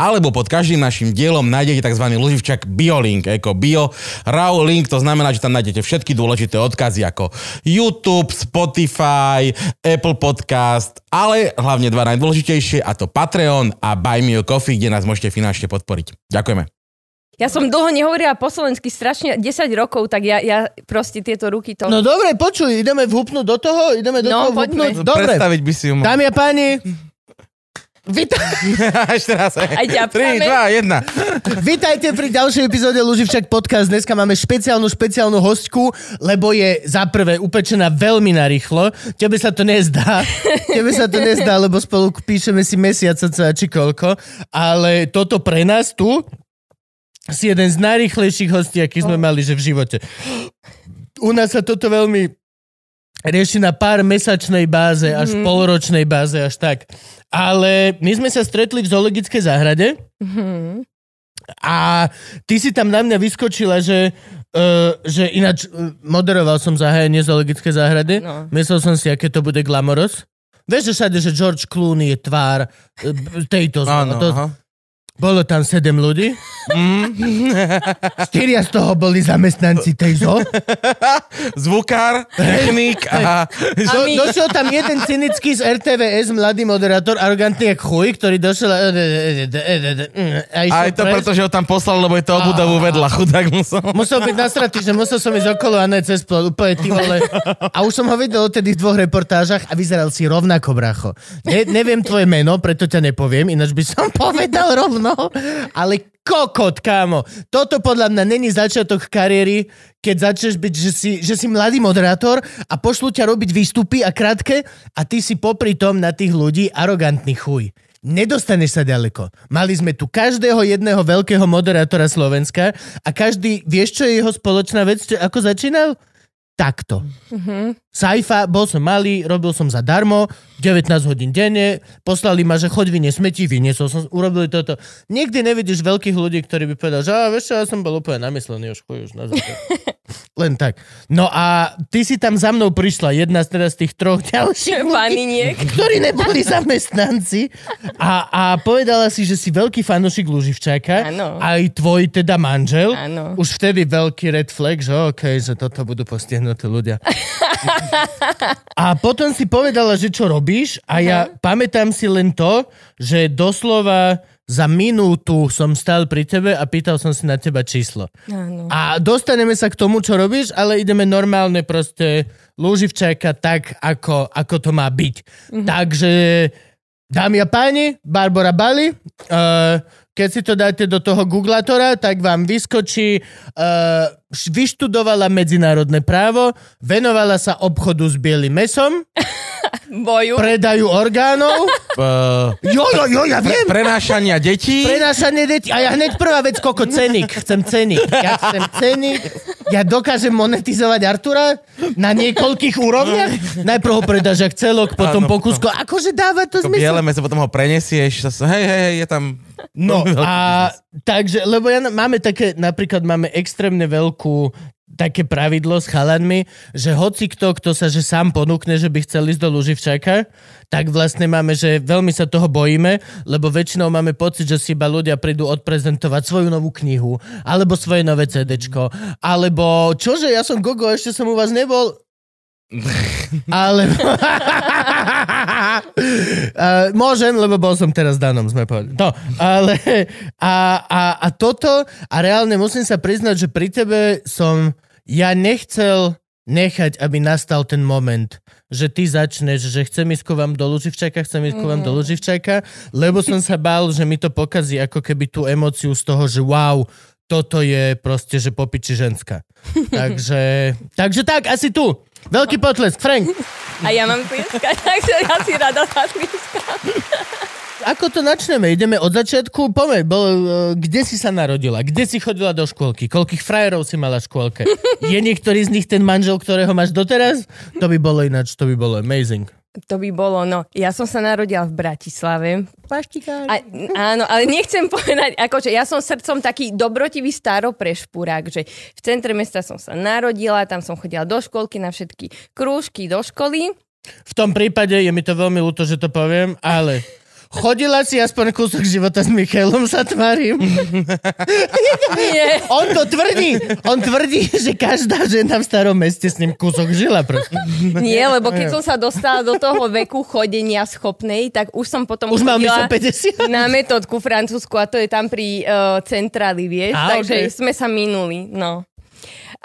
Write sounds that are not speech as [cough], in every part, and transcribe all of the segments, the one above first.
alebo pod každým našim dielom nájdete tzv. loživčak BioLink, ako Bio Raw Link, to znamená, že tam nájdete všetky dôležité odkazy ako YouTube, Spotify, Apple Podcast, ale hlavne dva najdôležitejšie a to Patreon a Buy Me a Coffee, kde nás môžete finančne podporiť. Ďakujeme. Ja som dlho nehovorila po slovensky strašne 10 rokov, tak ja, ja proste tieto ruky to... No dobre, počuj, ideme vhupnúť do toho, ideme do No, toho poďme. vhupnúť. Dobre, Predstaviť by si ju mohol. dámy a páni, Vítaj, [laughs] Ešte raz. Aj 3, ťapkáme. 2, 1. vítajte pri ďalšej epizóde Luživčak podcast. Dneska máme špeciálnu, špeciálnu hostku, lebo je za prvé upečená veľmi narýchlo. Tebe sa to nezdá. [laughs] Tebe sa to nezdá, lebo spolu píšeme si mesiac či koľko. Ale toto pre nás tu si jeden z najrýchlejších hostí, aký sme mali že v živote. U nás sa toto veľmi rieši na pár mesačnej báze, až mm. polročnej báze, až tak. Ale my sme sa stretli v zoologickej záhrade Mhm. a ty si tam na mňa vyskočila, že, uh, že ináč uh, moderoval som zahájenie zoologické záhrady. No. Myslel som si, aké to bude glamoros. Vieš, že všade, že George Clooney je tvár uh, tejto zoo. Áno, to, aha. Bolo tam sedem ľudí. Štyria z toho boli zamestnanci tej zoo. Zvukár, technik a... Do, došiel tam jeden cynický z RTVS, mladý moderátor, arrogantný jak chuj, ktorý došiel a... a išiel Aj to preto, že ho tam poslal, lebo je to obudavu vedľa, chudák musel. Musel byť nasratý, že musel som ísť okolo a ne cez plot, úplne ty vole. A už som ho videl odtedy v dvoch reportážach a vyzeral si rovnako, bracho. Ne, neviem tvoje meno, preto ťa nepoviem, ináč by som [laughs] povedal rovno, ale kokot, kámo. Toto podľa mňa není začiatok kariéry, keď začneš byť, že si, že si mladý moderátor a pošlu ťa robiť výstupy a krátke a ty si popri tom na tých ľudí arogantný chuj. Nedostaneš sa ďaleko. Mali sme tu každého jedného veľkého moderátora Slovenska a každý, vieš čo je jeho spoločná vec, čo, ako začínal? Takto. Saifa, bol som malý, robil som zadarmo, 19 hodín denne, poslali ma, že choď vyniesť smeti, vyniesol som, urobili toto. Nikdy nevidíš veľkých ľudí, ktorí by povedal, že vieš čo, ja som bol úplne namyslený, už chuj, už na začiatku." [laughs] Len tak. No a ty si tam za mnou prišla, jedna z teraz tých troch ďalších ľudí, ktorí neboli zamestnanci a, a povedala si, že si veľký fanúšik Luživčáka, aj tvoj teda manžel. Áno. Už vtedy veľký red flag, že okej, že toto budú postihnutí ľudia. A potom si povedala, že čo robíš a ja pamätám si len to, že doslova za minútu som stal pri tebe a pýtal som si na teba číslo. Áno. A dostaneme sa k tomu, čo robíš, ale ideme normálne proste lúživčáka tak, ako, ako to má byť. Takže, dámy a páni, Barbara Bali, uh, keď si to dáte do toho googlatora, tak vám vyskočí, uh, vyštudovala medzinárodné právo, venovala sa obchodu s bielým mesom, [laughs] Boju. predaju orgánov, Uh, jo, jo, jo, ja pre, viem, prenášania detí. Prenášanie detí. A ja hneď prvá vec, koko, cenik. Chcem cenik. Ja chcem cenik. Ja dokážem monetizovať Artura na niekoľkých úrovniach. Najprv ho predáš jak celok, potom Áno. po kúsko. Akože dáva to To zmysel. biele meso, potom ho prenesieš. Zase, hej, hej, hej, je tam... No [laughs] a takže, lebo ja, máme také, napríklad máme extrémne veľkú také pravidlo s chalanmi, že hoci kto, kto sa že sám ponúkne, že by chcel ísť do Luživčaka, tak vlastne máme, že veľmi sa toho bojíme, lebo väčšinou máme pocit, že si iba ľudia prídu odprezentovať svoju novú knihu, alebo svoje nové CDčko, alebo čože, ja som Gogo, ešte som u vás nebol, [laughs] ale... [laughs] uh, môžem, lebo bol som teraz danom, sme povedali. No, ale... A, a, a toto, a reálne musím sa priznať, že pri tebe som... Ja nechcel nechať, aby nastal ten moment, že ty začneš, že chcem ísť ku vám do Luživčaka, chcem ísť ku vám do Luživčaka, lebo som sa bál, že mi to pokazí ako keby tú emociu z toho, že wow, toto je proste, že popiči ženská. [laughs] takže, takže tak, asi tu. Veľký potlesk, Frank. A ja mám tlieskať, [laughs] takže ja si rada zatlieskam. Ako to načneme? Ideme od začiatku? Pomeň, bol, e, kde si sa narodila? Kde si chodila do škôlky? Koľkých frajerov si mala v škôlke? Je niektorý z nich ten manžel, ktorého máš doteraz? To by bolo ináč, to by bolo amazing. To by bolo, no. Ja som sa narodila v Bratislave. Paštikář. A, áno, ale nechcem povedať, akože ja som srdcom taký dobrotivý staroprešpurák, že v centre mesta som sa narodila, tam som chodila do školky na všetky krúžky do školy. V tom prípade je mi to veľmi ľúto, že to poviem, ale chodila si aspoň kúsok života s Michailom, sa tvarím. Nie. On to tvrdí. On tvrdí, že každá žena v starom meste s ním kúsok žila proste. Nie, lebo keď som sa dostala do toho veku chodenia schopnej, tak už som potom Už Mišo 50. na metodku francúzsku a to je tam pri uh, centráli, vieš, Á, takže okej. sme sa minuli, no.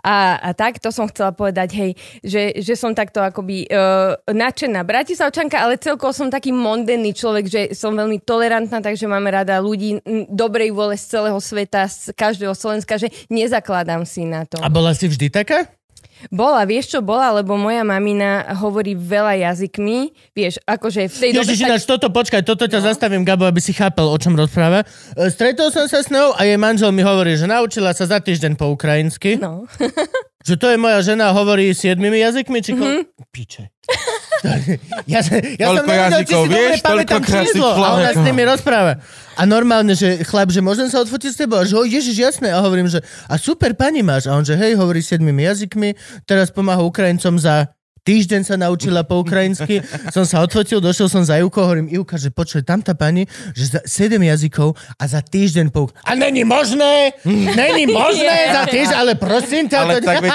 A, a tak to som chcela povedať, hej, že, že som takto akoby uh, nadšená Bratislavčanka, ale celkovo som taký mondenný človek, že som veľmi tolerantná, takže máme rada ľudí dobrej vôle z celého sveta, z každého Slovenska, že nezakladám si na to. A bola si vždy taká? Bola, vieš čo bola, lebo moja mamina hovorí veľa jazykmi, vieš, akože v tej dobe... Ježiš, tak- toto, počkaj, toto ťa zastavím, Gabo, aby si chápal, o čom rozpráva. E, Stretol som sa s ňou a jej manžel mi hovorí, že naučila sa za týždeň po ukrajinsky. No. Že to je moja žena hovorí siedmimi jazykmi, či ko... Mhm. Piče. [laughs] [laughs] ja, sa, ja som nevedel, či si dobre pamätám číslo. A ona s nimi rozpráva. A normálne, že chlap, že môžem sa odfotiť s tebou? A že ježiš, jasné. A hovorím, že a super pani máš. A on, že hej, hovorí siedmimi jazykmi, teraz pomáha Ukrajincom za týždeň sa naučila po ukrajinsky, som sa odfotil, došiel som za Ivkou, hovorím, Ivka, že počuj, tam tá pani, že za 7 jazykov a za týždeň po... A není možné! Není [laughs] možné za týždeň, ale prosím ťa, Ale to... tak veď,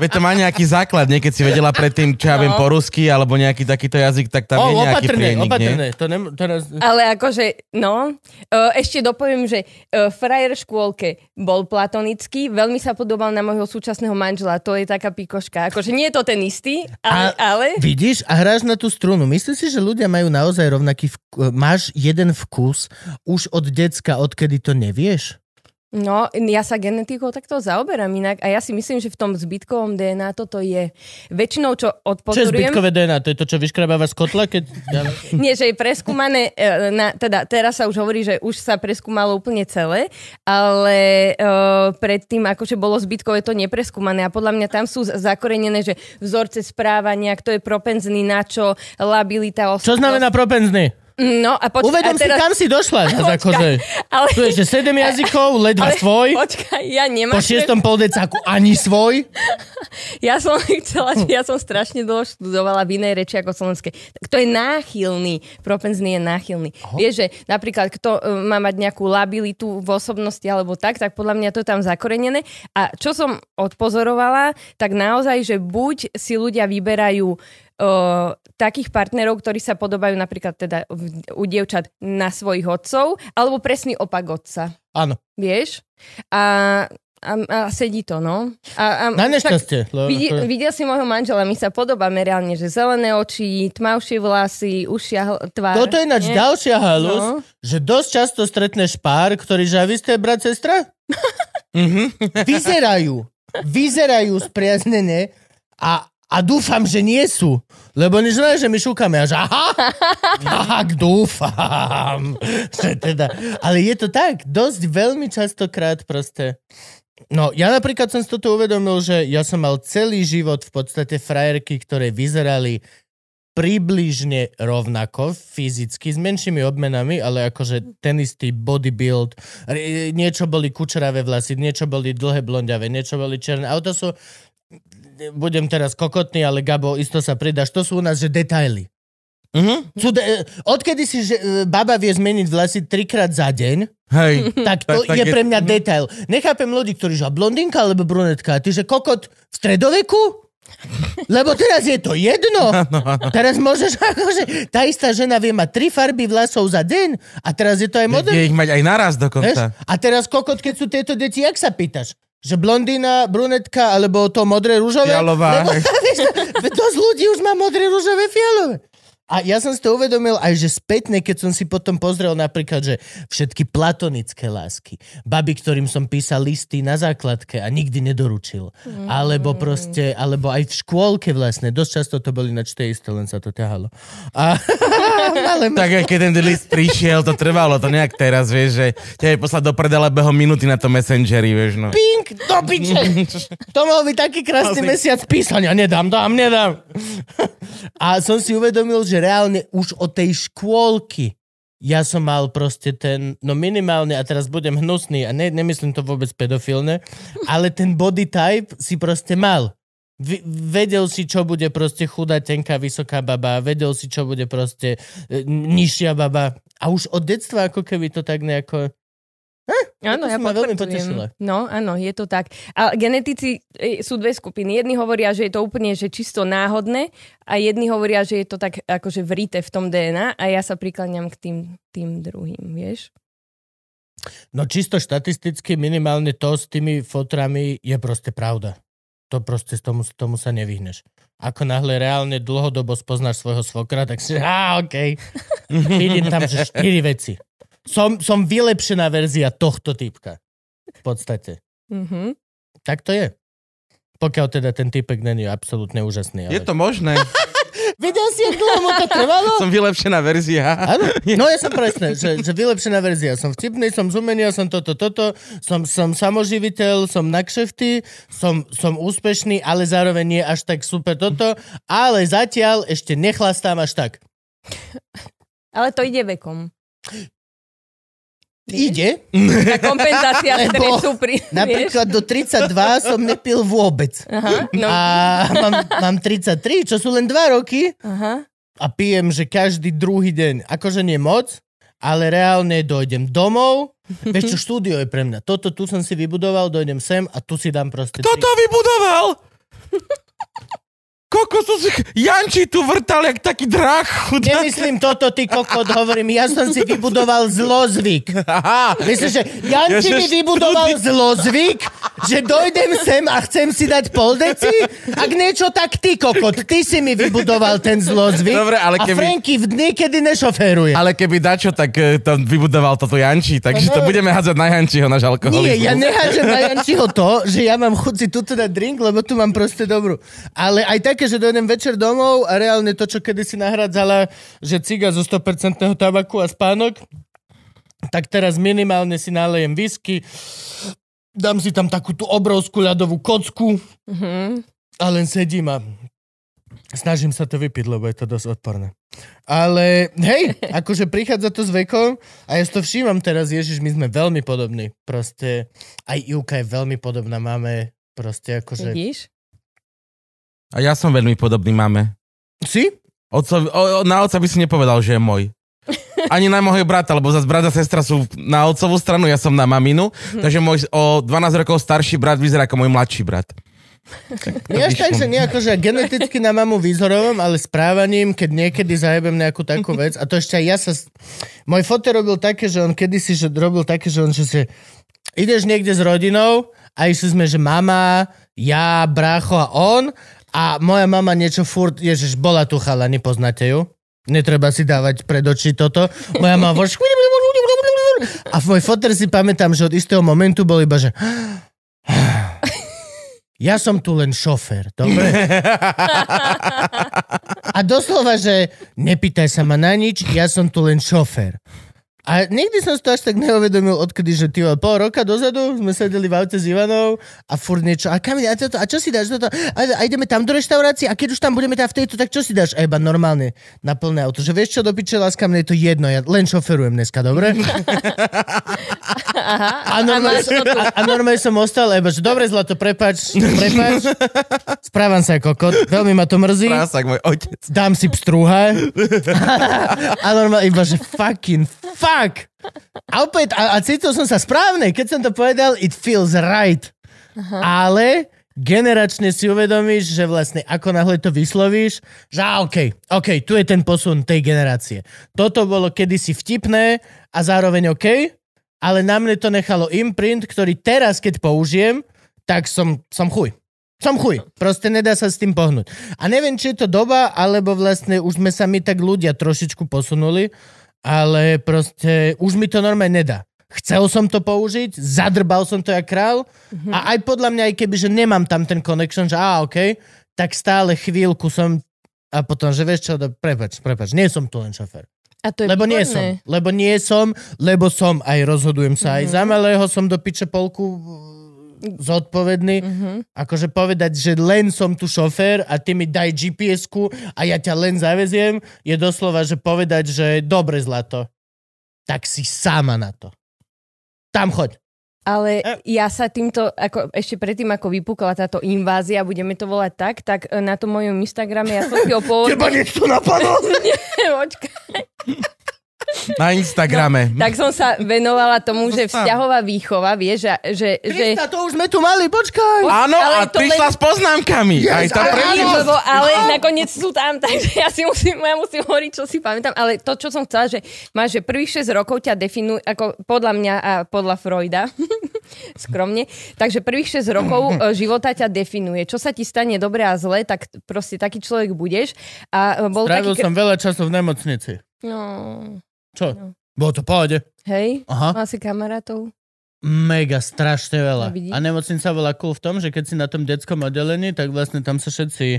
veď to má nejaký základ, nie? Keď si vedela predtým, čo ja viem No. po rusky, alebo nejaký takýto jazyk, tak tam O, je nejaký opatrné, prienik, opatrné. nie? To nem, teraz... Ale akože, no, e, ešte dopoviem, že e, frajer v škôlke bol platonický, veľmi sa podobal na môjho súčasného manžela, to je taká pikoška. Akože nie je to ten istý, ale... A- ale Vidíš a hráš na tú strunu. Myslíš si, že ľudia majú naozaj rovnaký vk- máš jeden vkus už od decka, odkedy to nevieš? No, ja sa genetikou takto zaoberám inak a ja si myslím, že v tom zbytkovom DNA toto je. Väčšinou, čo Čo je odpozorujem... zbytkové DNA? To je to, čo vyškrabáva z kotla? Keď... [laughs] Nie, že je preskúmané, e, na, teda teraz sa už hovorí, že už sa preskúmalo úplne celé, ale uh, predtým akože bolo zbytkové to nepreskúmané a podľa mňa tam sú zakorenené, že vzorce správania, kto je propenzný na čo, labilita Čo znamená propenzný? No a poč- Uvedom a si, kam si došla. [laughs] Počkaj, akože, ale, tu je, že 7 jazykov, ledva ale, svoj. Počkaj, ja nemám... Po šiestom poldecáku ani svoj. [laughs] Ja som [laughs] chcela, ja som strašne dlho študovala v inej reči ako slovenskej. Tak to je náchylný. Propenzný je náchylný. Oh. Vieš, že napríklad kto e, má mať nejakú labilitu v osobnosti alebo tak, tak podľa mňa to je tam zakorenené. A čo som odpozorovala, tak naozaj, že buď si ľudia vyberajú o, takých partnerov, ktorí sa podobajú napríklad teda u dievčat na svojich otcov, alebo presný opak otca. Áno, Vieš? A, a, a sedí to, no. A, a, na nešťastie. lebo je- videl si môjho manžela, my sa podobáme reálne, že zelené oči, tmavšie vlasy, ušia tvár. Toto je ináč ďalšia halus, No. že dosť často stretneš pár, ktorí že vy ste brat, sestra? [laughs] Vyzerajú. Vyzerajú spriaznene a, a dúfam, že nie sú. Lebo než ne, že my šúkame a že aha, tak dúfam. Že teda, ale je to tak, dosť veľmi častokrát proste. No, ja napríklad som si toto uvedomil, že ja som mal celý život v podstate frajerky, ktoré vyzerali približne rovnako fyzicky, s menšími obmenami, ale akože ten istý bodybuild, r- niečo boli kučeravé vlasy, niečo boli dlhé blondiavé, niečo boli černé. A to sú, budem teraz kokotný, ale Gabo, isto sa pridaš, to sú u nás, že detaily. Mhm. Sú de- odkedy si že, e, baba vie zmeniť vlasy trikrát za deň, Hej. [laughs] tak to Tak- tak je je- pre mňa detail. Nechápem ľudí, ktorí že blondinka alebo brunetka. Ty, že kokot v stredoveku? Lebo teraz je to jedno. [laughs] Teraz môžeš, [laughs] akože, tá istá žena vie mať tri farby vlasov za deň a teraz je to aj Vie moderné. ich mať aj naraz dokonca. A teraz kokot, keď sú tieto deti, jak sa pýtaš? Že blondína, brunetka, alebo to modré, rúžové? Fialová. Lebo, vieš, [laughs] dosť ľudí už má modré, rúžové, fialové. A ja som si to uvedomil aj, že spätne, keď som si potom pozrel napríklad, že všetky platonické lásky, baby, ktorým som písal listy na základke a nikdy nedoručil. Mm. Alebo proste, alebo aj v škôlke vlastne, dosť často to boli na tie isté, len sa to ťahalo. A, [laughs] ale Tak aj keď ten list prišiel, to trvalo, to nejak teraz, vieš, že ťa je poslať do predele behom minúty na to Messengeri, vieš, no. pink, do piče. To mohol byť taký krásny mesiac písania. Nedám, dám, nedám. [laughs] A som si uvedomil, že reálne už od tej škôlky ja som mal proste ten, no minimálne, a teraz budem hnusný, a ne, nemyslím to vôbec pedofilne, ale ten body type si proste mal. V, vedel si, čo bude proste chudá, tenká, vysoká baba, vedel si, čo bude proste e, nižšia baba. A už od detstva ako keby to tak nejako... Áno, to ja veľmi potešila. No, áno, je to tak. A genetici e, sú dve skupiny. Jedni hovoria, že je to úplne že čisto náhodné a jedni hovoria, že je to tak akože vrité v tom DNA a ja sa prikláňam k tým, tým druhým, vieš? No čisto štatisticky minimálne to s tými fotrami je proste pravda. To proste tomu, tomu sa nevyhneš. Ako náhle reálne dlhodobo spoznáš svojho svokra, tak si, á, okej. [laughs] Vidím tam, že štyri veci. Som, som vylepšená verzia tohto typka. V podstate. Mhm. Tak to je. Pokiaľ teda ten typek není absolútne úžasný. Ale... Je to možné. [laughs] Videl si, jak dlho mu to trvalo? Som vylepšená verzia. Áno, [laughs] no ja som presne, že, že vylepšená verzia. Som vtipný, som z umenia, som toto, toto, som, som samoživiteľ, som na kšefty, som, som úspešný, ale zároveň nie až tak super toto, ale zatiaľ ešte nechlastám až tak. Ale to ide vekom. Ide, [laughs] Tá kompenzácia Lebo stresu pri... vieš? napríklad do 32 som nepil vôbec. Aha, no, A mám, mám 33, čo sú len 2 roky aha. a pijem, že každý druhý deň. Akože nie moc, ale reálne dojdem domov. Vieš čo, štúdio je pre mňa. Toto tu som si vybudoval, dojdem sem a tu si dám proste... Kto to vybudoval? [laughs] Koko, to si... Janči tu vrtal jak taký chudák. Nemyslím toto, ty kokot, hovorím, ja som si vybudoval zlozvyk. Aha. Myslím, že Janči Ja, že mi vybudoval zlozvyk, že dojdem sem a chcem si dať pol deci? Ak niečo, tak ty kokot, ty si mi vybudoval ten zlozvyk. Dobre, ale A keby- Franky v dny, kedy nešoféruje. Ale keby dačo, tak to vybudoval toto Janči, takže to budeme hádzať na Jančiho, náš alkoholizmus. Nie, ja nehážem na Jančiho to, že ja mám chuť si tuto dať drink, lebo tu mám proste dobrú. Ale aj také, že dojdem večer domov a reálne to, čo kedysi nahradzala, že ciga zo 100% tabaku a spánok, tak teraz minimálne si nalejem whisky, dám si tam takú tú obrovskú ľadovú kocku Mhm. a len sedím a snažím sa to vypiť, lebo je to dosť odporné. Ale hej, [laughs] akože prichádza to s vekom a ja si to všímam teraz, Ježiš, my sme veľmi podobní. Proste aj Ivka je veľmi podobná, máme proste akože... Vidíš? A ja som veľmi podobný máme. Si? Oco, o, o, na oca by si nepovedal, že je môj. [laughs] Ani na môjho brata, lebo zase brat a sestra sú na otcovú stranu, ja som na maminu, takže môj o 12 rokov starší brat vyzerá ako môj mladší brat. [laughs] Nie až tak, že nejako, že geneticky na mamu výzorovom, ale správaním, keď niekedy zajebem nejakú takú vec, a to ešte aj ja sa... Môj foter robil také, že on kedysi že robil také, že on že si... Ideš niekde s rodinou a išli sme, že mama, ja, brácho a on a moja mama niečo furt, ježiš, bola tu chalani, poznáte ju? Netreba si dávať pred oči toto. Moja mama vo a môj foter si pamätám, že od istého momentu bol iba, že ja som tu len šofér, dobre? A doslova, že nepýtaj sa ma na nič, ja som tu len šofér. A nikdy som si to až tak neuvedomil, odkedy, že ty pol roka dozadu sme sedeli v aute s Ivanou a furt niečo, a kam a, toto, a čo si dáš toto? A, a ideme tam do reštaurácie a keď už tam budeme tam v tejto, tak čo si dáš? A iba normálne na plné auto. Že vieš čo, do piče, láska, mne je to jedno, ja len šoferujem dneska, dobre? [laughs] A normálne, som, a, a normálne som ostal, lebo že dobre, zlato, prepač, prepač, správam sa ako kokot, veľmi ma to mrzí, Prásak, môj otec. dám si pstrúha a normálne iba, že fucking fuck. A opäť, a, a cítil som sa správne, keď som to povedal, it feels right. Ale generačne si uvedomíš, že vlastne ako náhle to vyslovíš, že á, OK, OK, tu je ten posun tej generácie. Toto bolo kedysi vtipné a zároveň OK, ale na mne to nechalo imprint, ktorý teraz, keď použijem, tak som, som chuj. Som chuj. Proste nedá sa s tým pohnúť. A neviem, či je to doba, alebo vlastne už sme sa my tak ľudia trošičku posunuli, ale proste už mi to normálne nedá. Chcel som to použiť, zadrbal som to jak král a aj podľa mňa, aj keby, že nemám tam ten connection, že á, OK, tak stále chvíľku som a potom, že vieš čo, prepač, prepač, nie som tu len šofér. A to je Lebo nie som, výborné. lebo nie som, lebo som aj rozhodujem sa aj Mhm. za malého, som do piče polku uh, zodpovedný. Mhm. Akože povedať, že len som tu šofér a ty mi daj GPS-ku a ja ťa len zaveziem, je doslova, že povedať, že dobre zlato, tak si sama na to. Tam choď. Ale E- ja sa týmto, ako, ešte predtým, ako vypukla táto invázia, budeme to volať tak, tak e, na tom mojom Instagrame ja som si ho pôvodne... Teba niečo napadlo? [laughs] Počkaj. [laughs] Na Instagrame. tak som sa venovala tomu, že Zostav. vzťahová výchova, vieš, že, že, že Krista, to už sme tu mali, počkaj. Áno, a prišla len- s poznámkami. Aj tá Nie, lebo, ale nakoniec sú tam, [laughs] takže ja si musím, ja musím hovoriť, čo si pamätám. Ale to, čo som chcela, že máš, že prvých 6 rokov ťa definujú, ako podľa mňa a podľa Freuda, [laughs] skromne, takže prvých 6 rokov [clears throat] e, života ťa definuje. Čo sa ti stane dobre a zle, tak proste taký človek budeš. A e, bol Strávil taký... som veľa času v nemocnici. No, Čo? No. Bolo to pohode. hej, Aha. mal si kamarátov? Mega, strašne veľa. No, vidíš? A nemocnica bola cool v tom, že keď si na tom detskom oddelení, tak vlastne tam sa všetci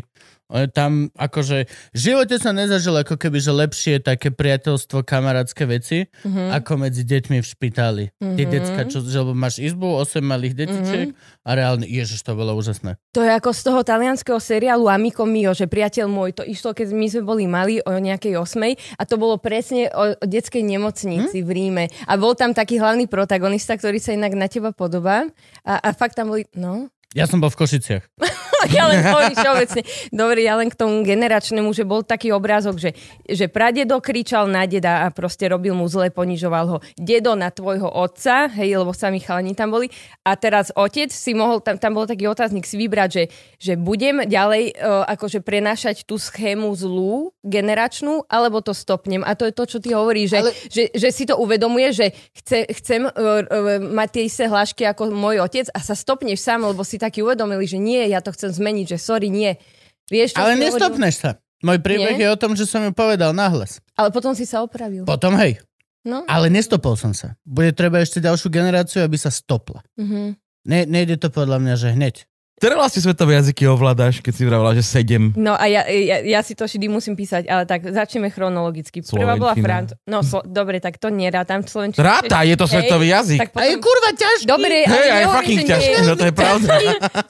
tam akože v živote sa nezažil ako keby, že lepšie také priateľstvo, kamarátske veci, Mhm. ako medzi deťmi v špitáli. Tie Mhm. decka, čo, že máš izbu, 8 malých detičiek a reálne, ježiš, to bolo úžasné. To je ako z toho talianského seriálu Amico Mio, že priateľ môj, to išlo, keď my sme boli mali o nejakej osmej a to bolo presne o, o detskej nemocnici Hm? v Ríme. A bol tam taký hlavný protagonista, ktorý sa inak na teba podobá. A, a fakt tam boli, no, Ja som bol v Košiciach. [laughs] [laughs] ja len hovorím všeobecne. Dobre, ja len k tomu generačnému, že bol taký obrázok, že, že pradedo kričal na deda a proste robil mu zle, ponižoval ho. Dedo na tvojho otca, hej, lebo sami chalani tam boli. A teraz otec si mohol, tam, tam bol taký otáznik si vybrať, že, že budem ďalej uh, akože prenášať tú schému zlú, generačnú, alebo to stopnem. A to je to, čo ty hovoríš, že, Ale- že, že si to uvedomuje, že chce, chcem uh, uh, mať tie isté hlášky ako môj otec a sa stopneš sám, lebo si taký uvedomili, že nie, ja to chcem zmeniť, že sorry, nie. Vieš, čo Ale hovoril? nestopneš sa. Môj príbeh Nie? je o tom, že som ju povedal nahlas. Ale potom si sa opravil. Potom hej, No. ale nestopol som sa. Bude treba ešte ďalšiu generáciu, aby sa stopla. Mhm. Ne, nejde to podľa mňa, že hneď. Ktoré vlastne svetové jazyky ovládáš, keď si vravela, že sedem? No a ja, ja, ja si to vždy musím písať, ale tak začneme chronologicky. Prvá bola. Franc... No, slo... dobre, tak to nerátam. Slovenčina. Ráta, je to Hej, svetový jazyk. Tak A je potom... kurva ťažký. Dobre, ale Hej, aj nehovorím, fucking ťažký, no to je pravda.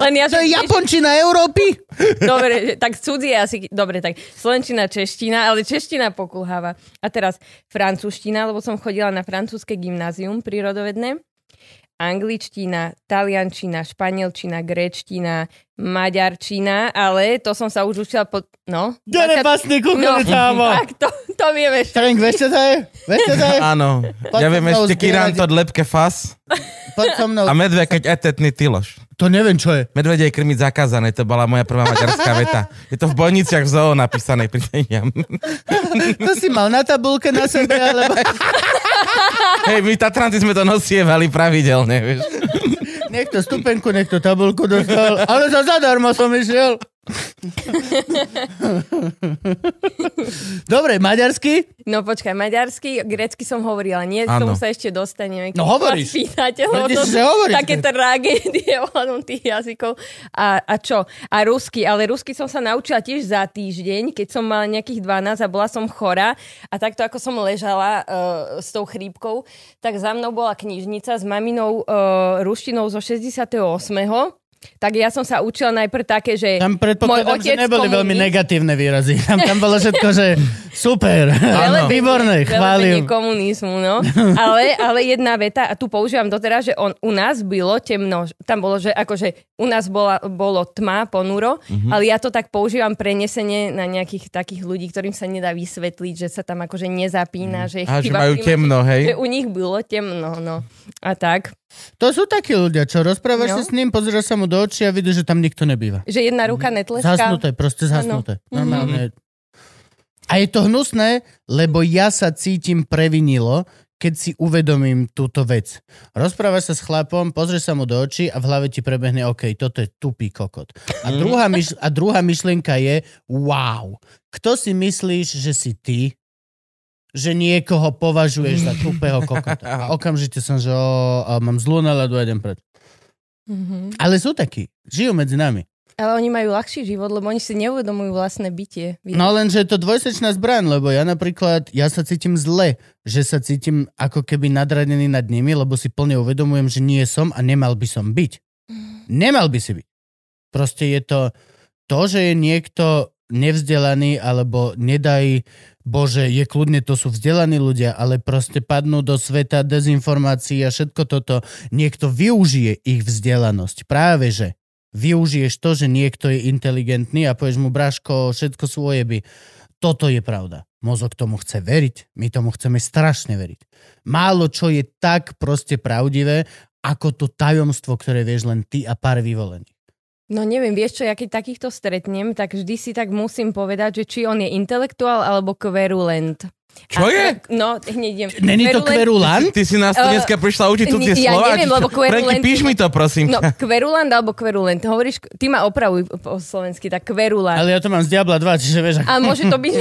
Len ja, To je Japončina Európy. [laughs] Dobre, tak cudzie asi... Dobre, tak slovenčina, čeština, ale čeština pokulháva. A teraz francúzština, lebo som chodila na francúzske gymnázium prírodovedné. Angličtina, taliančina, španielčina, gréčtina, maďarčina, ale to som sa už učila po... No, Kde nepasný no, kukoli támo. tak to, to vieme. Trenk, vieš čo to je? Vieš čo to je? Áno. Ja viem ešte zbierať- Kiranto dlepke fas Poď so mnou. a medve keď etetný tyloš. To neviem, čo je. Medvede je krmiť zakázané, to bola moja prvá maďarská veta. Je to v bojniciach v zoo napísané, [laughs] prideniam. To si mal na tabulke na sebe, alebo... [laughs] [laughs] Hej, my Tatranci sme to nosievali pravidelne, vieš. Niekto stupenku, niekto tabulku dostal, ale za zadarmo som išiel. [laughs] Dobre, maďarsky? No počkaj, maďarsky, grecky som hovorila, nie, k Áno. tomu sa ešte dostaneme. No hovoríš. Pýtate, lebo Tvrdíš, to sú hovoríš. také tragédie [laughs] ohľadom tých jazykov. A, a čo? A rusky, ale rusky som sa naučila tiež za týždeň, keď som mala nejakých 12 a bola som chorá a takto ako som ležala uh, s tou chrípkou, tak za mnou bola knižnica s maminou uh, ruštinou zo 68 tak ja som sa učila najprv také, že Tam predpokladám, že neboli veľmi komunist- negatívne výrazy. Tam, tam bolo všetko, že super, [laughs] Velebenie- výborné, chválim. komunizmu, no. Ale, ale jedna veta, a tu používam doteraz, že on, u nás bylo temno. Tam bolo, že akože u nás bola, bolo tma, ponuro, Mhm. ale ja to tak používam prenesenie na nejakých takých ľudí, ktorým sa nedá vysvetliť, že sa tam akože nezapína, že je A že majú temno, Že hej. u nich bylo temno, no. A tak. To sú takí ľudia, čo rozprávaš No. sa s ním, pozrieš sa mu do očí a vidíš, že tam nikto nebýva. Že jedna ruka netleská. Zhasnuté, proste zhasnuté. Áno. Mhm. Normálne. A je to hnusné, lebo ja sa cítim previnilo, keď si uvedomím túto vec. Rozprávaš sa s chlapom, pozrieš sa mu do očí a v hlave ti prebehne, OK, toto je tupý kokot. A druhá, myš- a druhá myšlienka je, wow, kto si myslíš, že si ty, že niekoho považuješ za tupého kokota. [laughs] A okamžite som, že o, a mám zlú náladu a idem preč. Mhm. Ale sú takí, žijú medzi nami. Ale oni majú ľahší život, lebo oni si neuvedomujú vlastné bytie. No lenže je to dvojsečná zbraň, lebo ja napríklad, ja sa cítim zle, že sa cítim ako keby nadradený nad nimi, lebo si plne uvedomujem, že nie som a nemal by som byť. Nemal by si byť. Proste je to to, že je niekto nevzdelaný, alebo nedaj Bože, je kľudne, to sú vzdelaní ľudia, ale proste padnú do sveta dezinformácií a všetko toto. Niekto využije ich vzdelanosť. Práve že využiješ to, že niekto je inteligentný a povieš mu, Braško, všetko sú ojeby. Toto je pravda. Mozog tomu chce veriť. My tomu chceme strašne veriť. Málo čo je tak proste pravdivé, ako to tajomstvo, ktoré vieš len ty a pár vyvolených. No neviem, vieš čo, ja keď takýchto stretnem, tak vždy si tak musím povedať, že či on je intelektuál alebo kverulent. Čo A je? No, hneď idem. Není to kverulant? Ty si nás tu Eh, dneska prišla učiť cudzie ja slova? neviem, či čo? lebo kverulent- Franky, píš mi to, prosím. No, kverulant alebo kverulent. Hovoríš, ty ma opravuj po slovensky, tak kverulant. Ale ja to mám z Diabla 2, čiže vieš. A môže to byť...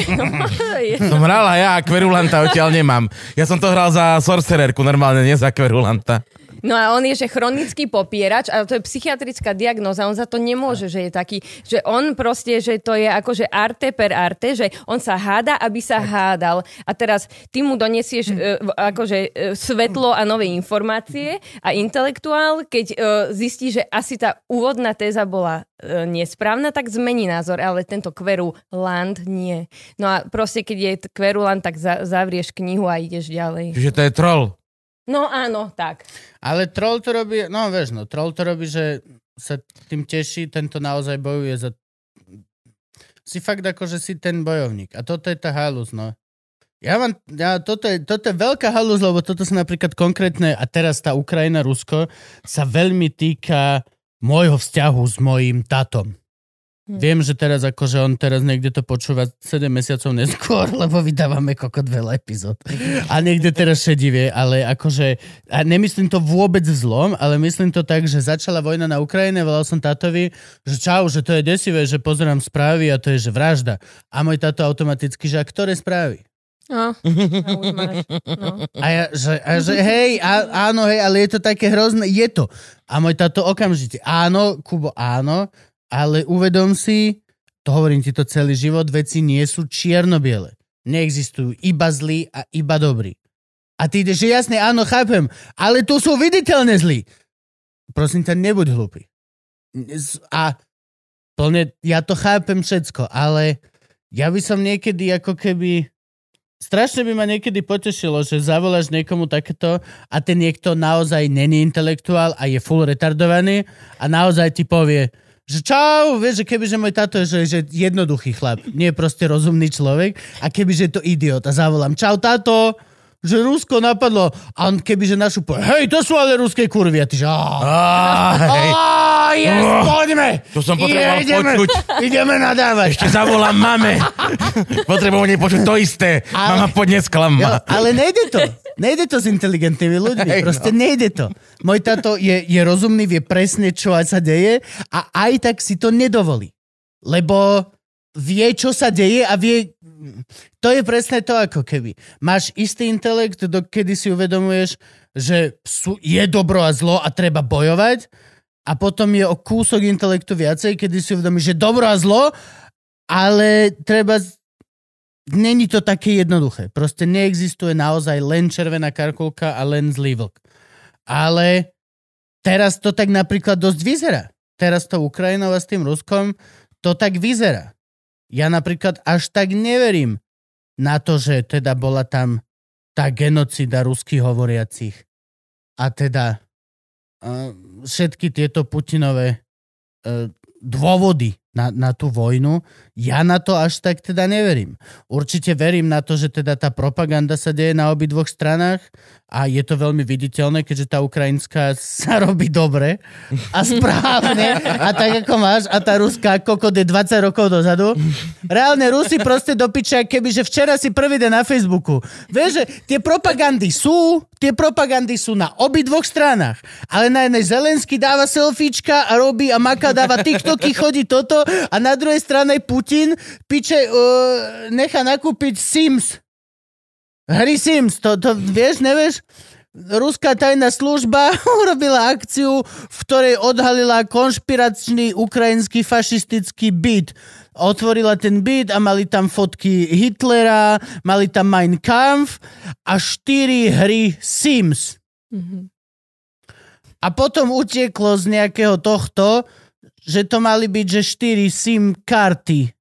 [laughs] Som hrala ja a kverulanta odtiaľ nemám. Ja som to hral za sorcererku, normálne, nie za kverulanta. No a on je, že chronický popierač, a to je psychiatrická diagnoza, on za to nemôže, že je taký, že on proste, že to je akože arte per arte, že on sa háda, aby sa hádal. A teraz ty mu donesieš v- akože e, svetlo a nové informácie a intelektuál, keď e, zistí, že asi tá úvodná téza bola nesprávna, tak zmení názor, ale tento kverulant nie. No a proste, keď je kverulant, tak za, zavrieš knihu a ideš ďalej. Čiže to je troll. No áno, tak. Ale troll to robí, no vieš, no, troll to robí, že sa tým teší, tento naozaj bojuje za... Si fakt ako, že si ten bojovník. A toto je tá halus, no. Ja mám, ja, toto, je, toto je veľká halus, lebo toto sa napríklad konkrétne, a teraz tá Ukrajina, Rusko, sa veľmi týka môjho vzťahu s mojím tatom. Hm. Viem, že teraz akože on teraz niekde to počúva 7 mesiacov neskôr, [laughs] lebo vydávame kokot veľa epizód. A niekde teraz šedivie, ale akože, a nemyslím to vôbec zlom, ale myslím to tak, že začala vojna na Ukrajine, volal som tátovi, že čau, že to je desivé, že pozerám správy a to je, že vražda. A môj táto automaticky, že a ktoré správy? No, a už máš, no. A ja, že, a že hej, á, áno, hej, ale je to také hrozné, je to. A môj táto okamžite, áno, Kubo, áno, ale uvedom si, to hovorím ti to celý život, veci nie sú čierno-biele. Neexistujú iba zlí a iba dobrí. A ty ideš, že jasne, áno, chápem, ale tu sú viditeľne zlí. Prosím ťa, nebuď hlupý. A plne, ja to chápem všetko, ale ja by som niekedy ako keby strašne by ma niekedy potešilo, že zavoláš niekomu takéto a ten niekto naozaj není intelektuál a je full retardovaný a naozaj ti povie, že čau, vieš, že kebyže môj táto je, že, že jednoduchý chlap, nie je proste rozumný človek a kebyže je to idiot a zavolám, čau táto, že Rusko napadlo a on kebyže našu povie, hej, to sú ale ruské kurvy a ty že, "Á, Á, hej. á, yes, poďme, to som potreboval ideme, počuť. ideme nadávať. Ešte zavolám mame. [laughs] Potrebujem nej počuť to isté. Ale- Mama Jo, ma. ale nejde to. Nejde to s inteligentnými ľuďmi. No. Proste nejde to. Môj táto je, je rozumný, vie presne, čo sa deje a aj tak si to nedovolí. Lebo vie, čo sa deje a vie... To je presne to, ako keby. Máš istý intelekt, dokedy si uvedomuješ, že sú, je dobro a zlo a treba bojovať a potom je o kúsok intelektu viacej, kedy si uvedomíš, že dobro a zlo, ale treba Není to také jednoduché. Proste neexistuje naozaj len červená karkulka a len zlý vlk. Ale teraz to tak napríklad dosť vyzerá. Teraz to Ukrajinou s tým Ruskom to tak vyzerá. Ja napríklad až tak neverím na to, že teda bola tam tá genocida ruských hovoriacich. A teda uh, všetky tieto Putinové uh, dôvody na, na tú vojnu. Ja na to až tak teda neverím. Určite verím na to, že teda tá propaganda sa deje na obidvoch stranách a je to veľmi viditeľné, keďže tá ukrajinská sa [laughs] robí dobre a správne a tak ako máš a tá ruská kokot je 20 rokov dozadu. Reálne Rusi proste do keby že včera si prvý deň na Facebooku. Vieš, že tie propagandy sú, tie propagandy sú na obidvoch stranách, ale na jednej Zelensky dáva selfiečka a robí a maka dáva TikToky, chodí toto a na druhej strane Putin piče uh, nechá nakúpiť Sims. Hry Sims, to, to vieš, nevieš? Ruská tajná služba [laughs] urobila akciu, v ktorej odhalila konšpiračný ukrajinský fašistický byt. Otvorila ten byt a mali tam fotky Hitlera, mali tam Mein Kampf a štyri hry Sims. A potom utieklo z nejakého tohto, že to mali byť, že 4 SIM karty.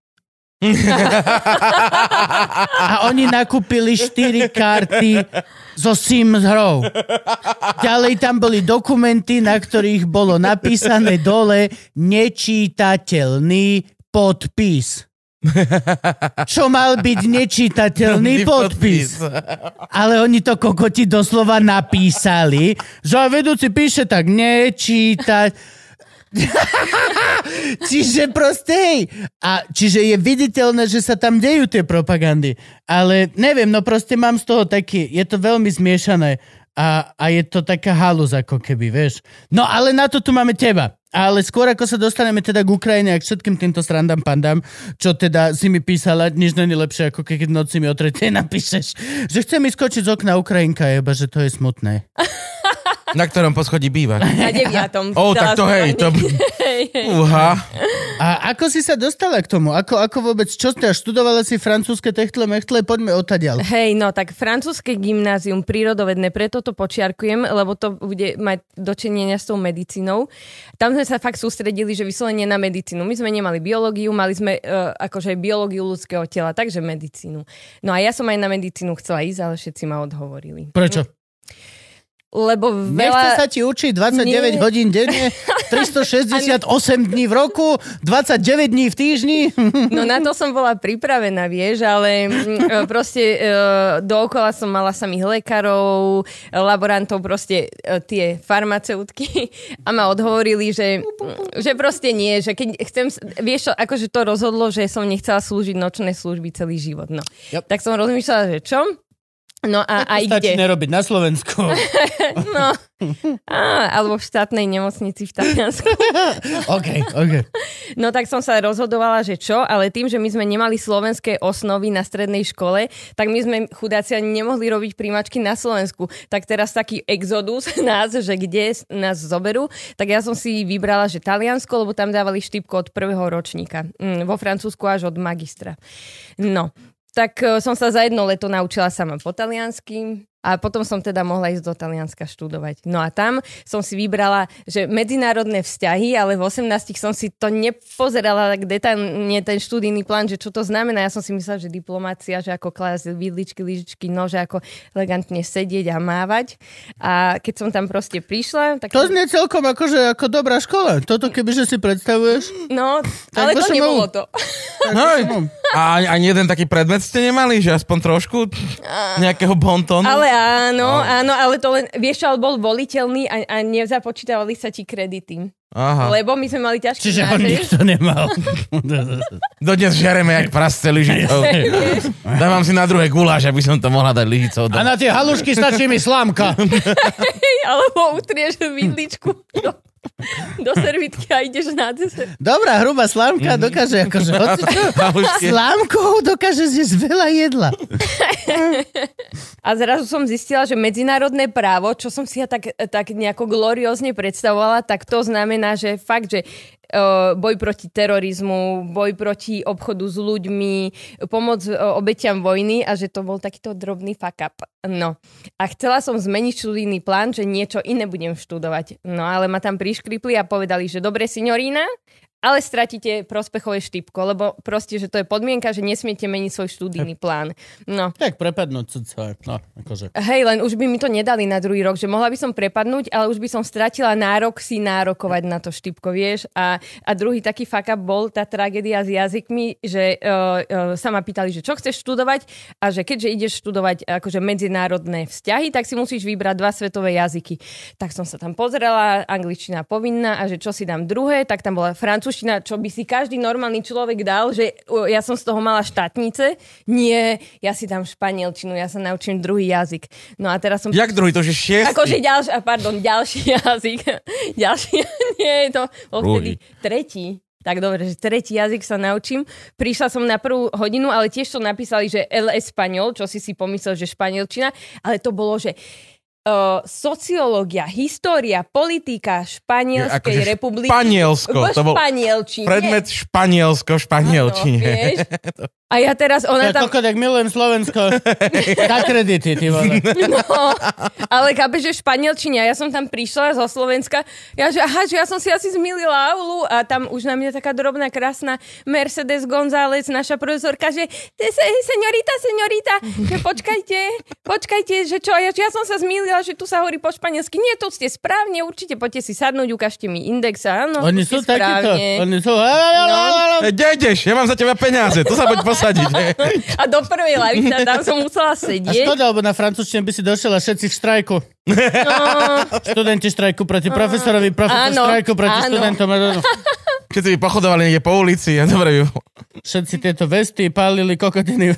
A oni nakúpili 4 karty so SIM hrou. Ďalej tam boli dokumenty, na ktorých bolo napísané dole nečítateľný podpis. Čo mal byť nečítateľný podpis. Ale oni to kokoti doslova napísali, že vedúci píše tak nečítať. [laughs] čiže proste, hej. A čiže je viditeľné, že sa tam dejú tie propagandy. Ale neviem, no proste mám z toho taký, je to veľmi zmiešané a, a je to taká halus ako keby, vieš. No ale na to tu máme teba. Ale skôr ako sa dostaneme teda k Ukrajine a k všetkým týmto strandám pandám, čo teda si mi písala, nič není lepšie ako keď noci mi o tretej [laughs] napíšeš, že chce mi skočiť z okna Ukrajinka, jeba, že to je smutné. [laughs] Na ktorom poschodí bývaš? Na deviatom. Ó, tak to hej, to... Uha. A ako si sa dostala k tomu? Ako, ako vôbec, čo ste, študovala si francúzske techtle, mechtle, poďme otadiaľ. Hej, no tak francúzske gymnázium prírodovedné, preto to počiarkujem, lebo to bude mať dočinenia s tou medicínou. Tam sme sa fakt sústredili, že vyslovene na medicínu. My sme nemali biológiu, mali sme uh, akože biológiu ľudského tela, takže medicínu. No a ja som aj na medicínu chcela ísť, ale všetci ma odhovorili. Prečo? Lebo Nechce veľa... sa ti učiť 29 Nie. hodín denne, [laughs] 368 dní v roku, 29 dní v týždni. [laughs] No na to som bola pripravená, vieš, ale mm, e, proste e, dookola som mala samých lekárov, laborantov, proste e, tie farmaceutky a ma odhovorili, že, že proste nie, že keď chcem, vieš akože to rozhodlo, že som nechcela slúžiť nočné služby celý život, no. Yep. Tak som rozmýšľala, že čo? No a aj Stačí kde? nerobiť na Slovensku. [laughs] No, á, alebo v štátnej nemocnici v Taliansku. [laughs] OK, OK. No tak som sa rozhodovala, že čo, ale tým, že my sme nemali slovenské osnovy na strednej škole, tak my sme chudáci ani nemohli robiť príjmačky na Slovensku. Tak teraz taký exodus [laughs] nás, že kde nás zoberú, tak ja som si vybrala, že Taliansko, lebo tam dávali štipko od prvého ročníka. Mm, vo Francúzsku až od magistra. No, tak e, som sa za jedno leto naučila sama po taliansky a potom som teda mohla ísť do Talianska študovať. No a tam som si vybrala, že medzinárodné vzťahy, ale v 18 som si to nepozerala tak detailne ten študijný plán, že čo to znamená. Ja som si myslela, že diplomácia, že ako klásť vidličky, lyžičky, no, že ako elegantne sedieť a mávať. A keď som tam proste prišla, tak... To znie celkom akože ako dobrá škola. Toto kebyže si predstavuješ. No, Tak ale to nebolo to. Hej. A ani jeden taký predmet ste nemali, že aspoň trošku nejakého bontónu? Ale áno, áno, ale to len, vieš, ale bol voliteľný a, a nezapočítavali sa ti kredity. Aha. Lebo my sme mali ťažké Čiže ho náše. nikto nemal. Dodnes žereme jak prasce lyžicou. [laughs] Dávam si na druhé guláš, aby som to mohla dať lyžicou. A na tie halušky stačí mi slámka. [laughs] Alebo utrieš vidličku do, [laughs] [laughs] do servitky a ideš na deser. Dobrá, hrubá slámka dokáže akože. [laughs] Slámkou dokáže zjesť veľa jedla. [laughs] A zrazu som zistila, že medzinárodné právo, čo som si ja tak, tak nejako gloriózne predstavovala, tak to znamená, že fakt, že boj proti terorizmu, boj proti obchodu s ľuďmi, pomoc uh, obetiam vojny a že to bol takýto drobný fuck up. No. A chcela som zmeniť študijný plán, že niečo iné budem študovať. No ale ma tam priškripli a povedali, že dobre, signorína, ale stratíte prospechové štipko, lebo proste, že to je podmienka, že nesmiete meniť svoj študijný plán. No. Tak prepadnúť celé. No, akože. Hej, len už by mi to nedali na druhý rok, že mohla by som prepadnúť, ale už by som stratila nárok si nárokovať na to štipko, vieš. A, a druhý taký fuck up bol tá tragédia s jazykmi, že uh, uh, sa ma pýtali, že čo chceš študovať a že keďže ideš študovať akože medzinárodné vzťahy, tak si musíš vybrať dva svetové jazyky. Tak som sa tam pozrela, angličtina povinná a že čo si dám druhé, tak tam bola francúzština, čo by si každý normálny človek dal, že ja som z toho mala štátnice. Nie, ja si dám španielčinu, ja sa naučím druhý jazyk. No a teraz som... Jak druhý, to že šiestý. Akože ďalší, pardon, ďalší [laughs] jazyk. ďalší, [laughs] nie, to bol vtedy tretí. Tak dobre, že tretí jazyk sa naučím. Prišla som na prvú hodinu, ale tiež to napísali, že el español, čo si si pomyslel, že španielčina, ale to bolo, že uh, sociológia, história, politika Španielskej Akože republiky. Španielsko, v to bol španielčine. Predmet Španielsko, Áno, španielčine. vieš. [laughs] A ja teraz, ona Ja tam... jak milujem Slovensko. [laughs] Na kredity, ty vole. No, ale chápe, že španielčine. Ja som tam prišla zo Slovenska. Ja, že aha, že ja som si asi zmilila aulu a tam už na mňa taká drobná, krásna Mercedes González, naša profesorka, že "Te se- señorita, señorita, že počkajte, počkajte, že čo, ja, že ja som sa zmilila, že tu sa hovorí po španielsky. Nie, tu ste správne, určite poďte si sadnúť, ukážte mi index. Áno, Oni sú takíto. Oni sú... Kde ideš? Ja mám za teba peniaze, tu sa poď [laughs] posadiť. hej. A do prvej lavice tam som musela A sedieť. škoda, lebo na francúzštine by si došiel a všetci v štrajku. No, [laughs] Študenti štrajku proti profesorovi, profesor Áno, štrajku proti áno. študentom. [laughs] Všetci by pochodovali niekde po ulici a dobre ju. Všetci tieto vesty pálili kokotiny.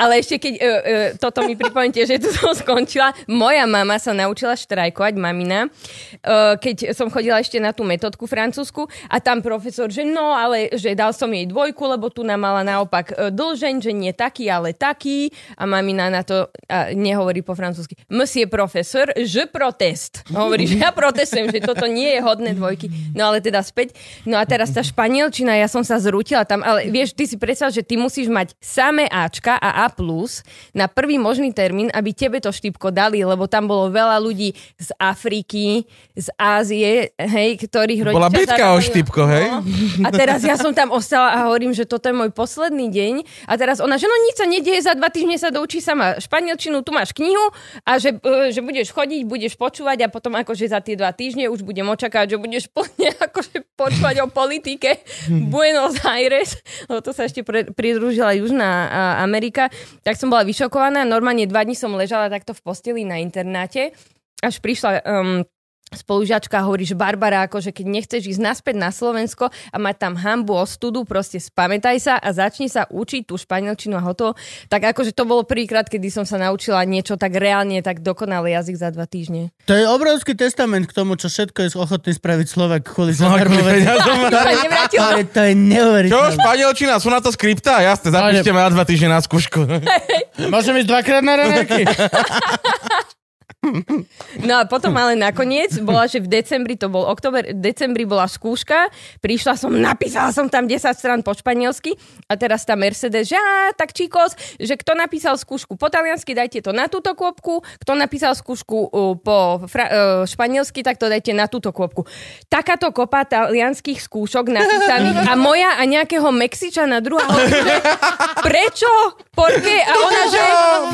Ale ešte keď uh, uh, toto mi pripomente, že tu som skončila, moja mama sa naučila štrajkovať, mamina, uh, keď som chodila ešte na tú metodku francúzsku a tam profesor, že no, ale že dal som jej dvojku, lebo tu nám mala naopak uh, dlžeň, že nie taký, ale taký a mamina na to uh, nehovorí po francúzsky. Monsieur profesor, je protest. Hovorí, že ja protestujem, že toto nie je hodné dvojky. No ale teda späť. No a teraz tá španielčina, ja som sa zrútila tam, ale vieš, ty si predstav, že ty musíš mať samé Ačka a A+, na prvý možný termín, aby tebe to štipko dali, lebo tam bolo veľa ľudí z Afriky, z Ázie, hej, ktorých rodičia... Bola bitka o štipko, hej? No. A teraz ja som tam ostala a hovorím, že toto je môj posledný deň. A teraz ona, že no nič sa nedieje, za dva týždne sa doučí sama španielčinu, tu máš knihu a že, e, že budeš chodiť, budeš počúvať a potom akože za tie dva týždne už budem očakávať, že budeš plne [laughs] akože počúvať o politike Buenos Aires, lebo to sa ešte pridružila Južná Amerika, tak som bola vyšokovaná. Normálne dva dní som ležala takto v posteli na internáte, až prišla um, spolužiačka hovorí, že Barbara, akože keď nechceš ísť naspäť na Slovensko a mať tam hambu, ostudu, proste spamätaj sa a začni sa učiť tú španielčinu a hotovo. Tak akože to bolo prvýkrát, kedy som sa naučila niečo tak reálne, tak dokonalý jazyk za dva týždne. To je obrovský testament k tomu, čo všetko je ochotný spraviť Slovak kvôli No, kvôli zadarmo. peniazom. [laughs] To je, Nevrátila. to je, to je Čo, neuveriteľné. španielčina, sú na to skripta? Jasne, zapíšte ma na dva týždne na skúšku. [laughs] Môžem ísť dvakrát na raňajky? [laughs] No a potom ale nakoniec bola, že v decembri, to bol oktober, v decembri bola skúška, prišla som, napísala som tam 10 strán po španielsky a teraz tá Mercedes, že á, tak číkos, že kto napísal skúšku po taliansky, dajte to na túto kôpku, kto napísal skúšku uh, po fra- uh, španielsky, tak to dajte na túto kôpku. Takáto kopa talianských skúšok napísaných a moja a nejakého Mexičana druhá [laughs] prečo? Porke? A ona, že...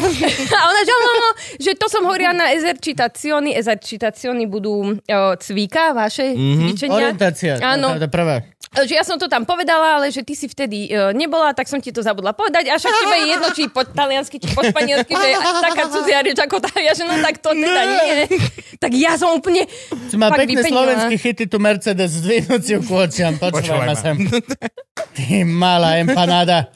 [laughs] A ona, že, no, no, že to som hovorila na esercitazioni. Esercitazioni budú o, cvíka, vaše mm-hmm. cvičenia. Orientácia. Áno. To je prvá. Že ja som to tam povedala, ale že ty si vtedy uh, nebola, tak som ti to zabudla povedať. A však tebe je jedno, či po taliansky, či po španielsky, že je taká cudzia reč ako tá. Ja, že no tak to teda nie. Tak ja som úplne... Si má pekné vypenila. slovenské chyty, tu Mercedes s dvihnúciu kôčiam. Počúvaj ma. sem. Ty malá empanáda.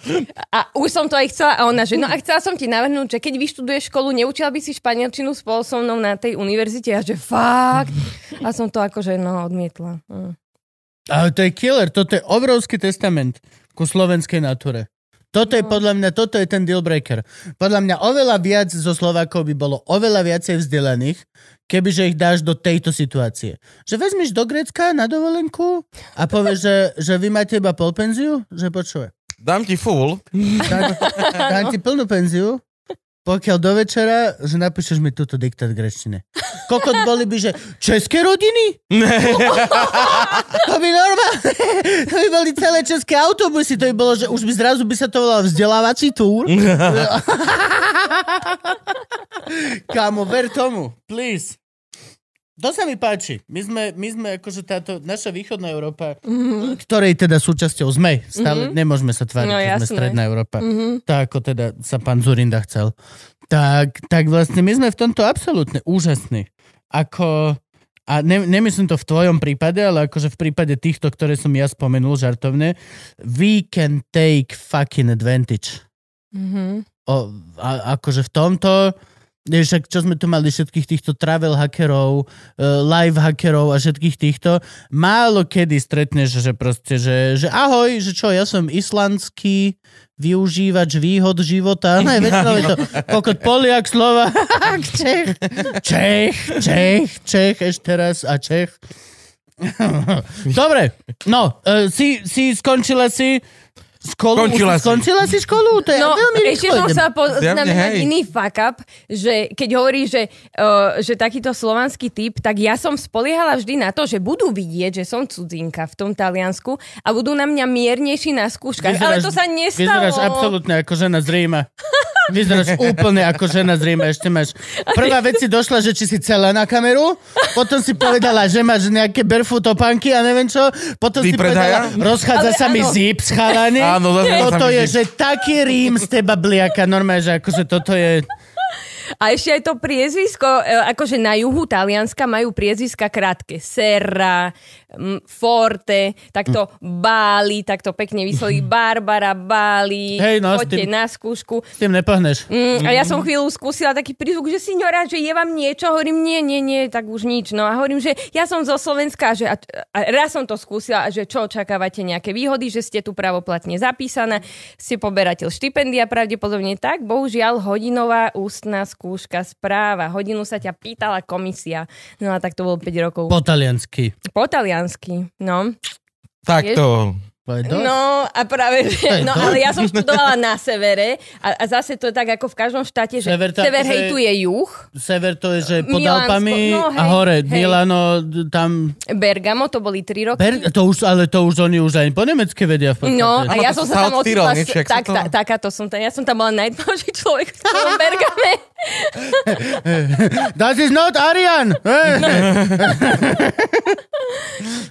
A už som to aj chcela a ona, že no a chcela som ti navrhnúť, že keď vyštuduješ školu, neučila by si španielčinu spolu so mnou na tej univerzite a že fakt. A som to akože no odmietla. Hm. Ale to je killer, toto je obrovský testament ku slovenskej nature. Toto je podľa mňa, toto je ten deal breaker. Podľa mňa oveľa viac zo Slovákov by bolo oveľa viacej vzdelaných, kebyže ich dáš do tejto situácie. Že vezmiš do Grecka na dovolenku a povieš, že, že vy máte iba pol penziu? Že počuje. Dám ti full. Dám, dám ti plnú penziu, pokiaľ do večera, že napíšeš mi túto diktát grečtine. kokot boli by, že české rodiny? to by normálne, to by boli celé české autobusy, to by bolo, že už by zrazu by sa to volalo vzdelávací túr. [laughs] Kámo, ver tomu, please. To sa mi páči. My sme, my sme akože táto naša východná Európa, mm-hmm. ktorej teda súčasťou sme. Stále mm-hmm. nemôžeme sa tváriť, No, že sme stredná Európa. Mhm. Tak ako teda sa pán Zurinda chcel. Tak, tak vlastne my sme v tomto absolútne úžasní. Ako, a ne, nemyslím to v tvojom prípade, ale akože v prípade týchto, ktoré som ja spomenul žartovne, we can take fucking advantage. Mhm. O, a, akože v tomto, však čo sme tu mali všetkých týchto travel hackerov, uh, live hackerov a všetkých týchto, málo kedy stretneš, že proste, že, že ahoj, že čo, ja som islandský využívač výhod života. Ne, väčšinou je to kokot Poliak, Slovak, [laughs] Čech, Čech, Čech, Čech, ešte raz a Čech. [laughs] Dobre, no, uh, si, si skončila si školu? Skončila si. Skončila si školu? To je No, veľmi ešte rýchlo som idem. sa poznamenať iný fuck up, že keď hovorí, že, uh, že takýto slovanský typ, tak ja som spoliehala vždy na to, že budú vidieť, že som cudzinka v tom Taliansku a budú na mňa miernejší na skúškach. Ale to sa nestalo. Vyzeráš absolútne ako žena z Ríma. [laughs] Vyzeráš úplne ako žena z Ríma. Ešte máš... Prvá vec si došla, že či si celá na kameru, potom si povedala, že máš nejaké barefoot topánky a neviem čo, potom si Vypredaja? povedala, rozchádza Ale sa mi áno. zip, chalani. Áno, sa Toto mi je, zip. že taký Rím z teba bliaka, normálne, že akože toto je... A ešte aj to priezvisko, e, akože na juhu Talianska majú priezviska krátke. Serra, m, Forte, takto Báli, takto pekne vysloví [laughs] Barbara, Báli, Hej, no, poďte tým- na skúšku. S tým nepohneš. Mm, a ja som chvíľu skúsila taký prízvuk, že signora, že je vám niečo, hovorím, nie, nie, nie, tak už nič. No a hovorím, že ja som zo Slovenska, že a, a raz som to skúsila, že čo očakávate nejaké výhody, že ste tu pravoplatne zapísaná, ste poberateľ štipendia pravdepodobne tak, bohužiaľ hodinová ústna skúška správa. Hodinu sa ťa pýtala komisia. No a tak to bolo 5 rokov. Po taliansky. po taliansky, no. Tak to. Povedz dosť. No a práve, že, no ale ja som študovala na severe a, a zase to je tak ako v každom štáte, že Sever tam, sever hejtuje juh, Sever to je, že pod Milánsko, Alpami no, a hej, hore hej. Milano, tam... Bergamo, to boli 3 roky. Ber, to už, ale to už oni už aj po nemecky vedia v podstate. No, a ja som sa tam ocitla, tak, to- ta, takáto som tam, ja som tam bola najtmavší človek v celom Bergame. [laughs] That is not Arian!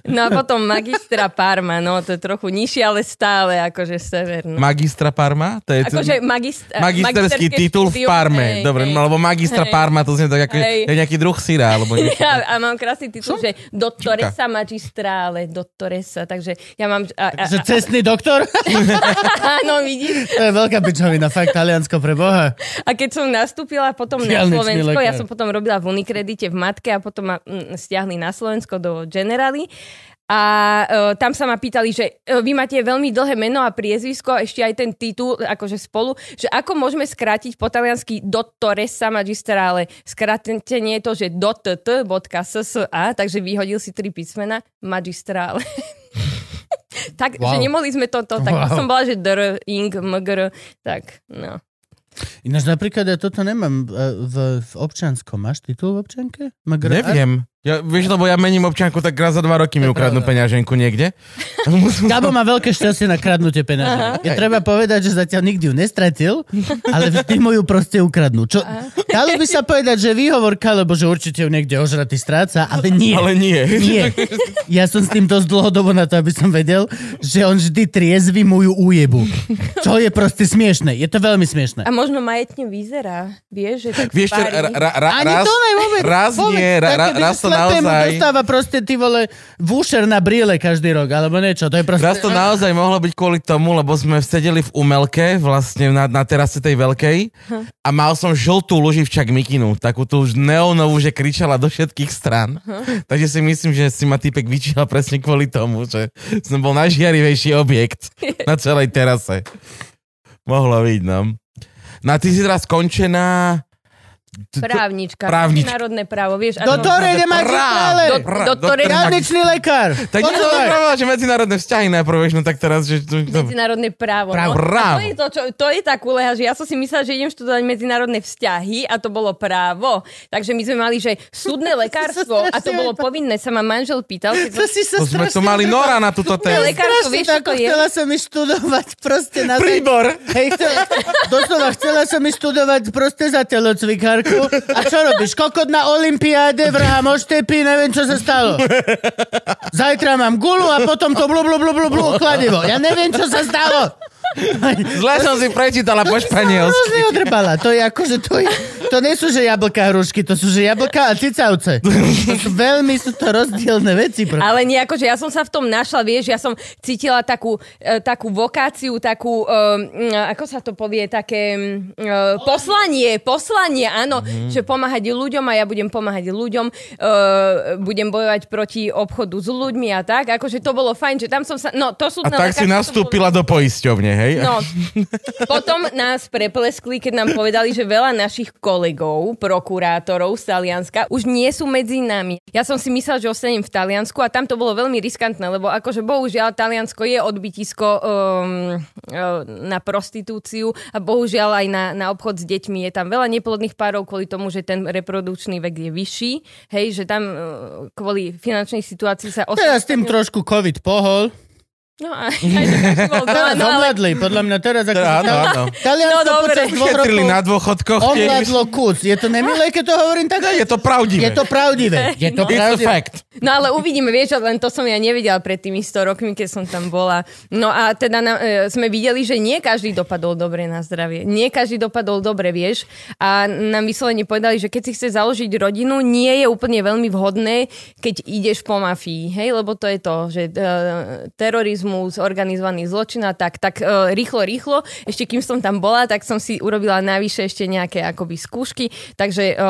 No a potom magistra Parma, no to je trochu nižšie, ale stále akože sever. No. Magistra Parma? To je Akože magist- magisterský magisterské titul v štúdium, Parme. hej, Dobre, hej. no, lebo magistra Hej. Parma, to znie tak ako, Hej. je nejaký druh syra, alebo niečo. a, a mám krásny titul, že Dottoressa Magistrale, Dottoressa, takže ja mám... A, a, Že cestný doktor? [laughs] áno, vidíš? to je veľká pičovina, fakt Taliansko pre Boha. A keď som nastúpila potom na Diaľničný Slovensko, lekár. ja som potom robila v Unikredite v Matke a potom ma mm, stiahli na Slovensko do Generali. A uh, tam sa ma pýtali, že uh, vy máte veľmi dlhé meno a priezvisko, ešte aj ten titul, akože spolu, že ako môžeme skrátiť po taliansky dottoressa magistrale. Skrátenie je to, že dott.ssa, takže vyhodil si tri písmena, magistrale. [laughs] tak, Wow. že nemohli sme toto, tak Wow. som bola, že dr, ing, mgr, tak, no. Ináč napríklad ja toto nemám e, v, v občanskom. Máš titul v občanke? Magr- Neviem. Ja, vieš, lebo ja mením občanku, tak raz za dva roky mi ukradnú peňaženku niekde. [laughs] Gabo má veľké šťastie na kradnutie peňaží. Je treba povedať, že zatiaľ nikdy ju nestratil, ale vždy mu ju proste ukradnú. Čo, dalo by sa povedať, že výhovorka, lebo že určite ju niekde ožratý stráca, ale nie. Ale nie. Nie. Ja som s tým dosť dlhodobo na to, aby som vedel, že on vždy triezvy moju újebu. Čo je proste smiešne. Je to veľmi smiešne. A možno majetne vyzerá, vieš, že tak Vieš, ra, ra, ra, raz, to ne, vôbec. raz nie, ra, ra, raz to naozaj... dostáva proste ty vole vúšer na bríle každý rok, alebo niečo. To je proste... Raz to naozaj mohlo byť kvôli tomu, lebo sme sedeli v umelke, vlastne na, na terase tej veľkej a mal som žltú luživčak mikinu, takú tú neonovú, že kričala do všetkých stran. Takže si myslím, že si ma typek vyčíhal presne kvôli tomu, že som bol najžiarivejší objekt [laughs] na celej terase. Mohlo byť, no. No a ty si teraz skončená Právnička. Právnička. Národné právo, vieš. Do ktorej nemá ale... Do, do ktorej... Hraničný lekár. Tak nie to právo, že medzinárodné vzťahy najprv, vieš, no tak teraz, že... Medzinárodné právo. Právo. No. A Právo. to je, to, čo, to je tá kuleha, že ja som si myslela, že idem študovať medzinárodné vzťahy a to bolo právo. Takže my sme mali, že súdne [laughs] lekárstvo a to bolo povinné, sa ma manžel pýtal. Keď To si sa To sme tu mali Nora na túto tému. lekárstvo, vieš, čo to je? Chcela som študovať proste na... Príbor. Hej, chcela, doslova chcela som študovať proste za telocvikárku. A čo robíš? Kokot na olympiáde, vrhám oštepy, neviem, čo sa stalo. Zajtra mám gulu a potom to blu, blu, blu, blu, blu, kladivo. Ja neviem, čo sa stalo. [laughs] Zle som si prečítala po španielsky. Hrozne odrbala. To je akože, to, je, to nie sú, že jablka a hrušky, to sú, že jablka a cicavce. To sú veľmi, sú to rozdielne veci. Pro... Ale nie, akože ja som sa v tom našla, vieš, ja som cítila takú, e, takú vokáciu, takú, um, ako sa to povie, také poslanie, poslanie, áno, mm. že pomáhať ľuďom a ja budem pomáhať ľuďom, budem bojovať proti obchodu s ľuďmi a tak, akože to bolo fajn, že tam som sa, no to sú... A tak si nastúpila do poisťovne, hej? No, potom nás prepleskli, keď nám povedali, že veľa našich kolegov, prokurátorov z Talianska už nie sú medzi nami. Ja som si myslela, že ostanem v Taliansku a tam to bolo veľmi riskantné, lebo akože bohužiaľ Taliansko je odbytisko um, na prostitúciu a bohužiaľ aj na, na obchod s deťmi. Je tam veľa neplodných párov kvôli tomu, že ten reprodukčný vek je vyšší. Hej, že tam uh, kvôli finančnej situácii sa... Teraz tým trošku COVID pohol. No, aj, aj, aj, bol Teraz no, omladli, podľa mňa teraz ako... Áno, áno. Taliansko No, počas dvoch rokov na dôchodkoch. tiež. omladlo kus. Je to nemilé, keď to hovorím tak? Je to pravdivé. Je to pravdivé. [laughs] Je to No. Pravdivé. fact. No ale uvidíme, vieš, len to som ja nevedela pred tými 100 rokmi, keď som tam bola. No a teda na, e, sme videli, že nie každý dopadol dobre na zdravie. Nie každý dopadol dobre, vieš. A nám vyslovene povedali, že keď si chce založiť rodinu, nie je úplne veľmi vhodné, keď ideš po mafii, hej, lebo to je to, že e, terorizmus, organizovaný zločin a tak, tak e, rýchlo, rýchlo, ešte kým som tam bola, tak som si urobila navyše ešte nejaké akoby skúšky, takže e,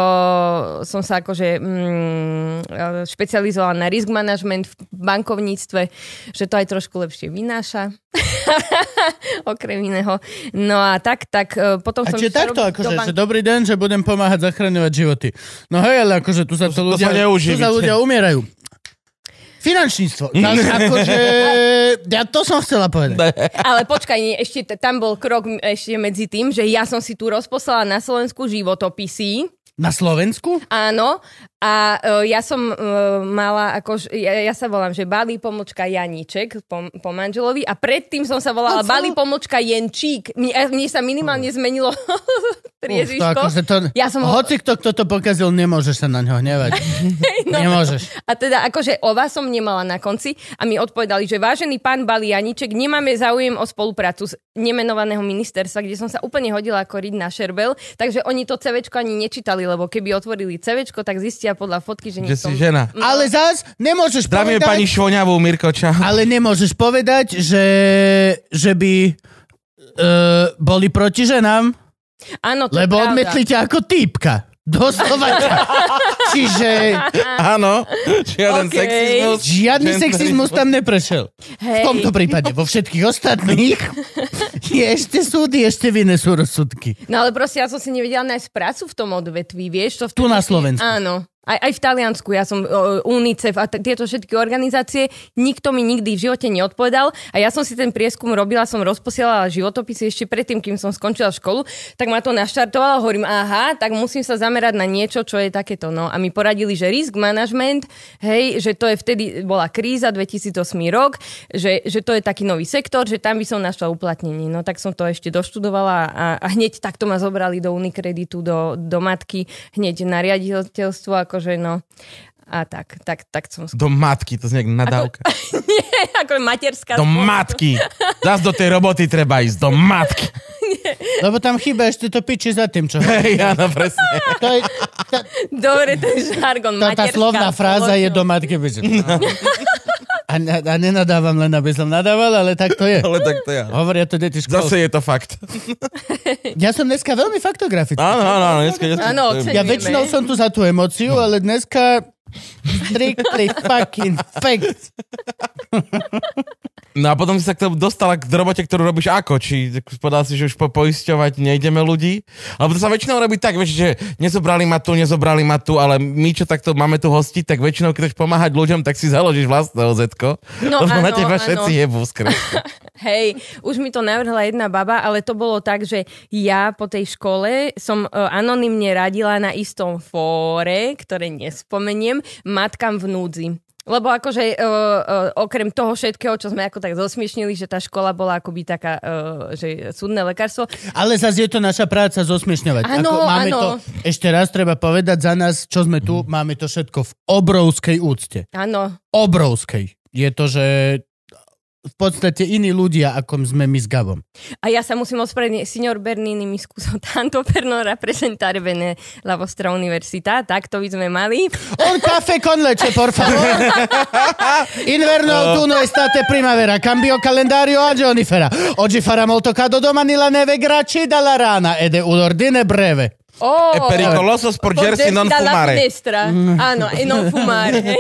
som sa akože mm, e, špecializovala na risk management v bankovníctve, že to aj trošku lepšie vynáša. [laughs] Okrem iného. No a tak, tak e, potom A som... čiže takto, akože, že dobrý deň, že budem pomáhať zachraňovať životy. No hej, ale akože tu sa to, To- ľudia, sa tu neuživíte. sa ľudia umierajú. Finančníctvo. [laughs] Tak akože, ja to som chcela povedať. Ale počkaj, nie, ešte t- tam bol krok ešte medzi tým, že ja som si tu rozposlala na Slovensku životopisy. Na Slovensku? Áno, a uh, ja som uh, mala, ako, ja, ja sa volám, že Bali pomočka Janíček po, po manželovi a predtým som sa volala? Bali pomočka Jenčík. Mne, mne sa minimálne zmenilo [laughs] Uf, to akože to, Ja som ho- Hoci kto, kto to pokazil, nemôžeš sa na ňo hnevať. [laughs] No. Nemôžeš. A teda akože ova som nemala na konci a mi odpovedali, že vážený pán Bali Janíček, nemáme záujem o spoluprácu z nemenovaného ministerstva, kde som sa úplne hodila ako rid na šerbel, takže oni to CVčko ani nečítali, lebo keby otvorili CVčko, tak zistia podľa fotky, že nie Že si som... žena. Ale zás nemôžeš Zdravím povedať... pani Švoňavú, Mirko, čau. Ale nemôžeš povedať, že, že by uh, boli proti ženám, Áno, to lebo je pravda. odmetli ťa ako týpka. Doslova ťa. [laughs] Čiže Áno, žiaden Okej. sexizmus. žiadny Gender- sexizmus tam neprešiel. V Hej. tomto prípade. Vo všetkých ostatných [laughs] je ešte súdy, ešte vinné sú rozsudky. No ale proste ja som si nevedela nájsť prácu v tom odvetví, vieš? To Tu na Slovensku. Áno. Aj, aj v Taliansku, ja som o, UNICEF a t- tieto všetky organizácie, nikto mi nikdy v živote neodpovedal a ja som si ten prieskum robila, som rozposielala životopisy ešte predtým, kým som skončila školu, tak ma to naštartovalo, hovorím, aha, tak musím sa zamerať na niečo, čo je takéto, no. A mi poradili, že risk management, hej, že to je vtedy, bola kríza, 2008 rok, že, že to je taký nový sektor, že tam by som našla uplatnenie. No tak som to ešte doštudovala a, a hneď takto ma zobrali do Unikreditu, do, do matky, hneď na riaditeľstvo, akože no. A tak, tak, tak som... sk- Do matky, to znie jak nadávka. [laughs] Nie, ako materská... Do spoločnosť. matky. Zas do tej roboty treba ísť. Do matky. Lebo tam chýba ešte to piči za tým, čo... Hej, [laughs] áno, presne. To je, tá, Dobre, ten žargon, tá, tá materská slovná fráza je spoločnosť. do matky piči. [laughs] A, a nenadávam len, aby som nadával, ale tak to je. Ale tak to ja. Hovoria to deti škol. Zase je to fakt. Ja som dneska veľmi faktografický. Áno, áno, áno. Dneska, dneska, Áno, je- Ja väčšinou som tu za tú emociu, ale dneska strictly fucking fact. No a potom si sa k tomu dostala k robote, ktorú robíš ako? Či povedal si, že už po poisťovať nejdeme ľudí? Alebo to sa väčšinou robí tak, vieš, že nezobrali ma tu, nezobrali ma tu, ale my, čo takto máme tu hostiť, tak väčšinou, keď chceš pomáhať ľuďom, tak si založíš vlastné OZ-ko. No lebo na áno, teba áno. všetci jebú. [laughs] Hej, už mi to navrhla jedna baba, ale to bolo tak, že ja po tej škole som uh, anonymne radila na istom fóre, ktoré nespomeniem, matkám v núdzi. Lebo akože uh, uh, okrem toho všetkého, čo sme ako tak zosmiešnili, že tá škola bola akoby taká, uh, že súdne lekárstvo, Ale zase je to naša práca zosmiešňovať. Ako máme áno. to, ešte raz treba povedať za nás, čo sme tu, máme to všetko v obrovskej úcte. áno, Obrovskej. Je to, že v podstate iní ľudia, ako sme my s Gavom. A ja sa musím ospravedlniť, signor Bernini mi scuso tanto per non rappresentare bene la vostra università, tak to by sme mali. Un caffè con leche, por favor. [laughs] Inverno, autunno, estate, primavera. Cambio calendario oggi onifera. Oggi farà molto caldo, domani la neve gracci dalla rana ed è un ordine breve. Oh, E pericoloso sporgersi non fumare. finestra. Áno, e non fumare. [laughs]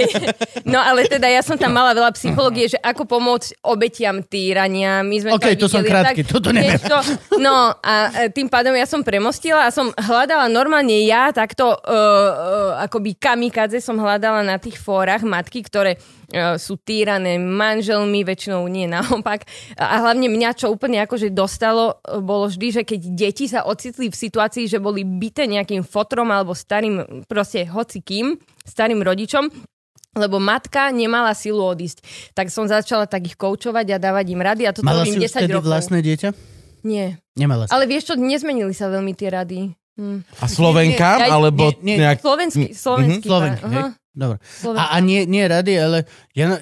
No ale teda ja som tam mala veľa psychológie, že ako pomôcť obetiam týrania. My sme OK, tam to som videli, krátky, tak, toto neviem. čo, No a e, tým pádom ja som premostila a som hľadala normálne ja takto uh, uh, akoby kamikadze som hľadala na tých fórach matky, ktoré sú týrané manželmi, väčšinou nie naopak. A, hlavne mňa, čo úplne akože dostalo, uh, bolo vždy, že keď deti sa ocitli v situácii, že boli byté nejakým fotrom alebo starým, proste hocikým, starým rodičom, lebo matka nemala silu odísť. Tak som začala tak ich koučovať a dávať im rady a toto Mala si robím už 10 vtedy rokov. vlastné dieťa? Nie. Nemala si. Ale vieš čo, nezmenili sa veľmi tie rady. Hm. A Slovenka? Nie, nie, alebo nie, nie. nejak... Slovenský, slovenský. Slovenky, pár. hej? Dobre. A, a nie, nie rady, ale ja,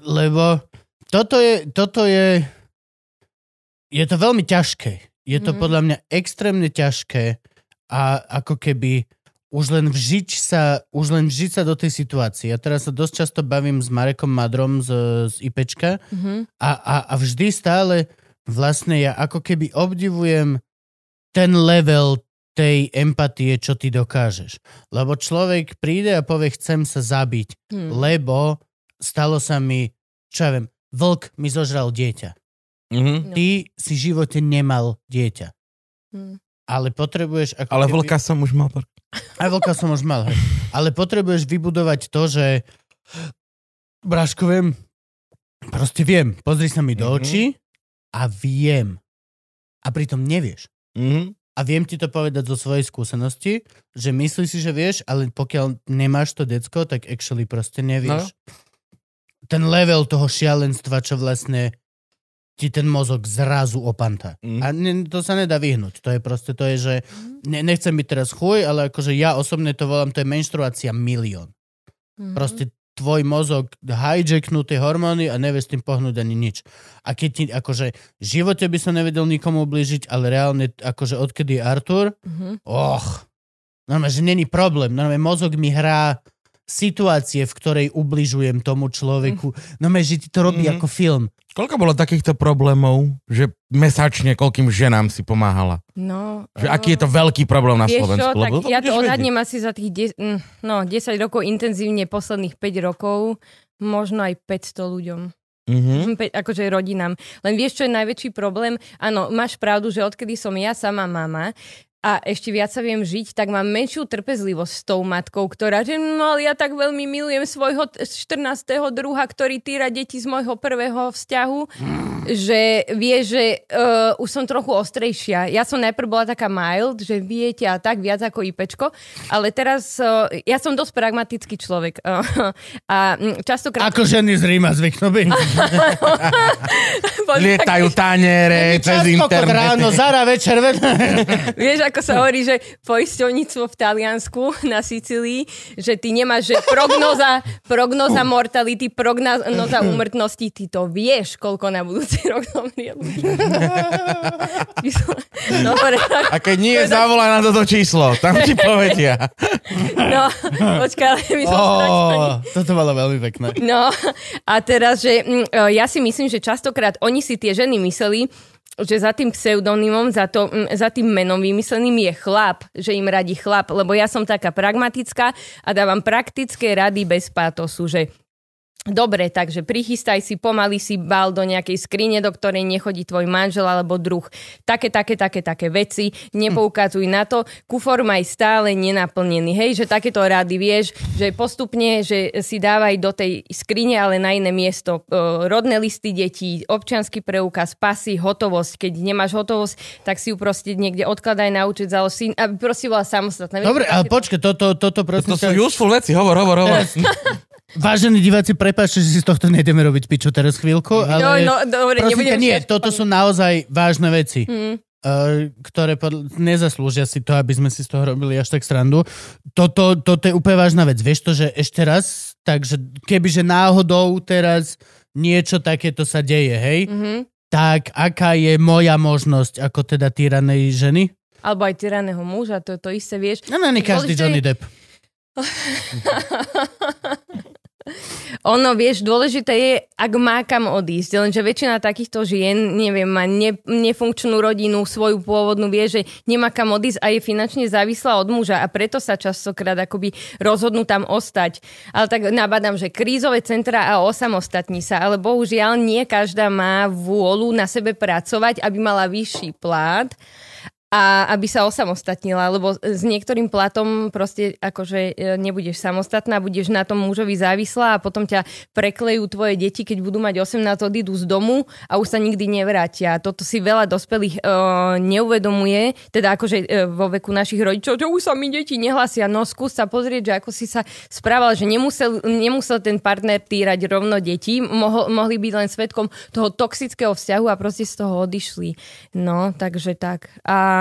lebo toto je, toto je je to veľmi ťažké. Je to Mhm. podľa mňa extrémne ťažké a ako keby už len vžiť sa, už len vžiť sa do tej situácie. Ja teraz sa dosť často bavím s Marekom Madrom z, z IPčka Mhm. a, a, a vždy stále vlastne ja ako keby obdivujem ten level tej empatie, čo ty dokážeš. Lebo človek príde a povie, chcem sa zabiť, Hm. lebo stalo sa mi, čo ja viem, vlk mi zožral dieťa. Mhm. No. Ty si v živote nemal dieťa. Hm. Ale potrebuješ... Ako Ale keby- vlka som už mal. Aj vlka som už mal, hej. Ale potrebuješ vybudovať to, že Braško, viem, proste viem, pozri sa mi do Mhm. očí a viem. A pritom nevieš. Mhm. A viem ti to povedať zo svojej skúsenosti, že myslíš si, že vieš, ale pokiaľ nemáš to decko, tak actually proste nevieš. Ten level toho šialenstva, čo vlastne ti ten mozog zrazu opanta. Mm. A ne, to sa nedá vyhnúť. To je proste, to je, že ne, nechcem byť teraz chuj, ale akože ja osobne to volám, to je menštruácia milión. Mhm. Proste tvoj mozog hijacknú tie hormóny a nevieš s tým pohnúť ani nič. A keď ti, akože, v živote by som nevedel nikomu ublížiť, ale reálne, akože odkedy je Artur, Mhm. och, normálne, že není problém. Normálne, mozog mi hrá situácie, v ktorej ubližujem tomu človeku. No že ti to robí Mhm. ako film. Koľko bolo takýchto problémov, že mesačne koľkým ženám si pomáhala? No, Že aký je to veľký problém na Vieš čo, Slovensku? tak Lebo ja to odhadnem asi za tých de- mm, no, 10 rokov intenzívne, posledných 5 rokov, možno aj 500 ľuďom. Mhm. Pe- akože rodinám. Len vieš, čo je najväčší problém? Áno, máš pravdu, že odkedy som ja sama mama a ešte viac sa viem žiť, tak mám menšiu trpezlivosť s tou matkou, ktorá, že no ale ja tak veľmi milujem svojho t- 14. druha, ktorý týra deti z môjho prvého vzťahu, že vie, že uh, už som trochu ostrejšia. Ja som najprv bola taká mild, že viete a tak viac ako IPčko, ale teraz uh, ja som dosť pragmatický človek. Uh, [laughs] a mm, častokrát... Ako ženy z Ríma zvyknú byť. [laughs] Lietajú taniere cez internet. ráno, Zara, večer, ve- [laughs] Vieš, ako sa hovorí, že poisťovníctvo v Taliansku [laughs] na Sicílii, že ty nemáš, že prognoza, prognoza mortality, prognoza úmrtnosti, ty to vieš, koľko na budúci rok zomrie ľudí. [laughs] Dobre, tak, A keď nie, zavolaj na toto číslo. Tam ti povedia. no, počkaj, ale my strašne... Ó, toto bolo veľmi pekné. No a teraz, že mm, e, ja si myslím, že častokrát oni si tie ženy mysleli, že za tým pseudonymom, za, to, mm, za tým menom vymysleným je chlap, že im radí chlap, lebo ja som taká pragmatická a dávam praktické rady bez pátosu, že Dobre, takže prichystaj si, pomaly si bal do nejakej skrine, do ktorej nechodí tvoj manžel alebo druh. Také, také, také, také veci. Nepoukazuj na to. Kufor maj stále nenaplnený. Hej, že takéto rady vieš, že postupne, že si dávaj do tej skrine, ale na iné miesto. E, Rodné listy detí, občiansky preukaz, pasy, hotovosť. Keď nemáš hotovosť, tak si ju proste niekde odkladaj na účet, založ si, aby proste bola samostatná. Dobre, ale počkaj, toto, toto prosím To sú ťa- useful veci, hovor, hovor, hovor. [laughs] Vážení diváci, prepáčte, že si z tohto nejdeme robiť piču teraz chvíľku, ale... No, no, dobre, prosím nebudem nie, všetko- toto sú naozaj vážne veci, Mm. ktoré podľa, nezaslúžia si to, aby sme si z toho robili až tak srandu. Toto, toto je úplne vážna vec. Vieš to, že ešte raz, takže kebyže náhodou teraz niečo takéto sa deje, hej, Mhm. tak aká je moja možnosť ako teda tyranej ženy? Alebo aj tyraného muža, to je to isté, vieš. No, no, nie každý Johnny Depp. [laughs] Ono, vieš, dôležité je, ak má kam odísť, lenže väčšina takýchto žien, neviem, má ne, nefunkčnú rodinu, svoju pôvodnú, vie, že nemá kam odísť a je finančne závislá od muža a preto sa častokrát akoby rozhodnú tam ostať. Ale tak nabadám, že krízové centra a osamostatní sa, ale bohužiaľ nie každá má vôľu na sebe pracovať, aby mala vyšší plát a aby sa osamostatnila, lebo s niektorým platom proste akože e, nebudeš samostatná, budeš na tom mužovi závislá a potom ťa preklejú tvoje deti, keď budú mať 18, odídu z domu a už sa nikdy nevrátia. Toto si veľa dospelých uh, neuvedomuje, teda akože uh, vo veku našich rodičov, že už sa mi deti nehlasia, no skús sa pozrieť, že ako si sa správal, že nemusel, nemusel ten partner týrať rovno deti, mohol, mohli byť len svetkom toho toxického vzťahu a proste z toho odišli. No, takže tak. A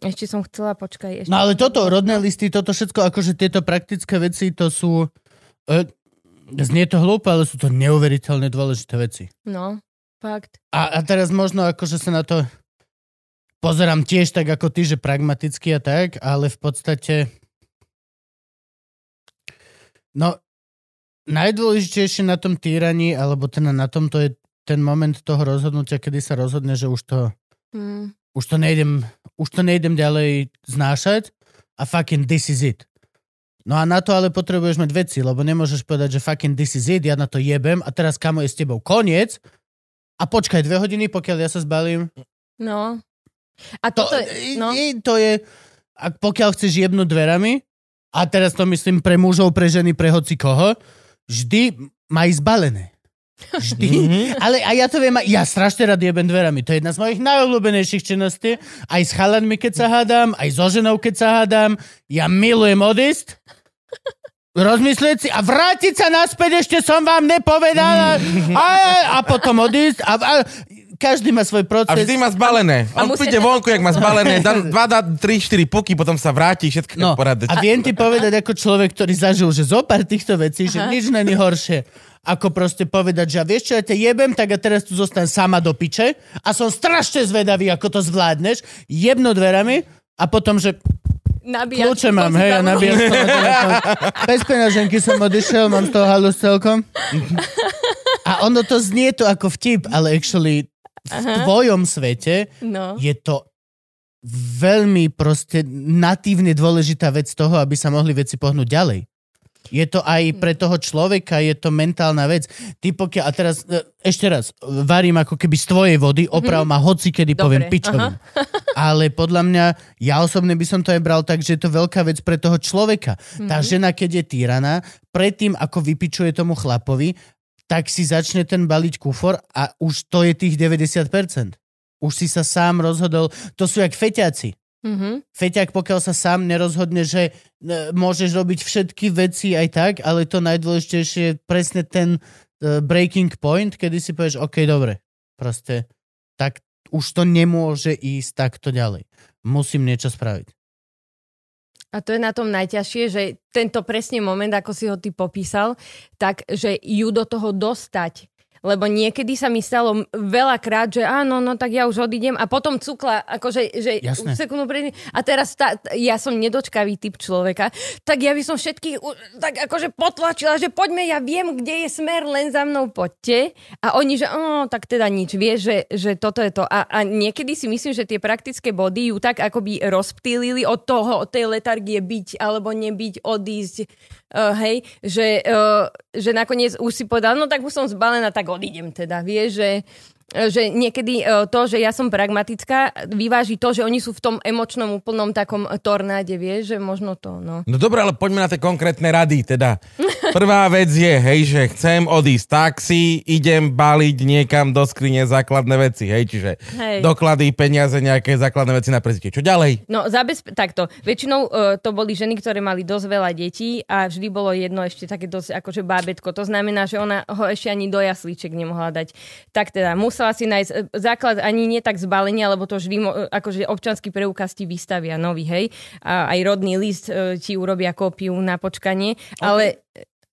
ešte som chcela, počkaj, ešte... No ale toto, rodné listy, toto všetko, akože tieto praktické veci, to sú... E, znie to hlúpo, ale sú to neuveriteľne dôležité veci. No, fakt. A, a teraz možno akože sa na to pozerám tiež tak ako ty, že pragmaticky a tak, ale v podstate no najdôležitejšie na tom týraní, alebo teda na tomto je ten moment toho rozhodnutia, kedy sa rozhodne, že už to, Hm. Už to nejdem, už to nejdem ďalej znášať a fucking this is it. No a na to ale potrebuješ mať veci, lebo nemôžeš povedať, že fucking this is it, ja na to jebem a teraz kamo je s tebou koniec a počkaj dve hodiny, pokiaľ ja sa zbalím. No. A To, toto je... No. to je, ak pokiaľ chceš jebnúť dverami, a teraz to myslím pre mužov, pre ženy, pre hoci koho, vždy maj zbalené. Vždy. Ale a ja to viem, ja strašne rád jebem dverami. To je jedna z mojich najobľúbenejších činností. Aj s chalanmi, keď sa hádam, aj so ženou, keď sa hádam. Ja milujem odísť, rozmyslieť si a vrátiť sa naspäť, ešte som vám nepovedal. A, a potom odísť. A, a, každý má svoj A proces. vždy má zbalené. A On musí- príde vonku, jak má zbalené, [laughs] dá, dva, dá, tri, štyri puky, potom sa vráti, všetko No, poradne. a viem ti povedať ako človek, ktorý zažil, že zo pár týchto vecí, že nič není horšie, ako proste povedať, že a vieš čo, ja ťa jebem, tak a teraz tu zostan sama do piče a som strašne zvedavý, ako to zvládneš, jebno dverami a potom, že Nabíjačku kľúče mám, hej, a tam- nabíjam to na [laughs] telefón. Bez peňaženky som odišiel, mám toho halus celkom. [laughs] A ono to znie to ako vtip, ale actually v tvojom svete No. je to veľmi proste natívne dôležitá vec toho, aby sa mohli veci pohnúť ďalej. Je to aj pre toho človeka, je to mentálna vec. Ty pokiaľ, a teraz e, ešte raz, varím ako keby z tvojej vody, oprav ma hoci kedy Dobre, poviem pičovi. Ale podľa mňa, ja osobne by som to aj bral tak, že je to veľká vec pre toho človeka. Tá žena, keď je týraná, predtým ako vypičuje tomu chlapovi, tak si začne ten baliť kufor a už to je tých 90%. Už si sa sám rozhodol. To sú jak feťáci. Mhm. Feťák, pokiaľ sa sám nerozhodne, že e, môžeš robiť všetky veci aj tak, ale to najdôležitejšie je presne ten e, breaking point, kedy si povieš, OK, dobre, proste, tak už to nemôže ísť takto ďalej. Musím niečo spraviť. A to je na tom najťažšie, že tento presne moment, ako si ho ty popísal, tak, že ju do toho dostať. Lebo niekedy sa mi stalo veľakrát, že áno, no tak ja už odídem a potom cukla, akože, že Jasné. sekundu pred... A teraz tá, ja som nedočkavý typ človeka, tak ja by som všetkých tak akože potlačila, že poďme, ja viem, kde je smer, len za mnou poďte. A oni, že oh, tak teda nič, vieš, že, že toto je to. A, a niekedy si myslím, že tie praktické body ju tak akoby rozptýlili od toho, od tej letargie byť alebo nebyť, odísť, uh, hej, že, uh, že nakoniec už si povedal, no tak už som zbalená, tak odídem teda, vieš, že že niekedy e, to, že ja som pragmatická, vyváži to, že oni sú v tom emočnom úplnom takom tornáde, vieš, že možno to, no. No dobre, ale poďme na tie konkrétne rady, teda. Prvá vec je, hej, že chcem odísť taxi, idem baliť niekam do skrine základné veci, hej, čiže Hej. doklady, peniaze, nejaké základné veci na prezitie. Čo ďalej? No, zabezpe- takto. Väčšinou uh, to boli ženy, ktoré mali dosť veľa detí a vždy bolo jedno ešte také dosť akože bábetko. To znamená, že ona ho ešte ani do jaslíček nemohla dať. Tak teda, musela si nájsť e, základ ani nie tak zbalenia, lebo to vždy, mo- e, akože občanský preukaz ti vystavia nový, hej. A aj rodný list uh, ti urobia kópiu na počkanie, ale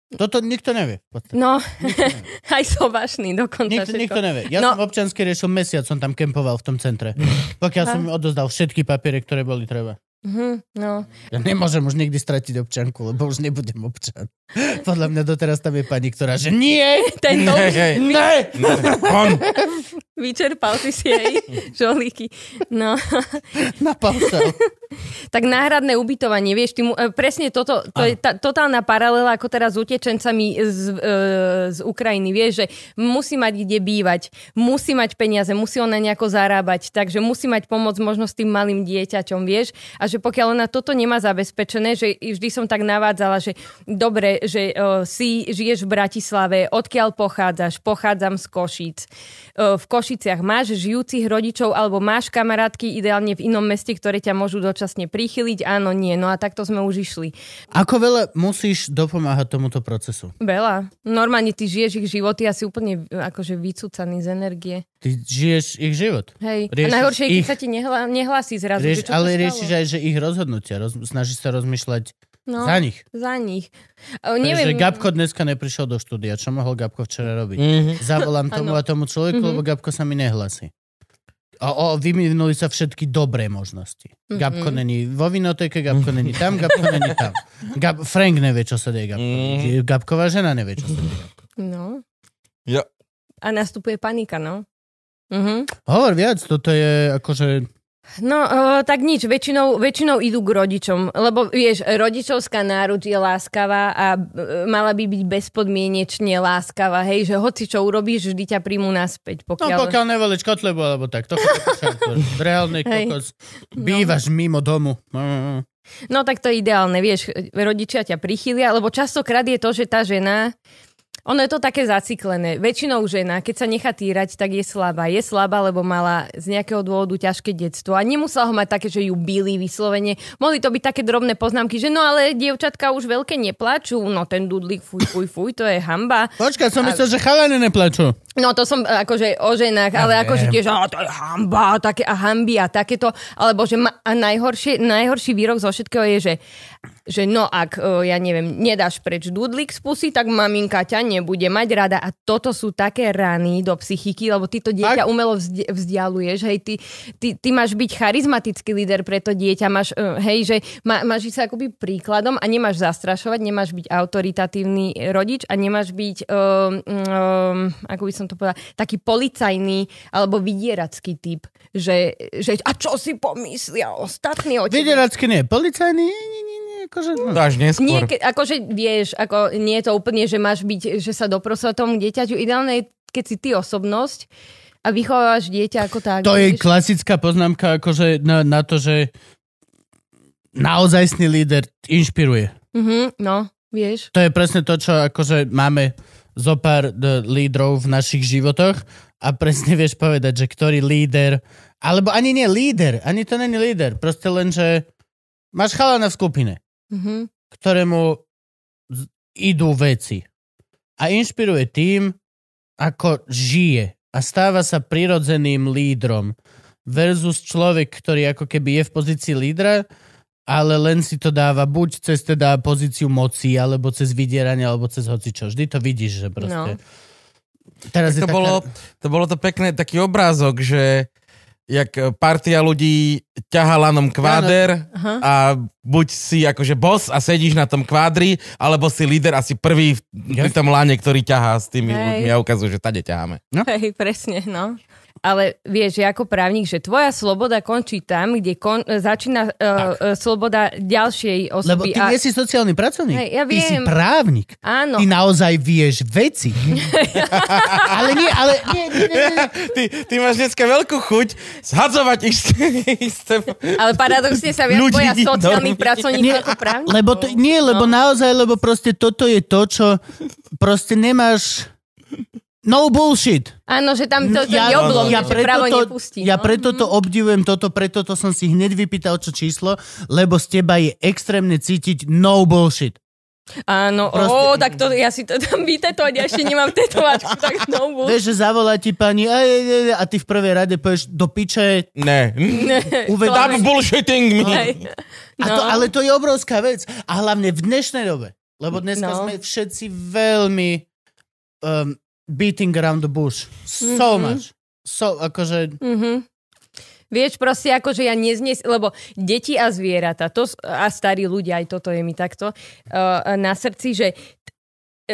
Toto nikto nevie. v podstate. no, [laughs] aj sobašný dokonca. Nikto, všetko. nikto nevie. Ja No. som občanský riešil mesiac, som tam kempoval v tom centre. Pokiaľ som im odozdal všetky papiere, ktoré boli treba. Mhm, no. Ja nemôžem už nikdy stratiť občanku, lebo už nebudem občan. Podľa mňa doteraz tam je pani, ktorá, že nie, Tento Hej, hej. ne. On. vyčerpal si si jej žolíky. No. Na paušal. Tak náhradné ubytovanie, vieš, ty mu, e, presne toto, to je tá, totálna paralela ako teraz s utečencami z, e, z Ukrajiny, vieš, že musí mať kde bývať, musí mať peniaze, musí ona nejako zarábať, takže musí mať pomoc možno s tým malým dieťaťom, vieš, a že pokiaľ ona toto nemá zabezpečené, že vždy som tak navádzala, že dobre, že e, si žiješ v Bratislave, odkiaľ pochádzaš, pochádzam z Košíc. E, v Košiciach máš žijúcich rodičov alebo máš kamarátky ideálne v inom meste, ktoré ťa môžu dočasne prichyliť? Áno, nie. No a takto sme už išli. Ako veľa musíš dopomáhať tomuto procesu? Veľa. Normálne ty žiješ ich životy asi úplne akože vycúcaný z energie. Ty žiješ ich život. Hej. Riešiš a najhoršie je, keď ich- sa ti nehla, nehlasí zrazu. Rieš, že čo sa ale riešiš aj, že ich rozhodnutia. Roz, snažíš sa rozmýšľať no, za nich. Za nich. O, Neviem. Že neviem. Gabko dneska neprišiel do štúdia. Čo mohol Gabko včera robiť? Mhm. Zavolám tomu Áno. a tomu človeku, lebo Gabko sa mi nehlasí. O, o, vyminuli sa všetky dobré možnosti. Gabko není vo vinotéke, Gabko [laughs] není tam, Gabko není tam. Gab, Frank nevie, čo sa deje Gabko. Mhm. Gabková žena nevie, čo sa deje Gabko. No. Ja. A nastupuje panika, no. Mhm. Hovor viac, toto je akože... No, uh, tak nič, väčšinou, väčšinou idú k rodičom, lebo vieš, rodičovská náruč je láskavá a uh, mala by byť bezpodmienečne láskavá, hej, že hoci čo urobíš, vždy ťa príjmu naspäť, No pokiaľ... pokiaľ nevolíš Kotlebu, alebo tak. To [laughs] Reálny kokos. Bývaš mimo domu. Mm. No tak to je ideálne, vieš, rodičia ťa prichylia, lebo častokrát je to, že tá žena, ono je to také zaciklené. Väčšinou žena, keď sa nechá týrať, tak je slabá. Je slabá, lebo mala z nejakého dôvodu ťažké detstvo a nemusela ho mať také, že ju bili vyslovene. Mohli to byť také drobné poznámky, že no ale dievčatka už veľké neplačú, no ten dudlík, fuj, fuj, fuj, to je hamba. Počkaj, som myslel, že chalani neplačú. No to som akože o ženách, ale Ja akože tiež, a to je hamba, také a hamby a takéto, alebo že ma, a najhoršie, najhorší výrok zo všetkého je, že, že no ak, e, ja neviem, nedáš preč dudlík z pusy, tak maminka ťa nebude mať rada a toto sú také rany do psychiky, lebo ty to dieťa Tak. umelo vzdi- vzdialuješ, hej, ty, ty, ty máš byť charizmatický líder pre to dieťa, máš, e, hej, že má, máš ísť akoby príkladom a nemáš zastrašovať, nemáš byť autoritatívny rodič a nemáš byť, um, um, ako by som to povedala, taký policajný alebo vydieracký typ, že, že a čo si pomyslia ostatní o tebe? Vydieracky nie. Policajný? Nie, nie, nie. Akože, no. Až neskôr. Nie, akože vieš, ako nie je to úplne, že máš byť, že sa doprosovať tomu dieťaťu. Ideálne je, keď si ty osobnosť a vychovávaš dieťa ako tak. To je vieš. klasická poznámka akože na, na to, že naozajstný líder inšpiruje. Mhm, no, vieš. To je presne to, čo akože máme zo pár d- lídrov v našich životoch a presne vieš povedať, že ktorý líder, alebo ani nie líder, ani to není líder, proste len, že máš chalana v skupine, Mhm. ktorému idú veci a inšpiruje tým, ako žije a stáva sa prirodzeným lídrom versus človek, ktorý ako keby je v pozícii lídra, ale len si to dáva buď cez teda pozíciu moci, alebo cez vydieranie, alebo cez hocičo. Vždy to vidíš, že proste... No. Teraz je to, taká... bolo, to bolo to pekné, taký obrázok, že jak partia ľudí ťahá lanom kváder a buď si akože boss a sedíš na tom kvádri, alebo si líder a si prvý v- pri tom lane, ktorý ťahá s tými Hej. ľuďmi a ukazuje, že tade ťaháme. Hej, presne, no. Ale vieš, že ako právnik, že tvoja sloboda končí tam, kde kon, začína uh, sloboda ďalšej Lebo osoby. ty nie si sociálny pracovník. Hej, ja Ty si viem. právnik. Áno. Ty naozaj vieš veci. [laughs] ale nie, ale nie, nie, nie, nie. Ty, ty máš dneska veľkú chuť zhadzovať isté... Ale paradoxne sa viac Ľudí boja sociálnych pracovníkov ako právnikov. Lebo to, nie, lebo No. naozaj, lebo proste toto je to, čo proste nemáš... No bullshit. Áno, že tam to, to ja, joblom, ja, preto právo to, nepustí. ja no. preto to obdivujem toto, preto to som si hneď vypýtal čo číslo, lebo z teba je extrémne cítiť no bullshit. Áno, Proste- ó, tak to ja si to tam vytetovať, ja ešte nemám tetovačku, tak znovu. Vieš, že zavolá ti pani a, a ty v prvej rade povieš do piče, Ne. uved... Stop bullshitting me. Hej. A to, No. ale to je obrovská vec. A hlavne v dnešnej dobe. Lebo dneska No. sme všetci veľmi um, beating around the bush. So Mhm. much. So, akože... Mhm. Vieš, proste ako, že ja neznes, lebo deti a zvieratá, to, a starí ľudia, aj toto je mi takto uh, na srdci, že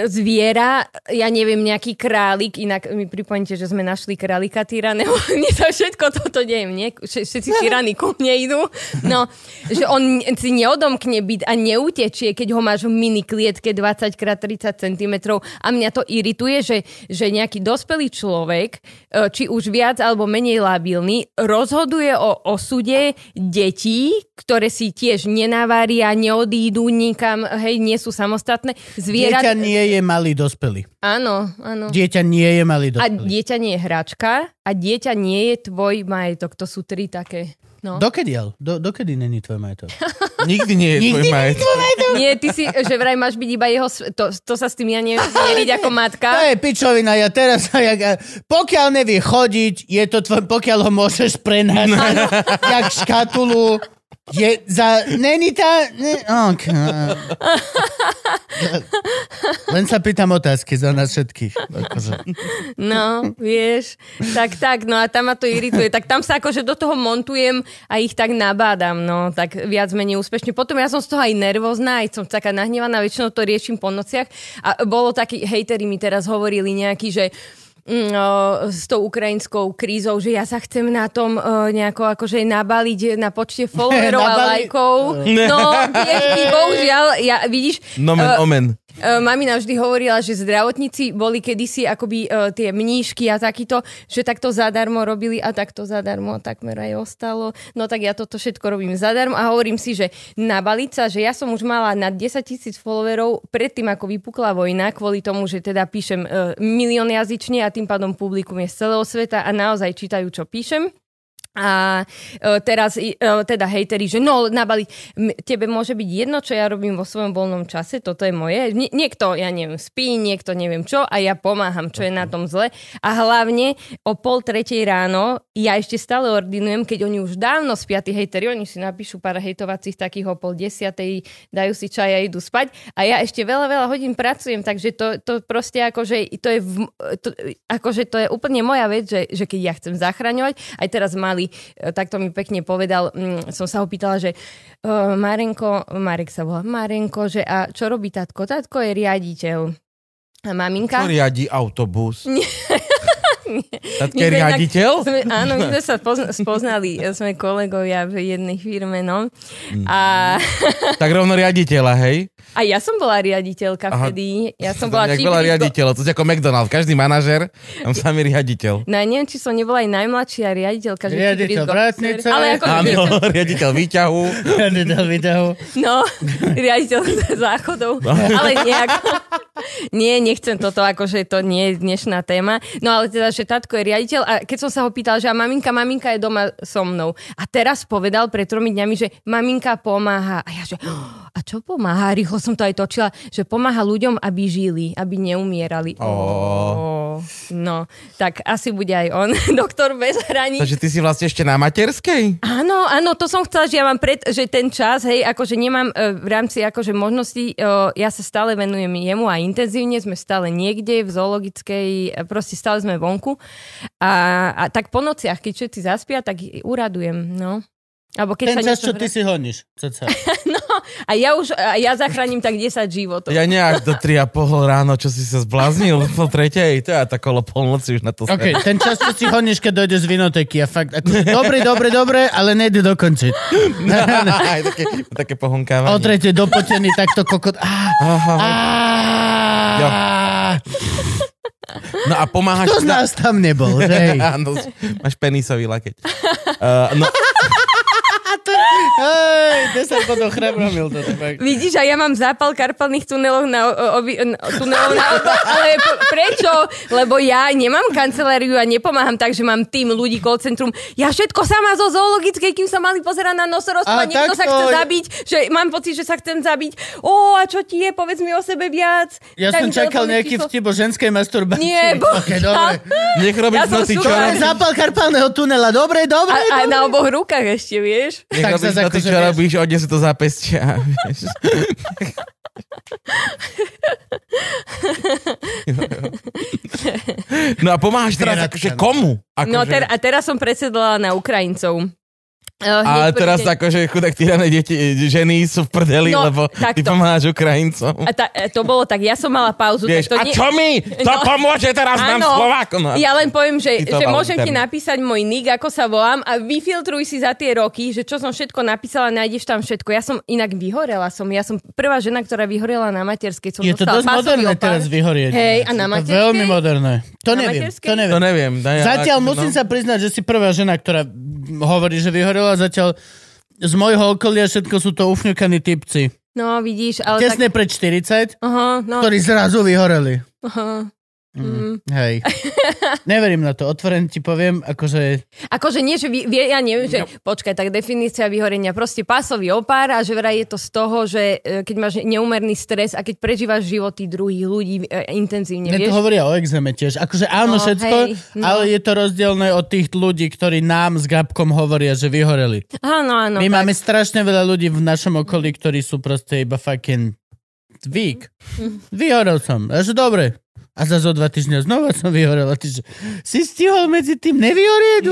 zviera, ja neviem, nejaký králik, inak mi pripomínte, že sme našli králika tyraného, [laughs] mne sa všetko toto deje, mne, Vš- všetci tyrany ku mne idú, no, že on si neodomkne byt a neutečie, keď ho máš v mini klietke 20x30 cm a mňa to irituje, že, že nejaký dospelý človek, e, či už viac alebo menej labilný, rozhoduje o osude detí, ktoré si tiež nenavária, neodídu nikam, hej, nie sú samostatné. Zvierat... Dieťa nie je malý dospelý. Áno, áno. Dieťa nie je malý A dospelý. dieťa nie je hračka a dieťa nie je tvoj majetok. To sú tri také. No. Dokedy, ale? Do, dokedy není tvoj majetok? [laughs] Nikdy nie je tvoj Nikdy majetok. Nie, ty si, že vraj máš byť iba jeho... To, to sa s tým ja neviem zmieriť ako To matka. je pičovina, ja teraz, [laughs] jak, pokiaľ nevie chodiť, je to tvoj, pokiaľ ho môžeš prenášať, jak škatulu, je za... Není tá... Ne, okay. Len sa pýtam otázky za nás všetkých. Akože. No, vieš. Tak, tak, no a tam ma to irituje. Tak tam sa akože do toho montujem a ich tak nabádam, no, tak viac menej úspešne. Potom ja som z toho aj nervózna, aj som taká nahnevaná, väčšinou to riešim po nociach. A bolo takí, hejteri mi teraz hovorili nejaký, že s tou ukrajinskou krízou, že ja sa chcem na tom o, nejako akože nabaliť na počte [laughs] followerov a lajkov. No, vieš, ty, bohužiaľ, ja, vidíš... Nomen o, omen. Uh, mamina vždy hovorila, že zdravotníci boli kedysi akoby uh, tie mníšky a takýto, že takto zadarmo robili a takto zadarmo takmer aj ostalo. No tak ja toto všetko robím zadarmo a hovorím si, že nabaliť sa, že ja som už mala na 10 tisíc followerov predtým, ako vypukla vojna, kvôli tomu, že teda píšem uh, milión jazyčne a tým pádom publikum je z celého sveta a naozaj čítajú, čo píšem. A e, teraz e, teda hejteri, že no, nabali, tebe môže byť jedno, čo ja robím vo svojom voľnom čase, toto je moje. Nie, niekto, ja neviem, spí, niekto neviem čo a ja pomáham, čo je na tom zle. A hlavne o pol tretej ráno ja ešte stále ordinujem, keď oni už dávno spia, tí hejteri, oni si napíšu pár hejtovacích takých o pol desiatej, dajú si čaj a idú spať a ja ešte veľa, veľa hodín pracujem, takže to, to proste akože to je, to, akože to je úplne moja vec, že, že keď ja chcem zachraňovať, aj teraz mali, e, takto mi pekne povedal, mm, som sa ho pýtala, že uh, Marenko, Marek sa volá, Marenko, že a čo robí tatko? Tatko je riaditeľ. A maminka? Čo riadi autobus? Tatke [laughs] [laughs] Sme inak- riaditeľ? Sme, áno, my sme sa pozna- [laughs] spoznali, sme kolegovia v jednej firme, no. Mm. A, [laughs] Tak rovno riaditeľa, hej? a ja som bola riaditeľka Aha. vtedy. Ja som bola chief veľa risk- riaditeľov, to je ako McDonald's, každý manažer, tam samý riaditeľ. No ja neviem, či som nebola aj najmladšia riaditeľka. Že Riaditeľ vrátnice. Ale ako Áno, riaditeľ výťahu. Riaditeľ výťahu. No, riaditeľ záchodov. Ale nejak. Nie, nechcem toto, akože to nie je dnešná téma. No ale teda, že tatko je riaditeľ a keď som sa ho pýtal, že a maminka, maminka je doma so mnou. A teraz povedal pred tromi dňami, že maminka pomáha. A ja že, "Oh, a čo pomáha? Rýchlo som to aj točila, že pomáha ľuďom, aby žili, aby neumierali. Oh. No, tak asi bude aj on, [laughs] doktor bez hraníc. Takže ty si vlastne ešte na materskej? Áno, áno, to som chcela, že ja mám pred, že ten čas, hej, akože nemám e, v rámci akože možností, e, ja sa stále venujem jemu a intenzívne, sme stále niekde v zoologickej, e, proste stále sme vonku a, a tak po nociach, keď všetci zaspia, tak uradujem, no. Alebo keď Ten sa čas, čo hra- ty si honíš. Ceca. [laughs] No, a ja už, a ja zachránim tak 10 životov. Ja nejak do 3,5 ráno, čo si sa zbláznil po tretej, to ja tak okolo polnoci už na to OK, okay. ten čas, čo si honíš, keď dojde z vinoteky a fakt, dobre, dobre, dobre, ale nejde dokončiť. [laughs] Aj také, také pohonkávanie. O tretej dopotený, takto kokot. Á, Aha. Jo. á, No a pomáhaš... Kto z nás tam nebol, že? [laughs] Áno, máš penisový lakeť. Uh, no, Hej, 10 bodov chrebromil to. fakt. Vidíš, a ja mám zápal karpalných tunelov na, o, obi, tunelov na oba, ale prečo? Lebo ja nemám kanceláriu a nepomáham tak, že mám tým ľudí, call centrum. Ja všetko sama zo zoologickej, kým sa mali pozerať na nosorožstvo A a niekto sa chce zabiť, že mám pocit, že sa chcem zabiť. Ó, a čo ti je? Povedz mi o sebe viac. Ja Daj som čakal nejaký číslo. vtip o ženskej masturbácii. Nie, bo... Ok, dobre. [laughs] nech robíš Ja noci, čo? Zápal karpálneho tunela, dobre, dobre. A, a dobre. na oboch rukách ešte, vieš? Nech Tak robíš zase noci, akože čo vieš. robíš, odnes si to zápestia. [laughs] vieš. [laughs] No a pomáhaš teraz Nerad akože komu? Ako No že- ter, a teraz som predsedala na Ukrajincov. Eh, A teraz deň. akože chudák tyrané deti, ženy sú v prdeli, No, lebo ty takto. pomáhaš Ukrajincom. A ta, e, to bolo tak, ja som mala pauzu. Vieš, tak to a čo mi? To No. pomôže teraz nám Áno. Slovákom. No. Ja len poviem, že, Ty že môžem ti napísať môj nick, ako sa volám a vyfiltruj si za tie roky, že čo som všetko napísala, nájdeš tam všetko. Ja som inak vyhorela som. Ja som prvá žena, ktorá vyhorela na materskej. Som Je to dosť moderné opár. teraz vyhorieť. Hej, a na materskej? veľmi moderné. To Na neviem, materskej? to neviem. To neviem. Daj, Zatiaľ musím no. sa priznať, že si prvá žena, ktorá hovorí, že vyhorela. Zatiaľ z môjho okolia všetko sú to ufňukaní typci. No, vidíš, ale Tesne tak... pred 40, Aha, no, ktorí zrazu vyhoreli. aha. Mm. Hej. [laughs] Neverím na to, otvorene ti poviem, akože... Akože nie, že vy, vie, ja neviem, že počkaj, tak definícia vyhorenia, proste pásový opár a že vraj je to z toho, že e, keď máš neúmerný stres a keď prežívaš životy druhých ľudí e, intenzívne, Ne, to vieš? hovoria o exéme tiež. Akože áno, No, všetko, hej, no. ale je to rozdielne od tých ľudí, ktorí nám s Gabkom hovoria, že vyhoreli. Áno, áno. My tak. máme strašne veľa ľudí v našom okolí, ktorí sú proste iba fucking weak. Mhm. Vyhorel som. A že dobre. A za zo dva týždňa znova som vyhorel. Ty, že si stihol medzi tým nevyhorieť?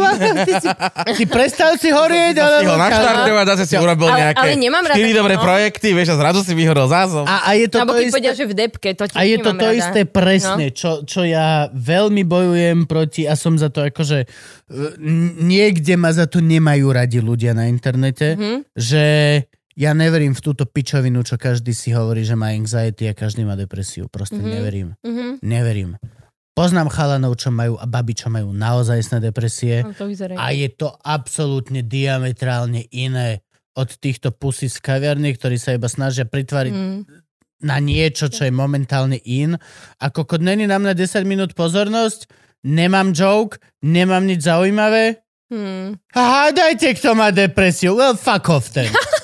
Ty, si, ty prestal si horieť? Alebo... ho naštartovať, zase si urobil Ale- nejaké ale nemám rada, štyri dobré no. projekty, vieš, a zrazu si vyhorel zázov. A, a je to Alebo to keď isté... že v depke, to A je to to rada. isté presne, čo, čo ja veľmi bojujem proti a som za to akože e, niekde ma za to nemajú radi ľudia na internete, Mhm. že ja neverím v túto pičovinu, čo každý si hovorí, že má anxiety a každý má depresiu. Proste Mhm. neverím. Mhm. Neverím. Poznám chalanov, čo majú a baby, čo majú naozajstné depresie No, to vyzerá. a je to absolútne diametrálne iné od týchto pusy z kaviarny, ktorí sa iba snažia pritváriť Mm. na niečo, čo je momentálne in. Ako kod není na mňa 10 minút pozornosť, nemám joke, nemám nič zaujímavé. Hmm. A hádajte, kto má depresiu. Well, fuck off ten. [laughs]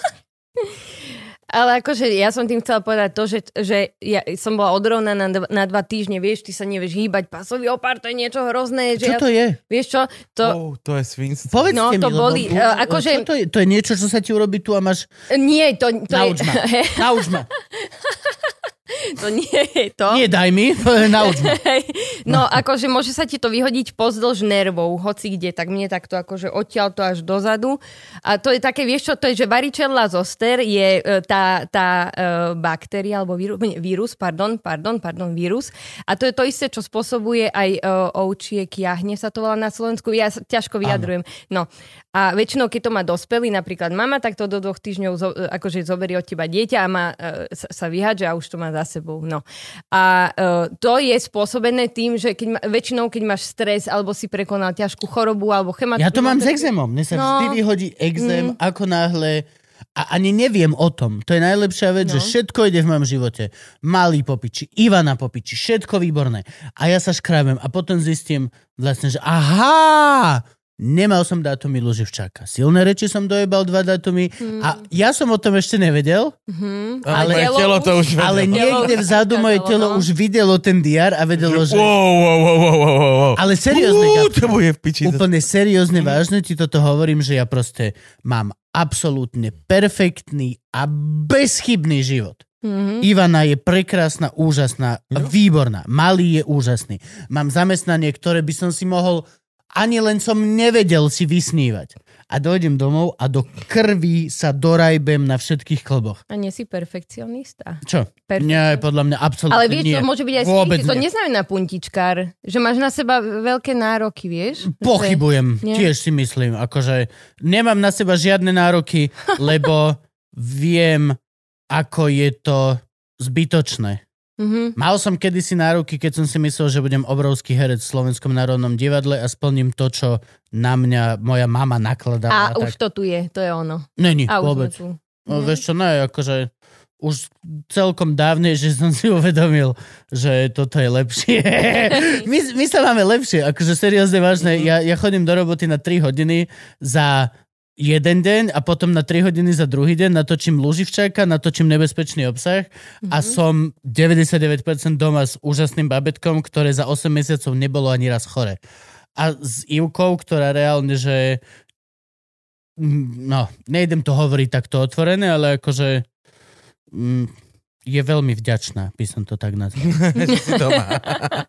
Ale akože ja som tým chcela povedať to, že, že ja som bola odrovnaná na, dva- na dva týždne, vieš, ty sa nevieš hýbať, pasový opár, to je niečo hrozné. Že Čo ja, to je? Vieš čo? To, Oh, to je svinstvo. Povedzte No, mi, to lebo- boli, e, akože- Čo to, je? to je niečo, čo sa ti urobí tu a máš... Nie, to, to Nauč je... ma. Nauč ma. [laughs] [laughs] [laughs] to nie je to. Nie daj mi, [laughs] nauč ma. Hej. No, akože môže sa ti to vyhodiť pozdĺž nervov, hoci kde, tak mne takto akože odtiaľ to až dozadu. A to je také, vieš čo, to je, že varicella zoster je e, tá, tá e, baktéria, alebo vírus, nie, vírus, pardon, pardon, pardon, vírus. A to je to isté, čo spôsobuje aj e, ovčie kiahne, sa to volá na Slovensku. Ja sa ťažko vyjadrujem. No. A väčšinou, keď to má dospelý, napríklad mama, tak to do dvoch týždňov zo, e, akože zoberie od teba dieťa a má, e, sa, vyhádže a už to má za sebou. No. A e, to je spôsobené tým, že keď ma, väčšinou, keď máš stres alebo si prekonal ťažkú chorobu alebo chematku... Ja to mám s exémom. Mne sa No. vždy vyhodí exém, ako náhle... A ani neviem o tom. To je najlepšia vec, No. že všetko ide v mojom živote. Malý popiči, Ivana popiči, všetko výborné. A ja sa škrábem a potom zistím vlastne, že aha, nemal som dátumy Luživčáka. Silné reči som dojebal dva dátumy a ja som o tom ešte nevedel, Mhm. Ale- Moje telo to už vedelo. ale niekde vzadu moje telo no. už videlo ten diar a vedelo, že... Wow, wow, wow, wow, wow, wow. Ale seriózne, Uú, to bude v piči. Úplne seriózne, vážne ti toto hovorím, že ja proste mám absolútne perfektný a bezchybný život. Mhm. Ivana je prekrásna, úžasná, výborná. Malý je úžasný. Mám zamestnanie, ktoré by som si mohol Ani len som nevedel si vysnívať. A dojdem domov a do krvi sa dorajbem na všetkých kloboch. A nie si perfekcionista. Čo? Perfektne. Nie, podľa mňa absolútne Ale vieš, nie. to môže byť aj Vôbec. To neznamená puntičkár. Že máš na seba veľké nároky, vieš? Pochybujem, Nie. tiež si myslím. Akože nemám na seba žiadne nároky, [laughs] lebo viem, ako je to zbytočné. Mhm. Mal som kedysi nároky, keď som si myslel, že budem obrovský herec v Slovenskom národnom divadle a splním to, čo na mňa moja mama nakladala. A už to tu je, to je ono. Není, A už vôbec. tu. No, Mhm. vieš čo, ne, akože už celkom dávne, že som si [laughs] uvedomil, že toto je lepšie. [laughs] my, my sa máme lepšie, akože seriózne vážne. Ja, ja chodím do roboty na 3 hodiny za jeden deň a potom na 3 hodiny za druhý deň natočím Luživčáka, natočím nebezpečný obsah a som 99% doma s úžasným babetkom, ktoré za 8 mesiacov nebolo ani raz chore. A s Ivkou, ktorá reálne, že Mm, no, nejdem to hovoriť takto otvorené, ale akože mm, je veľmi vďačná, by som to tak nazval. [laughs] Doma.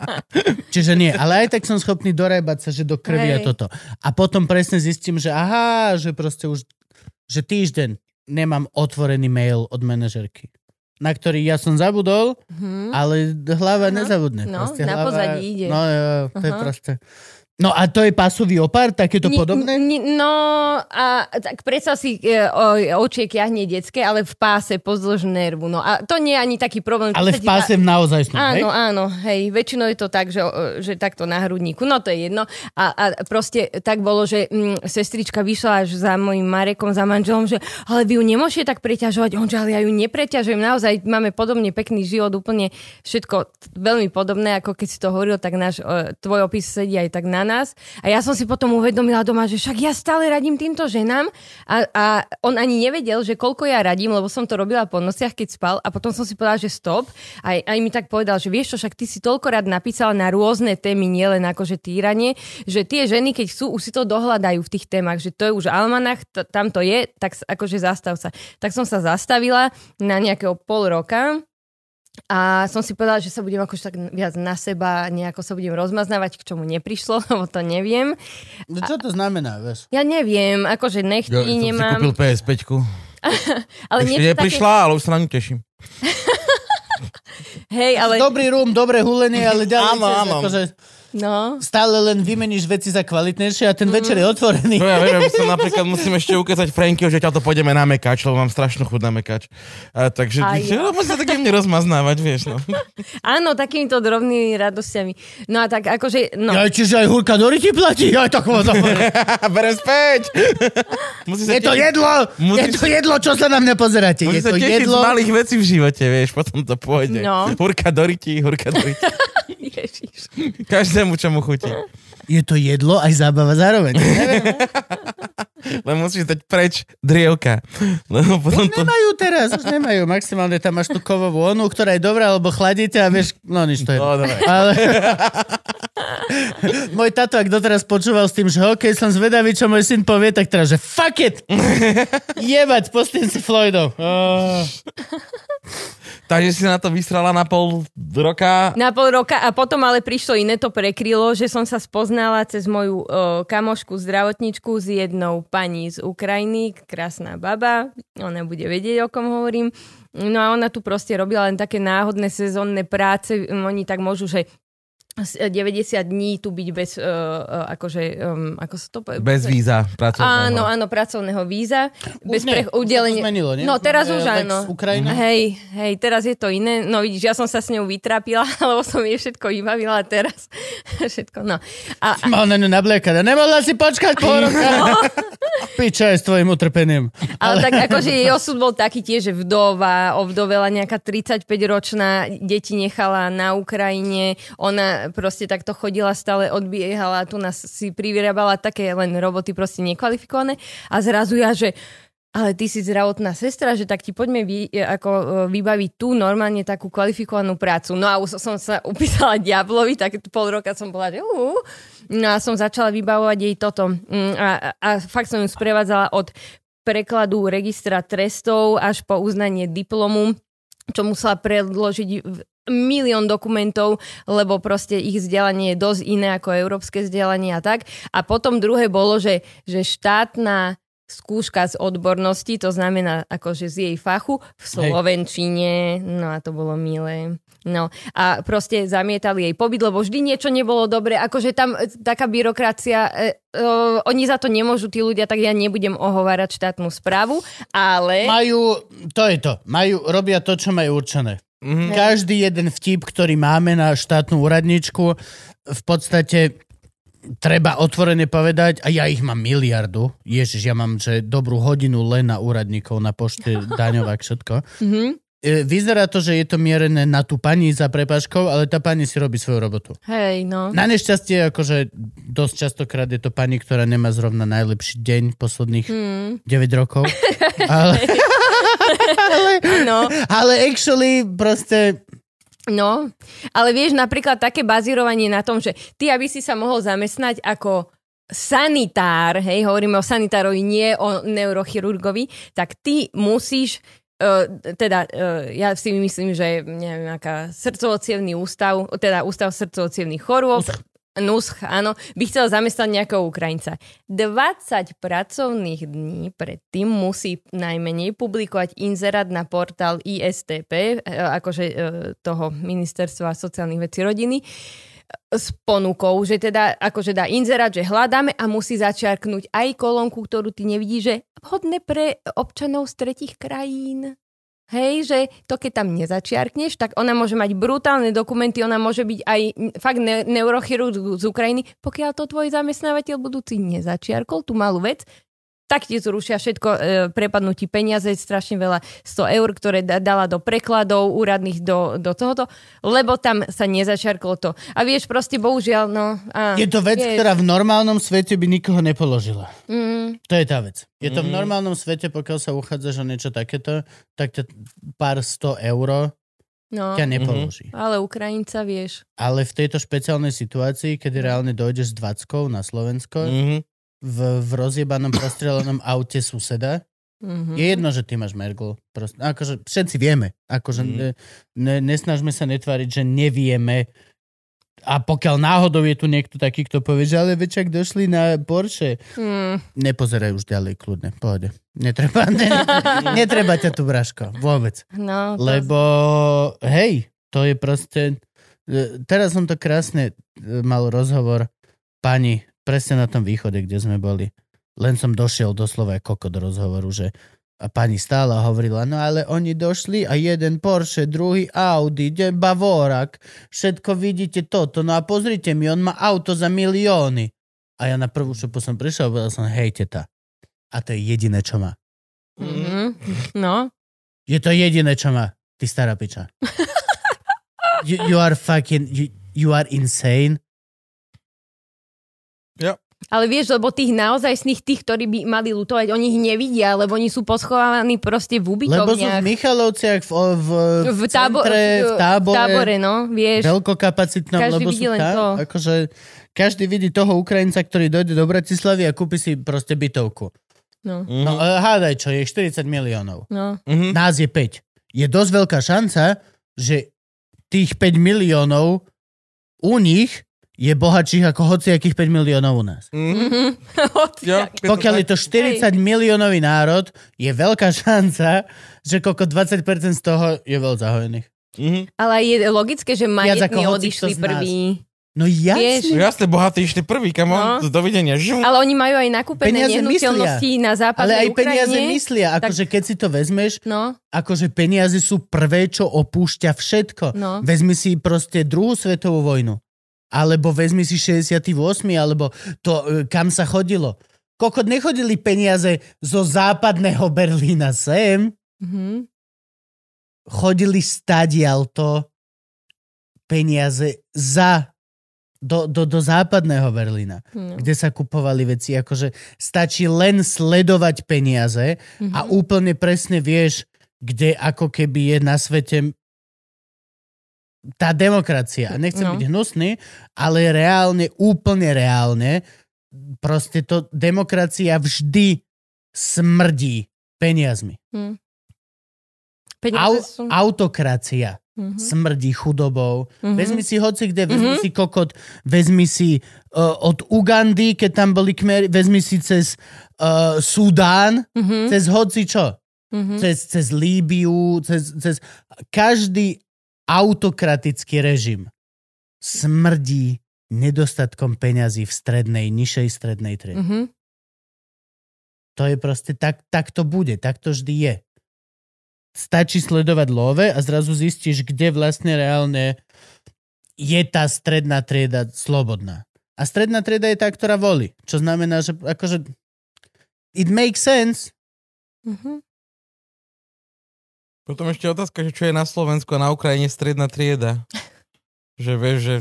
[laughs] Čiže nie, ale aj tak som schopný dorajbať sa, že do krvi a Hej. toto. A potom presne zistím, že aha, že proste už, že týždeň nemám otvorený mail od manažerky na ktorý ja som zabudol, Mhm. ale hlava Aha. nezabudne. No, Proste na hlava- pozadí ide. No, jo, to je Aha. proste... No a to je pasový opár, takéto Ni- podobné? ni- No a tak predstav si e, o, očiek jahne detské, ale v páse pozdĺž nervu. No a to nie je ani taký problém. Ale v páse naozaj hej? Áno, áno, hej, väčšinou je to tak, že, že takto na hrudníku, no to je jedno. A, a proste tak bolo, že mm, sestrička vyšla až za mojim Marekom, za manželom, že ale vy ju nemôžete tak preťažovať, on že ale ja ju nepreťažujem, naozaj máme podobne pekný život, úplne všetko veľmi podobné, ako keď si to hovoril, tak náš, tvoj opis sedí aj tak na nás. A ja som si potom uvedomila doma, že však ja stále radím týmto ženám a, a on ani nevedel, že koľko ja radím, lebo som to robila po nociach, keď spal a potom som si povedala, že stop. Aj, aj mi tak povedal, že vieš čo, však ty si toľko rád napísala na rôzne témy, nielen akože týranie, že tie ženy, keď chcú, už si to dohľadajú v tých témach, že to je už almanach, t- tam to je, tak akože zastav sa. Tak som sa zastavila na nejakého pol roka a som si povedala, že sa budem akože tak viac na seba, nejako sa budem rozmaznávať, k čomu neprišlo, [laughs] lebo to neviem. No čo to znamená, vieš? Ja neviem, akože nechty Ja nemám. kúpil PS5. [laughs] ale Ešte neprišla, ale už sa na ňu teším. Také, [laughs] hej, ale Dobrý rum, dobré hulenie, ale ďalej Áno, áno. akože no. stále len vymeníš veci za kvalitnejšie a ten večer je otvorený. No ja viem, ja som [laughs] napríklad musím ešte ukázať Frankyho, že ťa to pôjdeme na mekač, lebo mám strašnú chuť na mekač. A, takže Aj ja. no, musím sa takým nerozmaznávať, vieš. No. [laughs] Áno, takýmito drobnými radosťami. No a tak akože, no. Ja, čiže aj hurka do ti platí? Aj tak dobre. [laughs] Berem späť. Musí sa Je to tešiť- jedlo! Je Musíš- to jedlo, čo sa na mňa pozeráte. Musí Je sa to tešiť jedlo. z malých vecí v živote, vieš, potom to pôjde. No. Hurka do ryti, hurka do ryti. Ježiš. Každému, čo mu chutí. Je to jedlo aj zábava zároveň. Len [laughs] [laughs] musíš dať preč drievka. Lebo potom to... Nemajú teraz, už nemajú. Maximálne tam máš tú kovovú onu, ktorá je dobrá, lebo chladíte a vieš, no nič to je. No, dobre. Ale... [laughs] Môj tato, ak doteraz počúval s tým, že OK, som zvedavý, čo môj syn povie, tak teraz, že fuck it! Jebať, pustím si Floydov. Oh. Takže si na to vysrala na pol roka. Na pol roka a potom ale prišlo iné to prekrylo, že som sa spoznala cez moju o, kamošku zdravotničku s jednou pani z Ukrajiny, krásna baba, ona bude vedieť, o kom hovorím. No a ona tu proste robila len také náhodné sezónne práce, oni tak môžu, že 90 dní tu byť bez, uh, uh, akože, um, ako sa to povie? Bez víza pracovného. Áno, áno, pracovného víza. Bez nie, pre, už sa to udelenia. zmenilo, nie? No teraz Máme už áno. Ukrajina. Hej, hej, teraz je to iné. No vidíš, ja som sa s ňou vytrápila, [laughs] lebo som jej všetko vybavila a teraz [laughs] všetko, no. A, a, Mal na ňu nabliekať. A nemohla si počkať pol [laughs] roka. Piča aj s tvojim utrpením. ale tak akože jej osud bol taký tiež, že vdova, ovdovela nejaká 35-ročná, deti nechala na Ukrajine, ona proste takto chodila, stále odbiehala, tu nás si privyrábala také len roboty proste nekvalifikované a zrazu ja, že ale ty si zdravotná sestra, že tak ti poďme vy, ako, e, vybaviť tú normálne takú kvalifikovanú prácu. No a už som sa [laughs] upísala Diablovi, tak pol roka som bola, že uh, no a som začala vybavovať jej toto. Mm, A, a, fakt som ju sprevádzala od prekladu registra trestov až po uznanie diplomu čo musela predložiť milión dokumentov, lebo proste ich vzdelanie je dosť iné ako európske vzdelanie a tak. A potom druhé bolo, že, že štátna skúška z odbornosti, to znamená akože z jej fachu v Slovenčine, no a to bolo milé. No a proste zamietali jej pobyt, lebo vždy niečo nebolo dobre, akože tam e, taká byrokracia, e, e, oni za to nemôžu tí ľudia, tak ja nebudem ohovárať štátnu správu, ale... Majú, to je to, majú, robia to, čo majú určené. Mm-hmm. Každý jeden vtip, ktorý máme na štátnu úradničku, v podstate treba otvorene povedať, a ja ich mám miliardu, ježiš, ja mám že dobrú hodinu len na úradníkov, na pošte, [laughs] daňovák, všetko. Mhm. E, Vyzerá to, že je to mierené na tú pani za prepaškou, ale tá pani si robí svoju robotu. Hej, no. Na nešťastie, akože dosť častokrát je to pani, ktorá nemá zrovna najlepší deň posledných Hmm. 9 rokov. [laughs] ale, ale, No, ale actually proste no, ale vieš, napríklad také bazírovanie na tom, že ty, aby si sa mohol zamestnať ako sanitár, hej, hovoríme o sanitárovi, nie o neurochirurgovi, tak ty musíš Uh, teda uh, ja si myslím, že neviem, aká srdcovo ústav, teda ústav srdcovo chorôb, NUSCH, áno, by chcel zamestnať nejakého Ukrajinca. 20 pracovných dní predtým musí najmenej publikovať inzerát na portál ISTP, e, akože e, toho Ministerstva sociálnych vecí rodiny, e, s ponukou, že teda akože dá inzerát, že hľadáme a musí začiarknúť aj kolónku, ktorú ty nevidíš, že vhodné pre občanov z tretich krajín. Hej, že to keď tam nezačiarkneš, tak ona môže mať brutálne dokumenty, ona môže byť aj fakt ne- neurochirurg z Ukrajiny. Pokiaľ to tvoj zamestnávateľ budúci nezačiarkol, tú malú vec, tak ti zrušia všetko, e, prepadnú ti peniaze, strašne veľa 100 eur, ktoré da- dala do prekladov úradných do, do tohoto, lebo tam sa nezačiarklo to. A vieš, proste bohužiaľ, no... A, je to vec, vieš, ktorá v normálnom svete by nikoho nepoložila. Mm, To je tá vec. Je to v normálnom svete, pokiaľ sa uchádzaš o niečo takéto, tak ťa pár sto eur no, ťa nepoloží. ale Ukrajinca, vieš. Ale v tejto špeciálnej situácii, kedy reálne dojdeš s 20 na Slovensko, Mhm. V, v rozjebanom prostrelenom aute suseda, Mhm. je jedno, že ty máš. Proste, akože všetci vieme. Akože Mhm. ne, ne, nesnažme sa netváriť, že nevieme. A pokiaľ náhodou je tu niekto taký, kto povie, že ale večak došli na Porsche, Mm, nepozeraj už ďalej, kľudne, pohode. Netreba, ne, [laughs] netreba ťa tu, Braško, vôbec. no, to- Lebo, hej, to je proste... e, Teraz som to krásne e, mal rozhovor pani presne na tom východe, kde sme boli. Len som došiel doslova koko do rozhovoru, že a pani stála hovorila, no ale oni došli a jeden Porsche, druhý Audi, de Bavorak, všetko vidíte toto, no a pozrite mi, on má auto za milióny. A ja na prvú šupu som prišiel a povedal som, hej teta. A to je jediné, čo má. Mhm. No, Je to jediné, čo má. Ty stará piča. [laughs] you, you are fucking... You, you are insane. Ale vieš, lebo tých naozajstných tých, ktorí by mali lutovať, oni ich nevidia, lebo oni sú poschovávaní proste v Lebo sú v ubytovniach. Michalovciach, v, v, v, tábo- centre, v tábore, v tábore, no, vieš. veľkokapacitnom, Každý lebo vidí sú len tam, to. akože každý vidí toho Ukrajinca, ktorý dojde do Bratislavy a kúpi si proste bytovku. No, Mhm. No uh, hádaj čo, je 40 miliónov. no. Mhm. Nás je 5. Je dosť veľká šanca, že tých 5 miliónov u nich je bohatších ako hociakých 5 miliónov u nás. Mhm. [laughs] Mhm. Jo, Pokiaľ tak. je to 40 miliónový národ, je veľká šanca, že koľko 20% z toho je veľ zahojených. Mhm. Ale je logické, že majetní odišli prví. No jasne. Vieš, Jasne, bohatí išli prvý, kamo, No. dovidenia. Žum. Ale oni majú aj nakúpené Peniaze nehnuteľnosti na Ale západnej aj peniaze Ukrajine. myslia, akože keď si to vezmeš, No, akože peniaze sú prvé, čo opúšťa všetko. No. Vezmi si proste druhú svetovú vojnu. Alebo vezmi si 68. alebo to, e, kam sa chodilo. Kokot nechodili peniaze zo západného Berlína sem, mhm. chodili stadialto peniaze za do, do, do západného Berlína, No. kde sa kupovali veci. Akože stačí len sledovať peniaze Mhm. a úplne presne vieš, kde ako keby je na svete tá demokracia. A nechcem No. byť hnusný, ale reálne, úplne reálne, proste to demokracia vždy smrdí peniazmi. Peniaze Au, sú... autokracia Mhm. smrdí chudobou. Vezmi si hoci kde, vezmi si kokot, vezmi si uh, od Ugandy, keď tam boli kmery, vezmi si cez uh, Sudán, Mhm. cez hoci čo. Mhm. Cez, cez Líbiu, cez, cez každý autokratický režim smrdí nedostatkom peňazí v strednej, nižšej strednej triede. Mhm. To je proste, tak, tak to bude, tak to vždy je. Stačí sledovať love a zrazu zistíš, kde vlastne reálne je tá stredná trieda slobodná. A stredná trieda je tá, ktorá volí. Čo znamená, že akože it makes sense. Mhm. Potom ešte otázka, že čo je na Slovensku a na Ukrajine stredná trieda. [laughs] Že vieš, že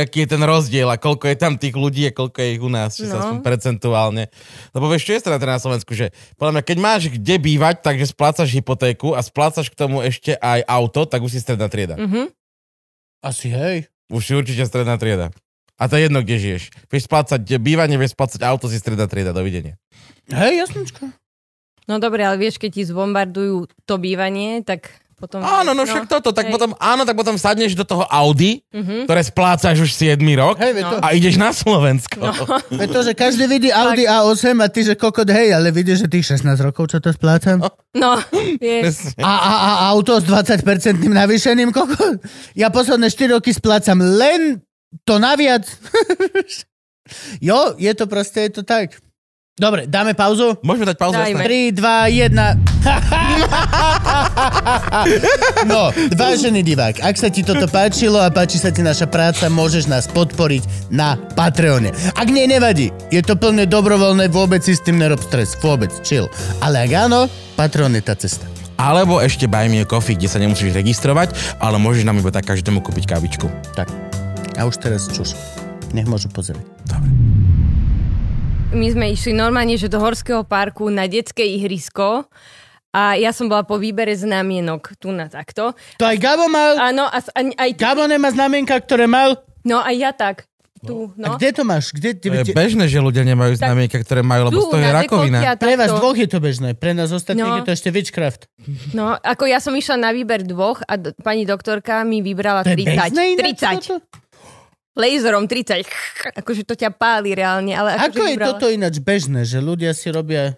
aký je ten rozdiel a koľko je tam tých ľudí a koľko je ich u nás, či sa No. aspoň percentuálne. Lebo vieš, čo je stredná trieda na Slovensku, že podľa mňa, keď máš kde bývať, takže splácaš hypotéku a splácaš k tomu ešte aj auto, tak už si stredná trieda. Mhm. Asi hej. Už si určite stredná trieda. A to je jedno, kde žiješ. Vieš splácať bývanie, vieš splácať auto, si stredná trieda. Dovidenia. Hej, jasnočka. No dobre, ale vieš, keď ti zbombardujú to bývanie, tak potom... Áno, no však toto, tak hej. potom, áno, tak potom sadneš do toho Audi, Mhm. ktoré splácaš už 7 rok Hej, to, a ideš na Slovensko. [laughs] veď to, že každý vidí Audi A8 a ty, že kokot, hej, ale vidíš, že tých 16 rokov, čo to splácam? No, [laughs] vieš. Presne. A, a, a auto s 20% navýšeným kokot? Ja posledné 4 roky splácam len to naviac. [laughs] jo, je to proste, je to tak. Dobre, dáme pauzu? Môžeme dať pauzu? Dajme. jasné? 3, 2, 1. No, vážený divák, ak sa ti toto páčilo a páči sa ti naša práca, môžeš nás podporiť na Patreone. Ak nie, nevadí. Je to plne dobrovoľné, vôbec si s tým nerob stres. Vôbec, chill. Ale ak áno, Patreon je tá cesta. Alebo ešte Buy Me a Coffee, kde sa nemusíš registrovať, ale môžeš nám iba tak každému kúpiť kávičku. Tak. A už teraz čuš. Nech môžu pozrieť. My sme išli normálne, že do Horského parku na detské ihrisko a ja som bola po výbere znamienok tu na takto. To aj Gabo mal... Áno, a, a, aj ty, Gabo nemá znamienka, ktoré mal... no aj ja tak. Tu, A no. kde to máš? Kde, ty, To je bežné, že ľudia nemajú Tak- znamienka, ktoré majú, lebo Tu, z toho je na rakovina. dekolte a pre vás dvoch je to bežné. Pre nás ostatných No. je to ešte witchcraft. No, ako ja som išla na výber dvoch a d- pani doktorka mi vybrala To je 30. bežné ináč 30. Laserom 30. Akože to ťa páli reálne, ale akože Ako je vybrala. toto ináč bežné, že ľudia si robia...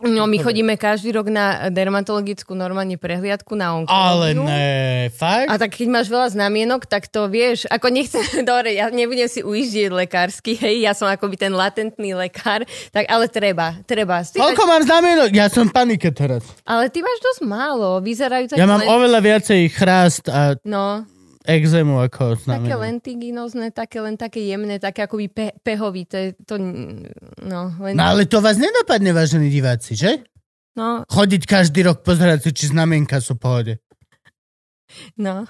No, my chodíme každý rok na dermatologickú normálne prehliadku na Ale onkológiu. ne, fakt? A tak keď máš veľa znamienok, tak to vieš, ako nechcem, [laughs] dobre, ja nebudem si ujíždieť lekársky, hej, ja som akoby ten latentný lekár, tak ale treba, treba. Ty Koľko mám znamienok? Ja som panike teraz. Ale ty máš dosť málo, vyzerajú tak Ja mám len, oveľa viacej chrást a no, exému ako také znamienok. lentiginózne, také len také jemné, také akoby pe- pehovité, to, no, len, No ale to vás nenapadne, vážení diváci, že? no, Chodiť každý rok pozerať si, či znamienka sú v pohode. no.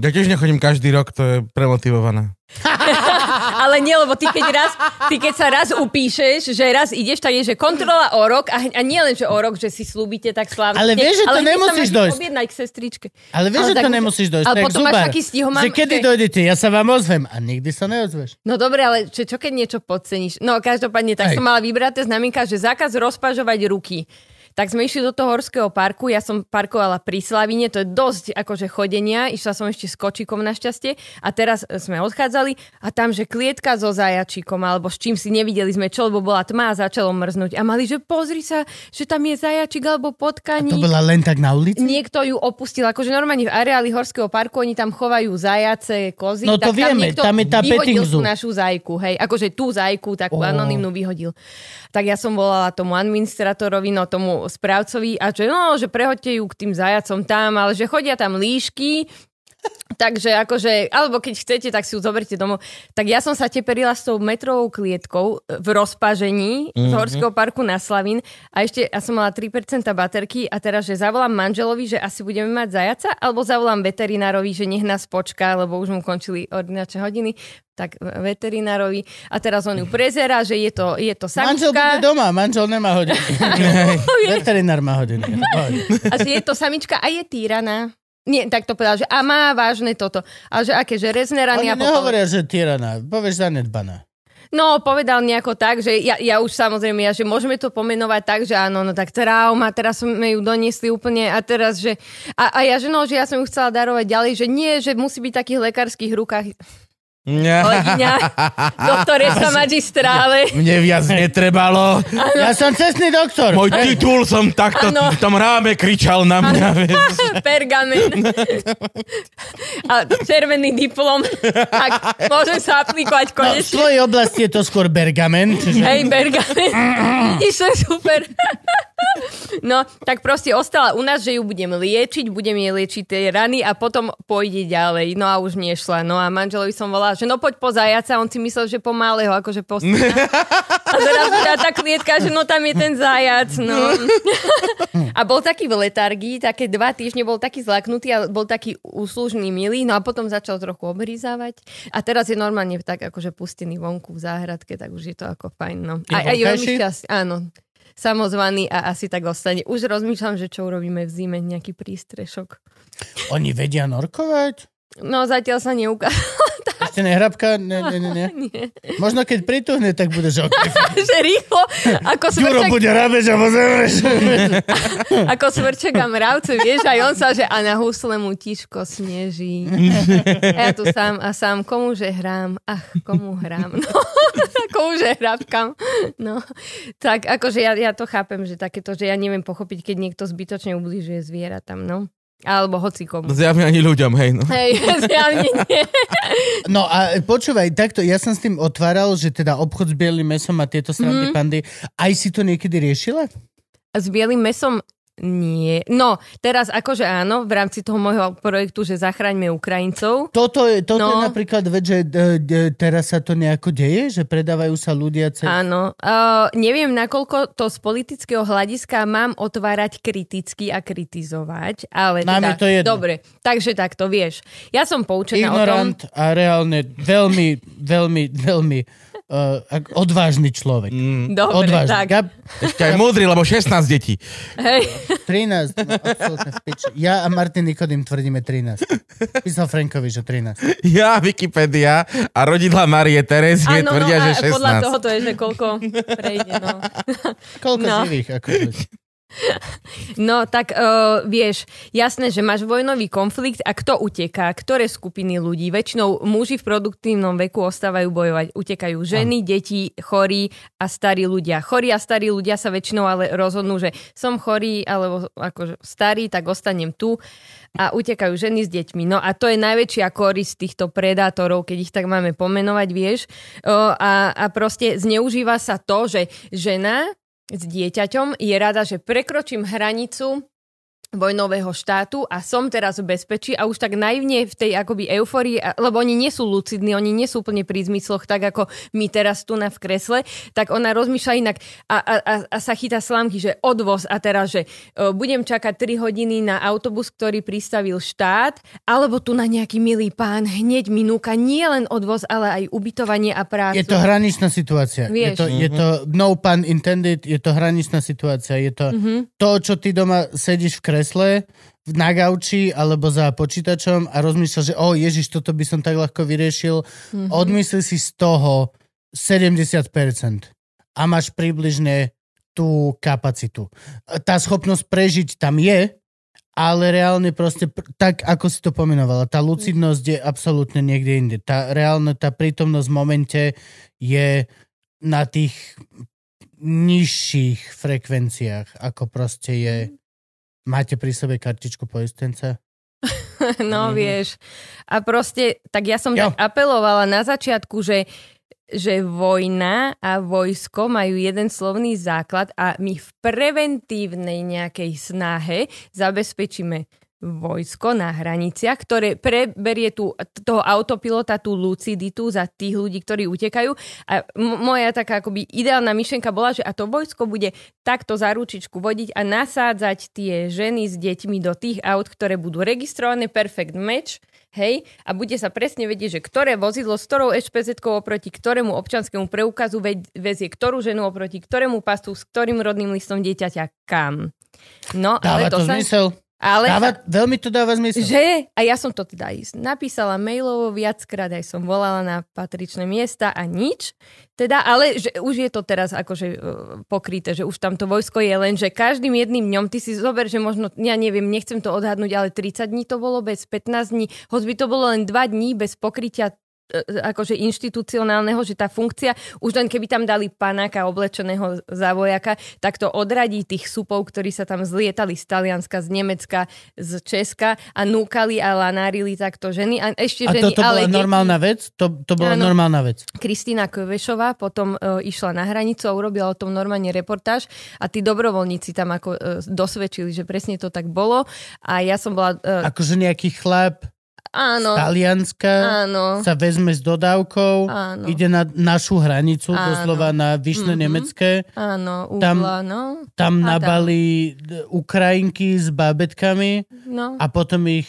Ja tiež nechodím každý rok, to je premotivované. [laughs] Ale nie, lebo ty keď, raz, ty keď sa raz upíšeš, že raz ideš, tak je, že kontrola o rok a, a nie len, že o rok, že si slúbite tak slávne. Ale vieš, že to sa nemusíš dojsť. objednať k sestričke. Ale vieš, Ale že tak to nemusíš dojsť. ale potom máš taký stihom, mám- Že kedy že- dojdete, ja sa vám ozvem. A nikdy sa neozveš. No dobre, ale čo, čo keď niečo podceníš? No každopádne, tak Hej. som mala vybraté znamienka, že zákaz rozpažovať ruky. Tak sme išli do toho horského parku, ja som parkovala pri Slavine, to je dosť akože chodenia, išla som ešte s kočíkom našťastie a teraz sme odchádzali a tam, že klietka so zajačíkom alebo s čím si nevideli sme čo, lebo bola tma a začalo mrznúť a mali, že pozri sa, že tam je zajačík alebo To potkaník. bola len tak na ulici? Niekto ju opustil, akože normálne v areáli Horského parku, oni tam chovajú zajace, kozy. No to tak vieme, niekto tam je tá petting vyhodil tú zoo. našu zajku, hej, akože tú zajku, takú oh. anonimnú vyhodil. Tak ja som volala tomu administratorovi, no tomu správcovi a že no, že prehoďte ju k tým zajacom tam, ale že chodia tam líšky, Takže akože, alebo keď chcete, tak si ju zoberte domov. Tak ja som sa teperila s tou metrovou klietkou v rozpažení mm-hmm. z Horského parku na Slavín a ešte ja som mala 3% baterky a teraz, že zavolám manželovi, že asi budeme mať zajaca, alebo zavolám veterinárovi, že nech nás počká, lebo už mu končili ordinačné hodiny tak veterinárovi a teraz on ju prezera, že je to, je to Manžel bude samička doma, manžel nemá hodiny. [laughs] Veterinár má hodiny. A že je to samička a je týraná. Nie, tak to povedal, že a má vážne toto. A že aké, že rezné rany Oni a nehovoria, že tyraná. Povieš zanedbaná. No, povedal nejako tak, že ja, ja už samozrejme, ja, že môžeme to pomenovať tak, že áno, no tak trauma, teraz sme ju doniesli úplne a teraz, že... A, a ja, že no, že ja som ju chcela darovať ďalej, že nie, že musí byť v takých lekárskych rukách. Kolegyňa, [laughs] doktoresa magistrále. Mne viac netrebalo. Ja som cestný doktor. Môj titul som takto Áno. v tom ráme kričal na mňa. [laughs] Pergamen. A červený diplom. Tak môžem sa aplikovať No, v konečne. tvojej oblasti je to skôr bergament. Hej, Bergamen. [laughs] Išlo super. [laughs] No, tak proste ostala u nás, že ju budem liečiť, budem jej liečiť tie rany a potom pôjde ďalej. No a už nešla. No a manželovi som volala, že no poď po zajaca, on si myslel, že po malého, akože po syna. [laughs] A teraz teda tá klietka, že no tam je ten zajac, no. [laughs] A bol taký v letargii, také dva týždne bol taký zlaknutý a bol taký úslužný, milý, no a potom začal trochu obrízávať. A teraz je normálne tak akože pustený vonku v záhradke, tak už je to ako fajn, no. A, a je veľmi šťastný, áno. Samozvaný a asi tak ostane. Už rozmýšľam, že čo urobíme v zime, nejaký prístrešok. Oni vedia norkovať? No zatiaľ sa neukázalo. [laughs] Ešte nehrabka? Ne, ne, ne, ne. [laughs] Nie. Možno keď prituhne, tak bude, že okay. [laughs] že rýchlo, ako svrček, bude rabeť a pozrieš. [laughs] ako svrček a mravce, vieš, aj on sa, že a na husle mu tiško sneží. A ja tu sám a sám, komuže hrám? Ach, komu hrám? No, komuže hrabkam? No, tak akože ja, ja to chápem, že takéto, že ja neviem pochopiť, keď niekto zbytočne ubližuje zvieratám, no. Alebo hoci komu. Zjavne ani ľuďom, hej. No. Hej, [laughs] zjavne nie. [laughs] No a počúvaj, takto, ja som s tým otváral, že teda obchod s bielým mesom a tieto srandy mm. pandy, aj si to niekedy riešila? A s bielým mesom nie. No, teraz akože áno, v rámci toho môjho projektu, že zachraňme Ukrajincov. Toto je, toto No. je napríklad vec, že e, e, teraz sa to nejako deje, že predávajú sa ľudia cez... Áno. Uh, neviem, nakoľko to z politického hľadiska mám otvárať kriticky a kritizovať, ale Nám teda, je to jedno. dobre, takže takto, vieš. Ja som poučená o tom... Ignorant a reálne veľmi, veľmi, veľmi uh, odvážny človek. Mm, Dobre, odvážny. tak. Gab, ešte aj múdry, lebo 16 detí. Hej. 13, no, absolútne v piči. Ja a Martin Nikodým tvrdíme 13. Písal Frankovi, že 13. Ja, Wikipedia a rodidla Marie Terezie Áno, no, tvrdia, a že 16. podľa toho to je, že koľko prejde, no. Koľko No. živých? Ako... No tak uh, vieš, jasné, že máš vojnový konflikt a kto uteká, ktoré skupiny ľudí. Väčšinou muži v produktívnom veku ostávajú bojovať. Utekajú ženy, deti, chorí a starí ľudia. Chorí a starí ľudia sa väčšinou ale rozhodnú, že som chorý alebo akože starý, tak ostanem tu a utekajú ženy s deťmi. No a to je najväčšia korisť týchto predátorov, keď ich tak máme pomenovať, vieš. O, a, a proste zneužíva sa to, že žena s dieťaťom. Je rada, že prekročím hranicu vojnového štátu a som teraz v bezpečí a už tak naivne v tej akoby euforii, lebo oni nie sú lucidní, oni nie sú úplne pri zmysloch, tak ako my teraz tu na v kresle, tak ona rozmýšľa inak a, a, a, a sa chytá slámky, že odvoz a teraz, že o, budem čakať 3 hodiny na autobus, ktorý pristavil štát, alebo tu na nejaký milý pán hneď mi núka nie len odvoz, ale aj ubytovanie a prácu. Je to hraničná situácia. Je Vieš. to, je to, no pun intended, je to hraničná situácia. Je to Mhm. to, čo ty doma sedíš v kresle, v- na gauči alebo za počítačom a rozmýšľaš, že o Ježiš, toto by som tak ľahko vyriešil. Mhm. Odmyslí si z toho 70% a máš približne tú kapacitu. Tá schopnosť prežiť tam je, ale reálne proste, pr- tak ako si to pomenovala, tá lucidnosť je absolútne niekde inde. Tá reálne, tá prítomnosť v momente je na tých nižších frekvenciách, ako proste je máte pri sebe kartičku poistenca? [laughs] No vieš. A proste, tak ja som Jo. tak apelovala na začiatku, že že vojna a vojsko majú jeden slovný základ a my v preventívnej nejakej snahe zabezpečíme vojsko na hraniciach, ktoré preberie tú, toho autopilota, tú luciditu za tých ľudí, ktorí utekajú. A m- moja taká akoby ideálna myšlenka bola, že a to vojsko bude takto za ručičku vodiť a nasádzať tie ženy s deťmi do tých aut, ktoré budú registrované perfect match, hej, a bude sa presne vedieť, že ktoré vozidlo s ktorou ešpz oproti ktorému občanskému preukazu ve- vezie ktorú ženu oproti ktorému pasu s ktorým rodným listom dieťaťa kam. No, ale Dáva to to sa... zmysel? Ale... Dáva, veľmi to dáva zmysel. Že? A ja som to teda napísala mailovo viackrát, aj som volala na patričné miesta a nič. Teda, ale že už je to teraz akože uh, pokryté, že už tam to vojsko je len, že každým jedným dňom, ty si zober, že možno, ja neviem, nechcem to odhadnúť, ale 30 dní to bolo bez 15 dní, hoď by to bolo len 2 dní bez pokrytia e, akože inštitucionálneho, že tá funkcia, už len keby tam dali panáka oblečeného za vojaka, tak to odradí tých supov, ktorí sa tam zlietali z Talianska, z Nemecka, z Česka a núkali a lanárili takto ženy. A ešte A ženy, toto ale bola deti. normálna vec? To, to bola Áno. normálna vec. Kristýna Kvešová potom e, išla na hranicu a urobila o tom normálne reportáž a tí dobrovoľníci tam ako e, dosvedčili, že presne to tak bolo a ja som bola... E, Akože nejaký chlap áno, z Talianska áno, sa vezme s dodávkou, Áno. ide na našu hranicu, Áno. doslova na vyšné Mhm. nemecké, áno, Tam- Ugla, no, tam A tam. nabali Ukrajinky s bábetkami no. a potom ich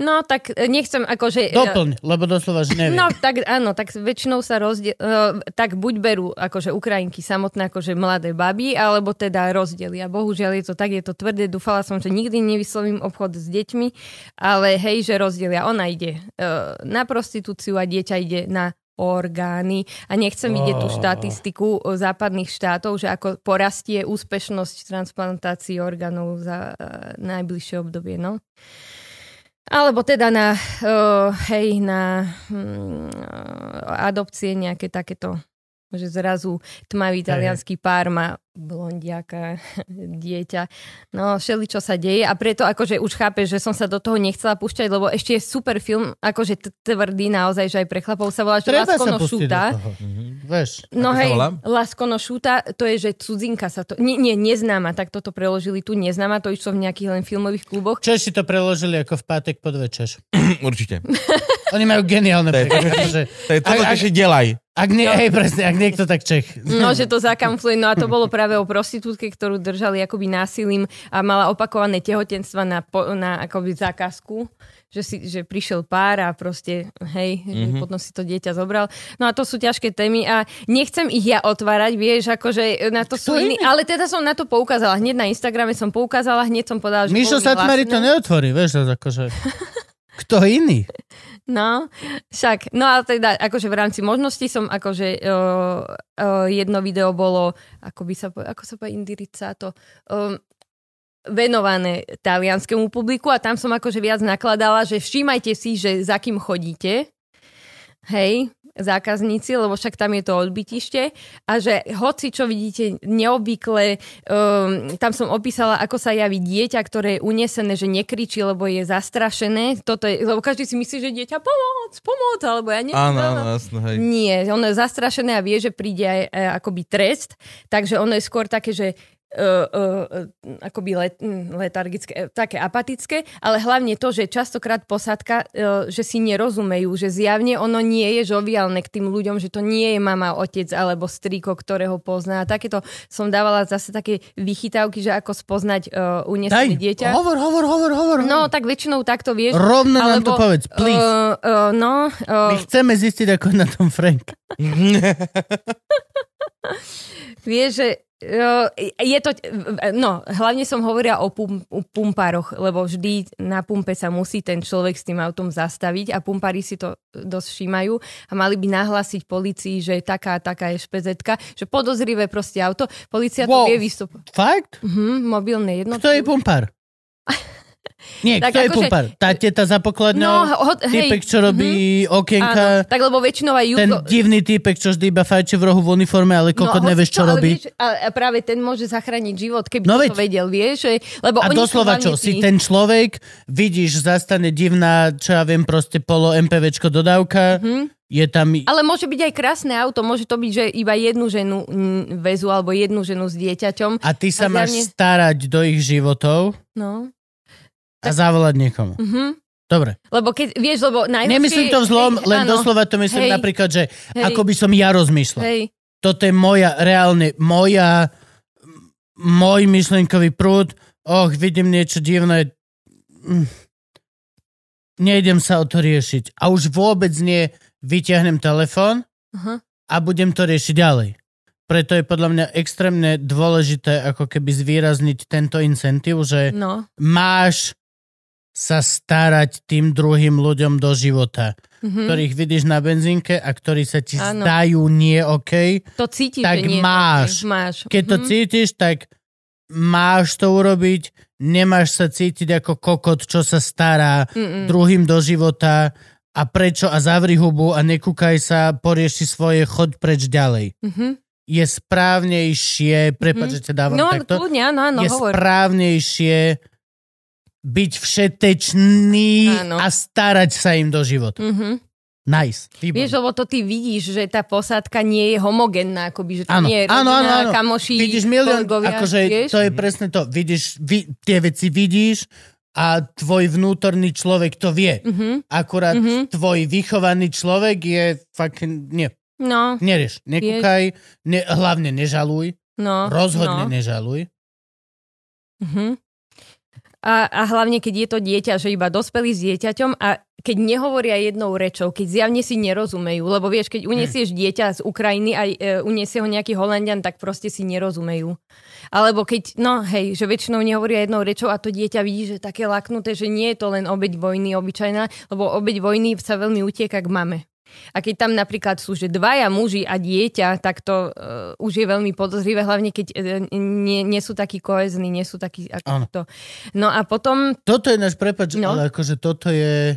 No, tak e, nechcem akože... e, doplň, lebo doslova, že neviem. No, tak áno, tak väčšinou sa rozdiel... Uh, tak buď berú akože Ukrajinky samotné, akože mladé baby, alebo teda rozdelia. Bohužiaľ je to tak, je to tvrdé. Dúfala som, že nikdy nevyslovím obchod s deťmi, ale hej, že rozdelia. Ona ide na prostitúciu a dieťa ide na orgány a nechcem vidieť tú štatistiku západných štátov, že ako porastie úspešnosť transplantácií orgánov za najbližšie obdobie, no. Alebo teda na, uh, hej, na mm, adopcie nejaké takéto, že zrazu tmavý italianský pár má blondiaka, [laughs] dieťa. No, všeli, čo sa deje a preto akože už chápeš, že som sa do toho nechcela púšťať, lebo ešte je super film, akože t- tvrdý naozaj, že aj pre chlapov sa volá, že Treba Lasko sa no pustiť do šúta. Vieš, No hej, volá? Lasko no šúta, to je, že cudzinka sa to... Nie, nie, neznáma, tak toto preložili tu, neznáma, to išlo v nejakých len filmových kluboch. Češi to preložili ako v pátek podvečer. [clears throat] Určite. Oni majú geniálne To je- preklady, že To je ak- čo delaj. Ak nie, hej, presne, ak niekto tak Čech. No, že to zakamfluje. No a to bolo práve o prostitútke, ktorú držali akoby násilím a mala opakované tehotenstva na, na akoby zákazku. Že, si, že prišiel pár a proste, hej, mm-hmm. potom si to dieťa zobral. No a to sú ťažké témy a nechcem ich ja otvárať, vieš, akože na to sú Kto iní. iný? Ale teda som na to poukázala. Hneď na Instagrame som poukázala, hneď som povedala, že Mišo bolo Satmari to neotvorí, vieš, akože... [laughs] Kto iný? No, však, no ale teda akože v rámci možností som akože uh, uh, jedno video bolo, ako by sa ako sa povie indirizzato, um, venované talianskému publiku a tam som akože viac nakladala, že všímajte si, že za kým chodíte, hej, zákazníci, lebo však tam je to odbytište a že hoci čo vidíte neobvykle, um, tam som opísala, ako sa javí dieťa, ktoré je unesené, že nekričí, lebo je zastrašené. Toto je, lebo každý si myslí, že dieťa pomoc, pomoc, alebo ja neviem. Áno, áno, jasno, hej. Nie, ono je zastrašené a vie, že príde aj e, akoby trest, takže ono je skôr také, že uh, uh, akoby let, letargické, také apatické, ale hlavne to, že častokrát posádka, uh, že si nerozumejú, že zjavne ono nie je žoviálne k tým ľuďom, že to nie je mama, otec alebo strýko, ktorého pozná. A takéto som dávala zase také vychytávky, že ako spoznať uh, unesené dieťa. hovor, hovor, hovor, hovor. No, tak väčšinou takto vieš. Rovno nám to alebo, povedz, please. Uh, uh, no, uh, My chceme zistiť, ako je na tom Frank. [laughs] Vieš, že uh, je to, no, hlavne som hovorila o, pum, o pumpároch, lebo vždy na pumpe sa musí ten človek s tým autom zastaviť a pumpári si to dosť všímajú a mali by nahlásiť policii, že taká, taká je špezetka, že podozrivé proste auto. Polícia to Wow. vie vystupovať. Fakt? Mhm, mobilné jednotky. Kto je pumpár? Nie, Tak kto je akože- pumpár? Tá teta za No, pokladňou? ho, hej, Typek, čo robí áno, okienka? tak lebo väčšinou aj Ten Juko... divný typek, čo vždy iba fajče v rohu v uniforme, ale kokot hoci nevieš, čo robí. Vieš, a, práve ten môže zachrániť život, keby No no, veď. to vedel, vieš? Že, lebo A oni doslova čo, tí- si ten človek, vidíš, zastane divná, čo ja viem, proste polo MPVčko dodávka, Mhm. je tam... Ale môže byť aj krásne auto, môže to byť, že iba jednu ženu väzu alebo jednu ženu s dieťaťom. A ty sa a máš zjavne- starať do ich životov No. A zavolať niekomu. Mhm. Dobre. Lebo keď, vieš, lebo najhoršie... Nemyslím to v zlom, hej, len áno, doslova to myslím Hej. napríklad, že Hej. ako by som ja rozmýšľal. Hej, Toto je moja, reálne, moja, môj myšlienkový prúd. Och, vidím niečo divné. Mm. Nejdem sa o to riešiť. A už vôbec nie vyťahnem telefón aha. a budem to riešiť ďalej. Preto je podľa mňa extrémne dôležité ako keby zvýrazniť tento incentív, že No. máš sa starať tým druhým ľuďom do života, Mhm. ktorých vidíš na benzínke a ktorí sa ti Áno. zdajú nie OK. To cítiš, Tak nie máš. OK. máš. Keď to Mhm. cítiš, tak máš to urobiť, nemáš sa cítiť ako kokot, čo sa stará Mm-mm. druhým do života a prečo a zavri hubu a nekúkaj sa, porieši svoje, choď preč ďalej. Mhm. Je správnejšie, prepáč, Mhm. že dávam No, takto, kľudne, áno, áno, je hovor. správnejšie byť všetečný Áno. a starať sa im do života. Mhm. Nice. Výborné. Vieš, lebo to ty vidíš, že tá posádka nie je homogénna, akoby, že to Áno, nie je rodina, áno, áno. kamoši, Vidíš milión, akože vieš? to je presne to. Vidíš, vi, tie veci vidíš a tvoj vnútorný človek to vie. Mhm. Akurát Mhm. tvoj vychovaný človek je fucking, nie, No, nerieš, nekúkaj, ne, hlavne nežaluj, no. rozhodne no. nežaluj. Mhm. A, a hlavne, keď je to dieťa, že iba dospelí s dieťaťom a keď nehovoria jednou rečou, keď zjavne si nerozumejú, lebo vieš, keď uniesieš dieťa z Ukrajiny a e, uniesie ho nejaký Holandian, tak proste si nerozumejú. Alebo keď, no hej, že väčšinou nehovoria jednou rečou a to dieťa vidí, že také laknuté, že nie je to len obeď vojny obyčajná, lebo obeď vojny sa veľmi utieka k mame. A keď tam napríklad sú, že dvaja muži a dieťa, tak to uh, už je veľmi podozrivé, hlavne keď uh, nie, nie sú takí kohezní, nie sú takí ako Áno. to. No a potom, Toto je náš prepač, No. ale akože toto je...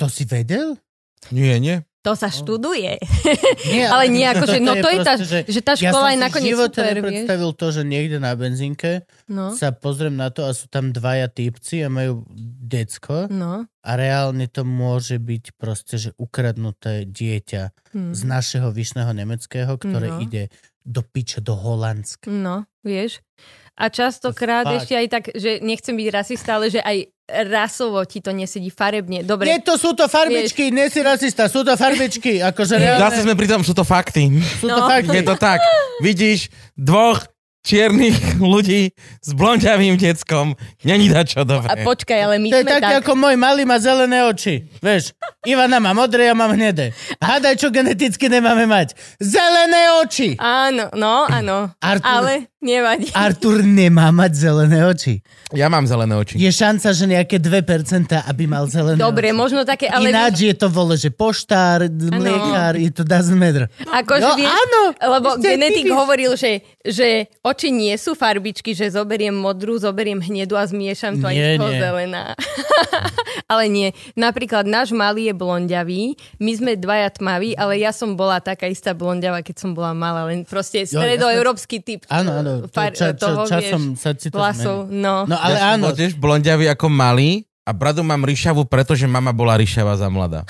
To si vedel? Nie, nie. To sa študuje. Nie, [laughs] Ale nie, [laughs] akože, no to je tá, proste, že že tá ja škola som je nakoniec živote super, vieš. nepredstavil to, že niekde na benzínke No, sa pozriem na to a sú tam dvaja týpci a majú decko no. a reálne to môže byť proste, že ukradnuté dieťa Hm. z našeho vyšného nemeckého, ktoré No. ide do piče do Holandska. No, vieš. A častokrát ešte aj tak, že nechcem byť rasista, ale že aj rasovo ti to nesedí farebne. Dobre, Nie, to sú to farbičky, nie si rasista, sú to farbičky, akože reálne, Zase sme pri tom, sú to fakty. sú to No. fakty. Je to tak. Vidíš dvoch čiernych ľudí s blonďavým deckom. Není da čo a dobré. počkaj, ale my To je sme tak, tak... ako môj malý má zelené oči. Vieš, Ivana má modré, ja mám hnedé. Hádaj, čo geneticky nemáme mať. Zelené oči! Áno, no, áno. Artur- Ale nevadí. Artur nemá mať zelené oči. Ja mám zelené oči. Je šanca, že nejaké 2% aby mal zelené Dobre, oči. možno také, ale... Ináč je to vole, že poštár, mliekár, je to doesn't matter. Akože No, vieš, áno, lebo genetik vidíš. hovoril, že, že oči nie sú farbičky, že zoberiem modrú, zoberiem hnedu a zmiešam to aj Nie, z toho nie. zelená. [laughs] ale nie. Napríklad náš malý je blonďavý, my sme dvaja tmaví, ale ja som bola taká istá blonďava, keď som bola malá, len proste stredoeurópsky typ Áno, áno, far- ča- ča- toho, časom vieš, sa ci to vlasov. No. No ale ja áno, tiež blonďavý ako malý a bradu mám ryšavu, pretože mama bola ryšava za mladá.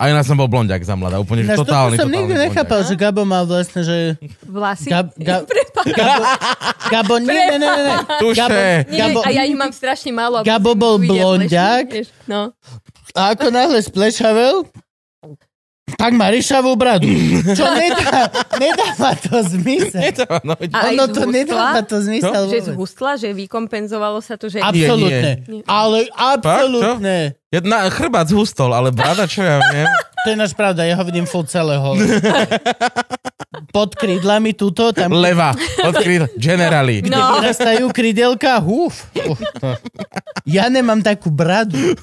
A ja som bol blonďak za mladá, úplne že toto totálny, som totálny nikdy nechápal, že Gabo mal vlastne, že... Vlasy? Gab, [laughs] Gab, Prepáč. Gabo, Gabo, nie, nie, nie, nie. Tuše. Gabo, Nie, Gabo, a ja ich mám strašne málo. Gabo bol vieš, No. A ako náhle splešavel, tak má ryšavú bradu. Čo nedá, nedáva to zmysel. [laughs] Nedáva, no, Ono z to hustla? nedáva to zmysel Že vôbec. zhustla, že vykompenzovalo sa to, že... Absolútne. Nie. Ale absolútne. Jedna chrbát zhustol, ale brada, čo ja viem. To je náš pravda, ja ho vidím full celého. [laughs] Pod krídlami túto, tam Leva, odkryl, generali. kde No. vyrastajú krídelka, húf. Ja nemám takú bradu. [laughs]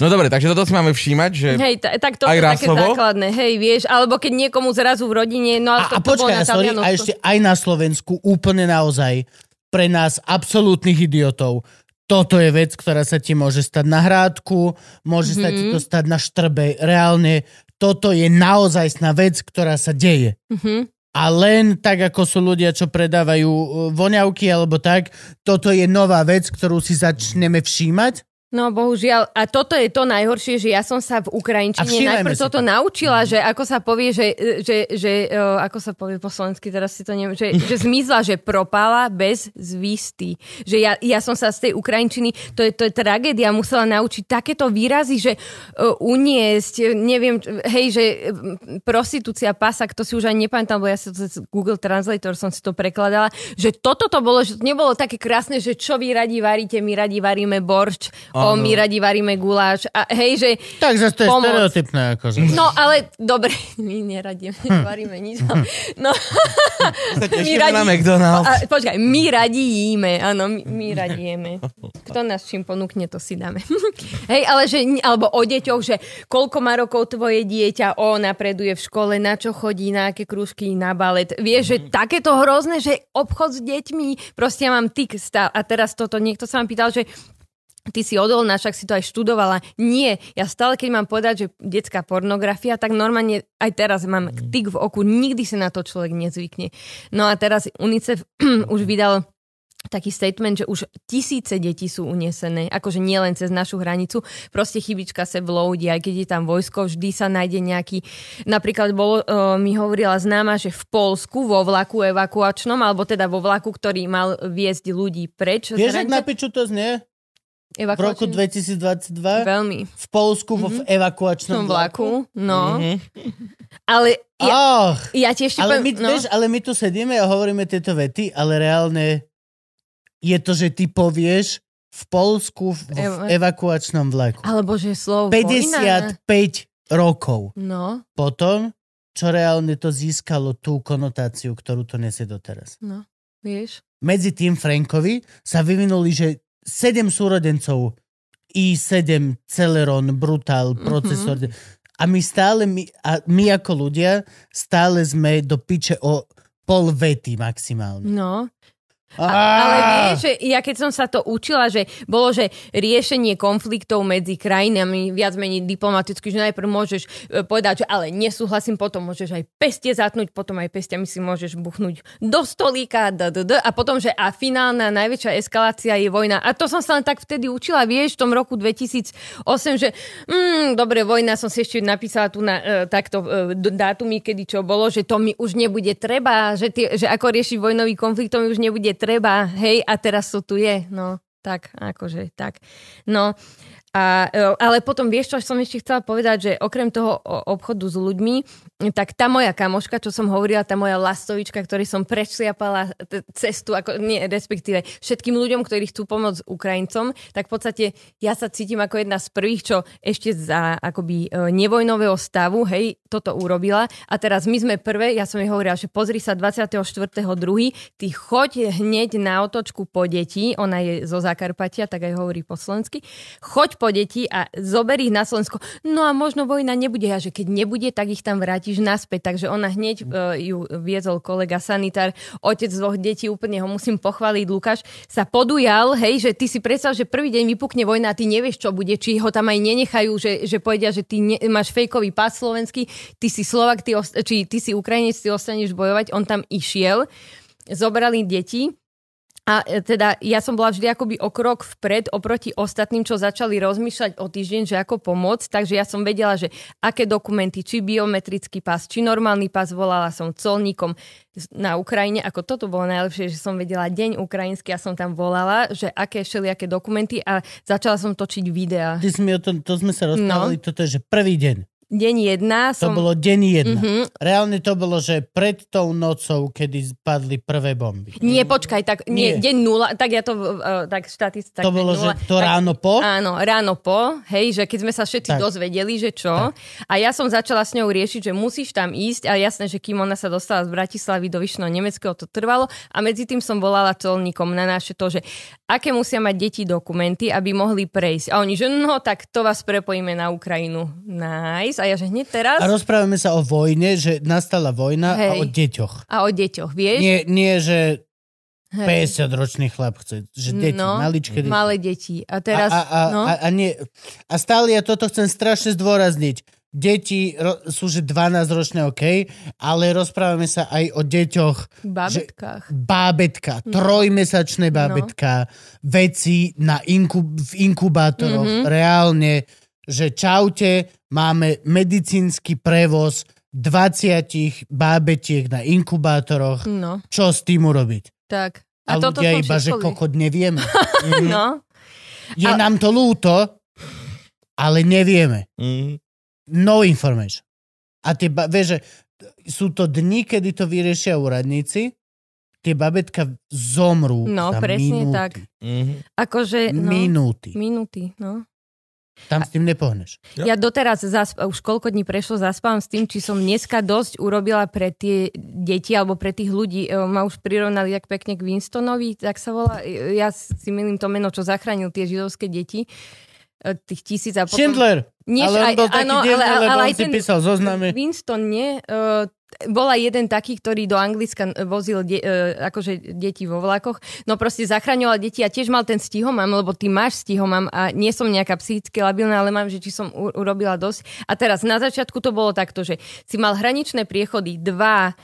No dobre, takže toto si máme všímať, že... Hej, ta, tak to Aj je také základné, hej, vieš, alebo keď niekomu zrazu v rodine, no A, ale to, a to bolo počkaj, na sorry, a ešte aj na Slovensku úplne naozaj pre nás absolútnych idiotov. Toto je vec, ktorá sa ti môže stať na hrádku, môže sa Mhm. ti to stať na štrbe. Reálne, toto je naozajstná vec, ktorá sa deje. Mhm. A len tak, ako sú ľudia, čo predávajú uh, voňavky alebo tak, toto je nová vec, ktorú si začneme všímať. No bohužiaľ, a toto je to najhoršie, že ja som sa v Ukrajinčine najprv toto to. Mhm. naučila, že ako sa povie, že, že, že uh, ako sa povie po slovensky, teraz si to neviem, že, [laughs] že zmizla, že propala bez zvisty. Že ja, ja som sa z tej Ukrajinčiny, to je, to je tragédia, musela naučiť takéto výrazy, že uh, uniesť, neviem, hej, že prostitúcia, pasak, to si už ani nepamätám, lebo ja si to cez Google Translator som si to prekladala, že toto to bolo, že to nebolo také krásne, že čo vy radi varíte, my radi varíme borč, o my radi varíme guláš. A hej, že Tak zase to je Pomoc. stereotypné. Akože. No, ale dobre, [laughs] my neradíme, varíme nič. ale- No, [laughs] my na McDonald's. A, počkaj, my radi jíme, áno, my, my radi jeme. Kto nás čím ponúkne, to si dáme. [laughs] Hej, ale že, alebo o deťoch, že koľko má rokov tvoje dieťa, o, napreduje v škole, na čo chodí, na aké krúžky, na balet. Vieš, že takéto hrozné, že obchod s deťmi, proste ja mám tik stále. A teraz toto, niekto sa ma pýtal, že ty si odolná, však si to aj študovala. Nie, ja stále, keď mám povedať, že detská pornografia, tak normálne aj teraz mám tik v oku, nikdy sa na to človek nezvykne. No a teraz UNICEF [clears throat] už vydal taký statement, že už tisíce detí sú unesené, akože nielen cez našu hranicu, proste chybička sa vloudí, aj keď je tam vojsko, vždy sa nájde nejaký, napríklad bolo, uh, mi hovorila známa, že v Polsku vo vlaku evakuačnom, alebo teda vo vlaku, ktorý mal viesť ľudí preč. Vieš, hranice- na piču to znie? V roku Evakuačný- 2022 Veľmi. v Polsku vo Mhm. evakuačnom Som vlaku, no. Mhm. Ale ja, Oh, ja ti ale, my, poviem, no. vieš, ale my tu sedíme a hovoríme tieto vety, ale reálne je to, že ty povieš v Polsku v, v Eva- evakuačnom vlaku. Alebo že slovo vojna. 55 rokov No, potom, čo reálne to získalo tú konotáciu, ktorú to nesie doteraz. no, vieš. Medzi tým Frankovi sa vyvinuli, že 7 súrodencov i7, Celeron, Brutal, procesor. A my stále, my, a my ako ľudia, stále sme do piče o pol vety maximálne. No. A, ale vieš, že ja keď som sa to učila, že bolo, že riešenie konfliktov medzi krajinami viac menej diplomaticky, že najprv môžeš e, povedať, že ale nesúhlasím, potom môžeš aj pestie zatnúť, potom aj pestiami si môžeš buchnúť do stolíka, d, d, d, a potom, že a finálna najväčšia eskalácia je vojna. A to som sa len tak vtedy učila, vieš, v tom roku 2008, že mm, dobre, vojna, som si ešte napísala tu na e, takto e, dátumy, kedy čo bolo, že to mi už nebude treba, že, tie, že ako riešiť vojnový konflikt, to mi už nebude treba, hej, a teraz to tu je, no, tak, akože, tak. No, a, e, ale potom vieš, čo som ešte chcela povedať, že okrem toho obchodu s ľuďmi, tak tá moja kamoška, čo som hovorila, tá moja lastovička, ktorej som prešliapala cestu, ako, nie, respektíve všetkým ľuďom, ktorí chcú pomôcť Ukrajincom, tak v podstate ja sa cítim ako jedna z prvých, čo ešte za akoby e, nevojnového stavu, hej, toto urobila. A teraz my sme prvé, ja som jej hovorila, že pozri sa 24.2., ty choď hneď na otočku po deti, ona je zo Zakarpatia, tak aj hovorí po slovensky, choď po deti a zober ich na Slovensko. No a možno vojna nebude, a že keď nebude, tak ich tam vrátiš naspäť. Takže ona hneď uh, ju viezol kolega sanitár, otec dvoch detí, úplne ho musím pochváliť, Lukáš, sa podujal, hej, že ty si predstav, že prvý deň vypukne vojna a ty nevieš, čo bude, či ho tam aj nenechajú, že, že povedia, že ty ne, máš fejkový pás slovenský, ty si Slovak, ty, či ty si Ukrajinec, ty ostaneš bojovať, on tam išiel, zobrali deti, a e, teda ja som bola vždy akoby o krok vpred oproti ostatným, čo začali rozmýšľať o týždeň, že ako pomôcť. Takže ja som vedela, že aké dokumenty, či biometrický pás, či normálny pás, volala som colníkom na Ukrajine. Ako toto bolo najlepšie, že som vedela deň ukrajinský a som tam volala, že aké všelijaké dokumenty a začala som točiť videá. Ty si mi o tom, to sme sa rozprávali, no. toto je, že prvý deň. Deň jedna To som... bolo deň jedna. Mhm. Reálne to bolo, že pred tou nocou, kedy padli prvé bomby. Nie, počkaj, tak nie, Nie. deň nula, tak ja to, uh, tak štatist, tak to bolo, nula, že to tak, ráno po? Áno, ráno po, hej, že keď sme sa všetci Tak. dozvedeli, že čo. A ja som začala s ňou riešiť, že musíš tam ísť a jasné, že kým ona sa dostala z Bratislavy do Vyšného Nemeckého, to trvalo a medzi tým som volala colníkom na naše to, že aké musia mať deti dokumenty, aby mohli prejsť. A oni, že no tak to vás prepojíme na Ukrajinu. Nice. A ja, že hneď teraz A rozprávame sa o vojne, že nastala vojna a Hej. o deťoch. a o deťoch, vieš? Nie, nie že Hej. 50-ročný chlap chce, že deti, no, maličké deti. malé deti. A teraz, a, a, a, no. a, a, nie, a stále ja toto chcem strašne zdôrazniť. Deti ro, sú že 12 ročné, OK, ale rozprávame sa aj o deťoch, v bábetkách. bábetka, No. trojmesačné bábetka, veci na inkub, v inkubátoroch, Mhm. reálne, že čaute, máme medicínsky prevoz 20 bábetiek na inkubátoroch, No, čo s tým urobiť? tak. A, toto ľudia iba, že kokot nevieme. [laughs] No, Je A- nám to lúto, ale nevieme. Mm. No information. A tie, ba- vieš, že sú to dni, kedy to vyriešia úradníci tie babetka zomrú No, za presne minúty. tak. Mhm. Akože, no, Minúty. minúty, no. Tam s tým nepohneš. Ja doteraz, zasp- už koľko dní prešlo, zaspávam s tým, či som dneska dosť urobila pre tie deti alebo pre tých ľudí. E, Ma už prirovnali tak pekne k Winstonovi, tak sa volá. E, Ja si milím to meno, čo zachránil tie židovské deti. E, Tých tisíc a potom... Schindler! Nie, ale on aj- bol taký áno, dievný, ale- ale- on aj ten- písal zoznamy. Winston nie. Uh, bola jeden taký, ktorý do Anglicka vozil de- uh, akože deti vo vlakoch. No proste zachraňoval deti a tiež mal ten stihomam, lebo ty máš stihomam a nie som nejaká psychicky labilná, ale mám, že či som u- urobila dosť. A teraz na začiatku to bolo takto, že si mal hraničné priechody dva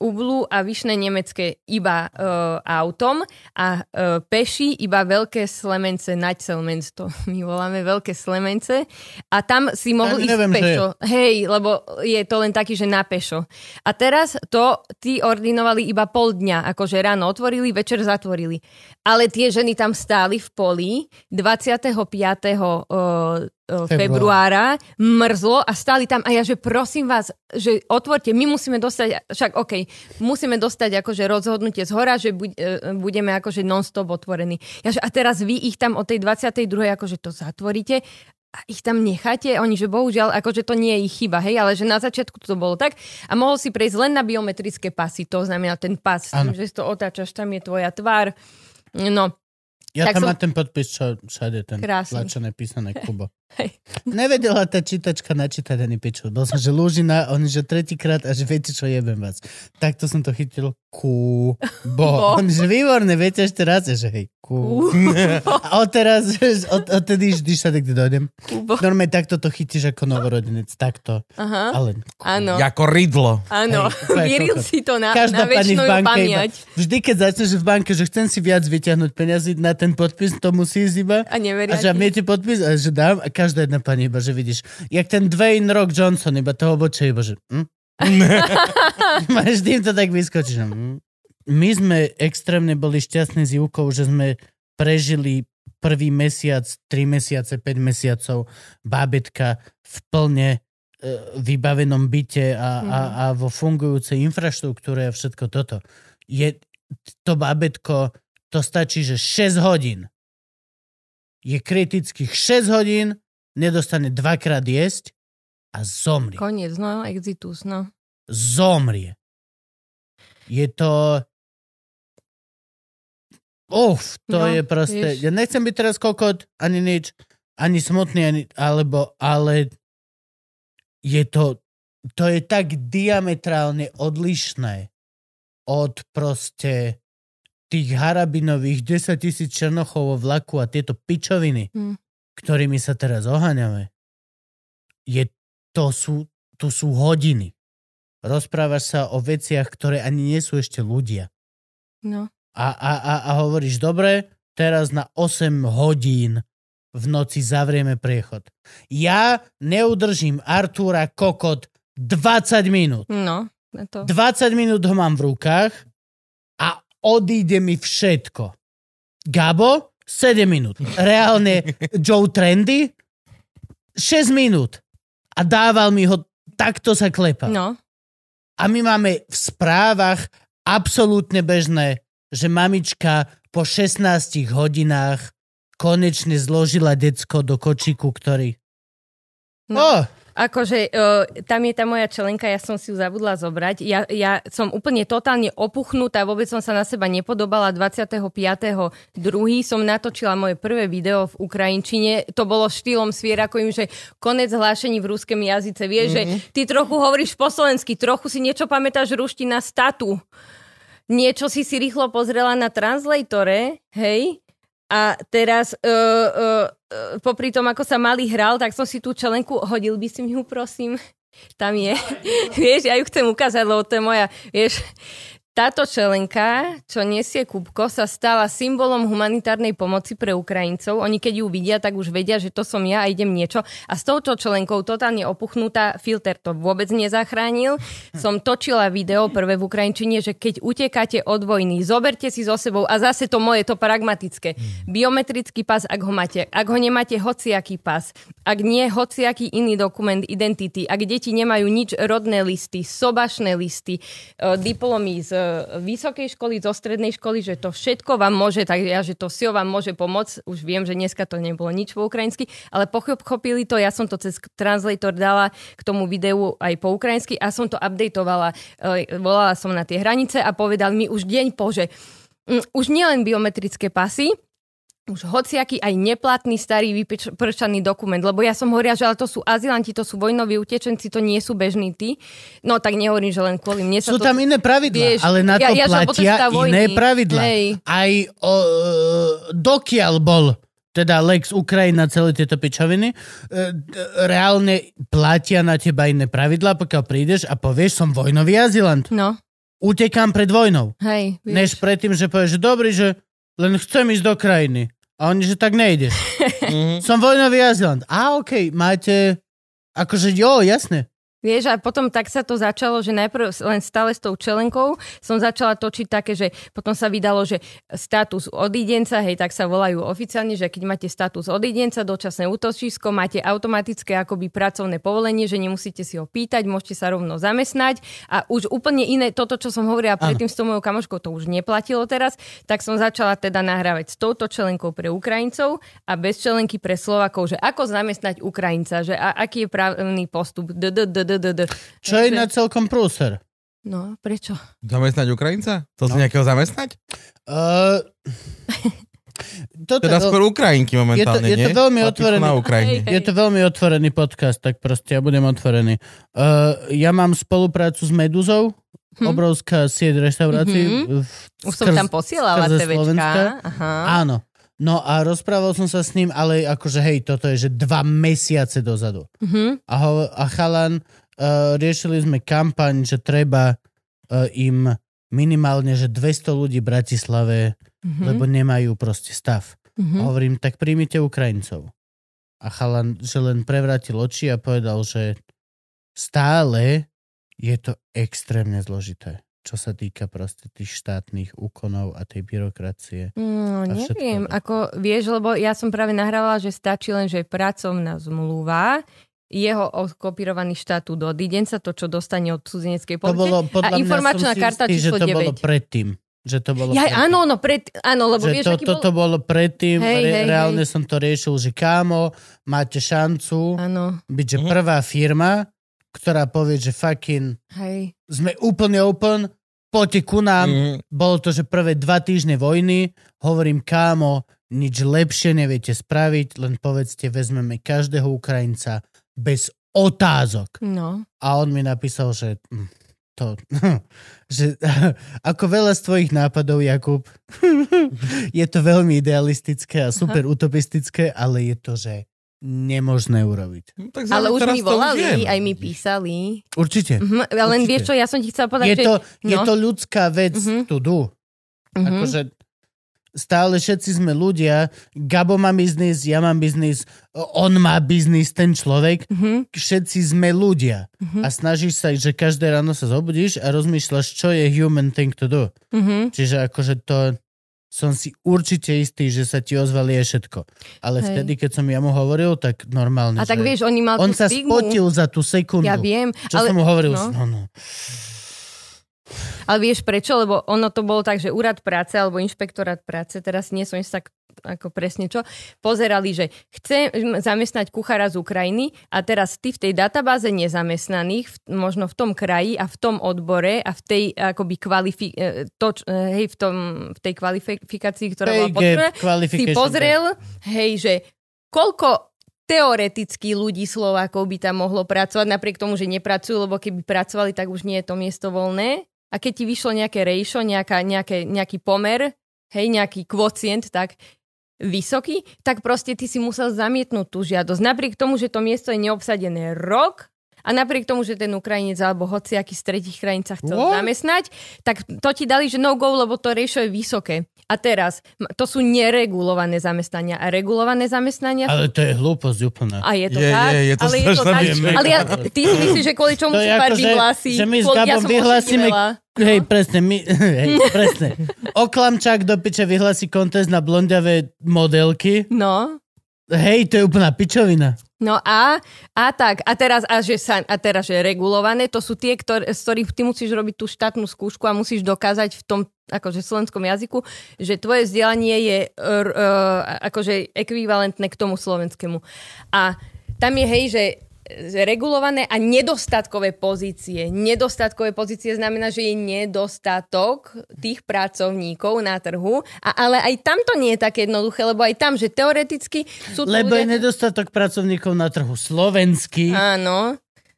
ublu a vyšné nemecké iba uh, autom a uh, peši iba veľké slemence, naď selmens, to [laughs] my voláme veľké slemence a tam si mohol Ani ísť neviem, že pešo. Hej, lebo je to len taký, že na pešo. A teraz to tí ordinovali iba pol dňa, akože ráno otvorili, večer zatvorili. Ale tie ženy tam stáli v poli 25. o, o, februára, mrzlo a stáli tam a ja, že prosím vás, že otvorte, my musíme dostať, však OK, musíme dostať akože rozhodnutie z hora, že buď, e, budeme akože non-stop otvorení. Ja, že, a teraz vy ich tam od tej 22. akože to zatvoríte a ich tam necháte, oni, že bohužiaľ, akože to nie je ich chyba, hej, ale že na začiatku to bolo tak a mohol si prejsť len na biometrické pasy, to znamená ten pas, tým, že si to otáčaš, tam je tvoja tvár. No, Ja Tak tam som- mám ten podpis, čo všade ten Krásny. tlačené písané Kubo. [laughs] Hej. Nevedela tá čítačka načítať ani piču. Bol som, že Lúžina, oni, že tretíkrát a že viete čo, jebem vás. Takto som to chytil. Kubo. Bo. Oni, že výborné, viete ešte raz, že hej, ku. A odteraz, od, odtedy vždy sa tak dojdem. Normálne takto to chytíš ako novorodenec, takto. Aha, Ale áno. Ako rydlo. Áno, vyril [laughs] si to na, Každá na pani v väčšinu pamäť. vždy keď začneš v banke, že chcem si viac vyťahnuť peniazy na ten podpis, to musí ísť iba. A neveria A že ti. miete podpis a že dám a každá jedna pani iba, že vidíš, jak ten Dwayne Rock Johnson, iba toho boče, iba, že hm? [laughs] Máš tým to tak vyskočíš. Hm? My sme extrémne boli šťastní s Júkou, že sme prežili prvý mesiac, 3 mesiace, 5 mesiacov bábetka v plne e, vybavenom byte a, a, a vo fungujúcej infraštruktúre a všetko toto. Je to bábetko, to stačí, že 6 hodín je kritických 6 hodín, nedostane dvakrát jesť a zomrie. Koniec, no, exitus, no. Zomrie. Je to... Uf, to No, je proste... vieš. Ja nechcem byť teraz kokot, ani nič, ani smutný, ani, alebo, ale je to... To je tak diametrálne odlišné od proste tých harabinových 10 tisíc černochov vo vlaku a tieto pičoviny, Hm. Ktorými sa teraz oháňame. Je, to sú, tu sú hodiny. Rozprávaš sa o veciach, ktoré ani nie sú ešte ľudia. No. A, a, a, a hovoríš, dobre, teraz na 8 hodín v noci zavrieme priechod. Ja neudržím Artúra Kokot 20 minút. No, to. 20 minút ho mám v rukách a odíde mi všetko. Gabo, 7 minút. Reálne Joe Trendy, 6 minút. A dával mi ho, takto sa klepa. No, A my máme v správach absolútne bežné, že mamička po 16 hodinách konečne zložila decko do kočiku, ktorý... No. Oh, akože uh, tam je tá moja čelenka, ja som si ju zabudla zobrať. Ja, ja som úplne totálne opuchnutá, vôbec som sa na seba nepodobala. 25.2. som natočila moje prvé video v Ukrajinčine. To bolo štýlom svierakovým, že konec hlášení v ruskom jazyce. Vieš, mm-hmm. že ty trochu hovoríš po slovensky, trochu si niečo pamätáš ruština statu. Niečo si si rýchlo pozrela na translatore, hej, a teraz, uh, uh, uh, popri tom, ako sa malý hral, tak som si tú čelenku, hodil by si mi ju, prosím. Tam je. vieš, ja ju chcem ukázať, lebo to je moja, vieš, táto čelenka, čo nesie Kupko, sa stala symbolom humanitárnej pomoci pre Ukrajincov. Oni keď ju vidia, tak už vedia, že to som ja a idem niečo. A s touto čelenkou totálne opuchnutá, filter to vôbec nezachránil. Som točila video prvé v Ukrajinčine, že keď utekáte od vojny, zoberte si so sebou a zase to moje, to pragmatické. Biometrický pas, ak ho máte. Ak ho nemáte, hociaký pas. Ak nie, hociaký iný dokument identity. Ak deti nemajú nič, rodné listy, sobašné listy, e, diplomy z vysokej školy, zo strednej školy, že to všetko vám môže, tak ja, že to SIO vám môže pomôcť. Už viem, že dneska to nebolo nič po ukrajinsky, ale pochopili to, ja som to cez translator dala k tomu videu aj po ukrajinsky a som to updateovala. E, volala som na tie hranice a povedal mi už deň po, že mm, už nielen biometrické pasy, už hociaký aj neplatný starý vypršaný dokument, lebo ja som hovorila, že ale to sú azilanti, to sú vojnoví utečenci, to nie sú bežní tí. No tak nehovorím, že len kvôli mne sa Sú to... tam iné pravidlá, Vieš, ale na to ja- ja, platia iné pravidlá. Hej. Aj o, e, dokiaľ bol teda Lex Ukrajina, celé tieto pičoviny, e, reálne platia na teba iné pravidlá, pokiaľ prídeš a povieš, som vojnový azilant. No, Utekám pred vojnou. hej, vieš. Než predtým, že povieš, že dobrý, že len chcem ísť do krajiny. A oni, že tak nejdeš. [laughs] Som vojnový azylant. A okej, máte... Akože jo, jasne. Vieš, a potom tak sa to začalo, že najprv len stále s tou čelenkou som začala točiť také, že potom sa vydalo, že status odídenca, hej, tak sa volajú oficiálne, že keď máte status odídenca, dočasné útočisko, máte automatické akoby pracovné povolenie, že nemusíte si ho pýtať, môžete sa rovno zamestnať. A už úplne iné, toto, čo som hovorila predtým s tou mojou kamoškou, to už neplatilo teraz, tak som začala teda nahrávať s touto čelenkou pre Ukrajincov a bez čelenky pre Slovakov, že ako zamestnať Ukrajinca, že a, aký je právny postup, d, d, d, d, d. Čo je na celkom prúser. No, prečo? Zamestnať Ukrajinca? To si No. nejakého zamestnať? Uh, [laughs] toto Teda je, skôr Ukrajinky momentálne, je to nie? veľmi Chlapi sú otvorený- Na Ukrajine. Hej, je to veľmi otvorený podcast, tak proste ja budem otvorený. Uh, ja mám spoluprácu s Meduzou, Hm. obrovská sieť reštaurácií. Mhm. v- Už som tam posielala TVčka. Aha. Áno. No a rozprával som sa s ním, ale akože hej, toto je, že dva mesiace dozadu. Mhm. A, ho, a chalan, uh, riešili sme kampaň, že treba uh, im minimálne, že 200 ľudí v Bratislave, Mhm. lebo nemajú proste stav. Mhm. A hovorím, tak príjmite Ukrajincov. A chalan, že len prevrátil oči a povedal, že stále je to extrémne zložité, čo sa týka proste tých štátnych úkonov a tej byrokracie. No, všetko. neviem, ako vieš, lebo ja som práve nahrávala, že stačí len, že je pracovná zmluva, jeho okopírovaný štatút od idenca, to, čo dostane od cudzineckej To policie. bolo, podľa a informačná karta istý, že číslo to bolo 9. predtým. Že to bolo Ja, predtým. áno, no, pred, áno, lebo že vieš, to, aký toto bol... bolo predtým, Hej, re, hej, reálne hej. som to riešil, že kámo, máte šancu Áno, byť že Mhm. prvá firma, ktorá povie, že fucking hej. sme úplne open, poďte ku nám, Mhm. bolo to, že prvé dva týždne vojny, hovorím kámo, nič lepšie neviete spraviť, len povedzte, vezmeme každého Ukrajinca bez otázok. No, A on mi napísal, že hm, to, že [laughs] ako veľa z tvojich nápadov, Jakub, [laughs] je to veľmi idealistické a super utopistické, ale je to, že nemožné urobiť. No, tak ale už mi to volali, viem. aj mi písali. Určite. Mhm, len Určite. vieš čo, ja som ti chcela povedať, Je že... to, je no. to ľudská vec Mhm. tu do. Mhm. Akože stále všetci sme ľudia, Gabo má biznis, ja mám biznis, on má biznis, ten človek, Mhm, všetci sme ľudia. mhm, A snažíš sa, že každé ráno sa zobudíš a rozmýšľaš, čo je human thing to do. mhm. Čiže akože to som si určite istý, že sa ti ozvali aj všetko. Ale Hej. vtedy, keď som ja mu hovoril, tak normálne, A tak že vieš, oni mal on sa stigmu. spotil za tú sekundu. Ja viem, Čo ale, som mu hovoril? no. No. No, ale vieš prečo? Lebo ono to bolo tak, že úrad práce alebo inšpektorát práce, teraz nie som istá ako presne čo, pozerali, že chce zamestnať kuchára z Ukrajiny a teraz ty v tej databáze nezamestnaných, v, možno v tom kraji a v tom odbore a v tej akoby kvalifi- e, to, e, hej, v, tom, v tej kvalifikácii, ktorá bola Pay potrebná, si pozrel, hej, že koľko teoreticky ľudí Slovákov by tam mohlo pracovať, napriek tomu, že nepracujú, lebo keby pracovali, tak už nie je to miesto voľné. A keď ti vyšlo nejaké ratio, nejaká, nejaké, nejaký pomer, hej, nejaký kvocient, tak vysoký, tak proste ty si musel zamietnúť tú žiadosť. Napriek tomu, že to miesto je neobsadené rok a napriek tomu, že ten Ukrajinec alebo hociaký z tretich krajín sa chcel What? zamestnať, tak to ti dali, že no go, lebo to ratio je vysoké. A teraz, to sú neregulované zamestnania. A regulované zamestnania Ale to je hlúposť úplná. a je to Je, tak, je, je to ale je to tak. Ale ja, ty si myslíš, že kvôli čomu sú ako, pár že- vyhlási? že my s ja Gabom som vyhlásime- ošetilila. Hej, presne, my, [laughs] hej, presne. Oklamčák do piče vyhlási kontest na blondiavé modelky. No, Hej, to je úplná pičovina. No a, a tak, a teraz, a, že sa, a teraz, že regulované, to sú tie, ktor, z ktorých ty musíš robiť tú štátnu skúšku a musíš dokázať v tom akože slovenskom jazyku, že tvoje vzdelanie je uh, akože ekvivalentné k tomu slovenskému. A tam je, hej, že regulované a nedostatkové pozície. Nedostatkové pozície znamená, že je nedostatok tých pracovníkov na trhu, a, ale aj tam to nie je také jednoduché, lebo aj tam, že teoreticky sú Lebo je ľudia... nedostatok pracovníkov na trhu slovenský. Áno,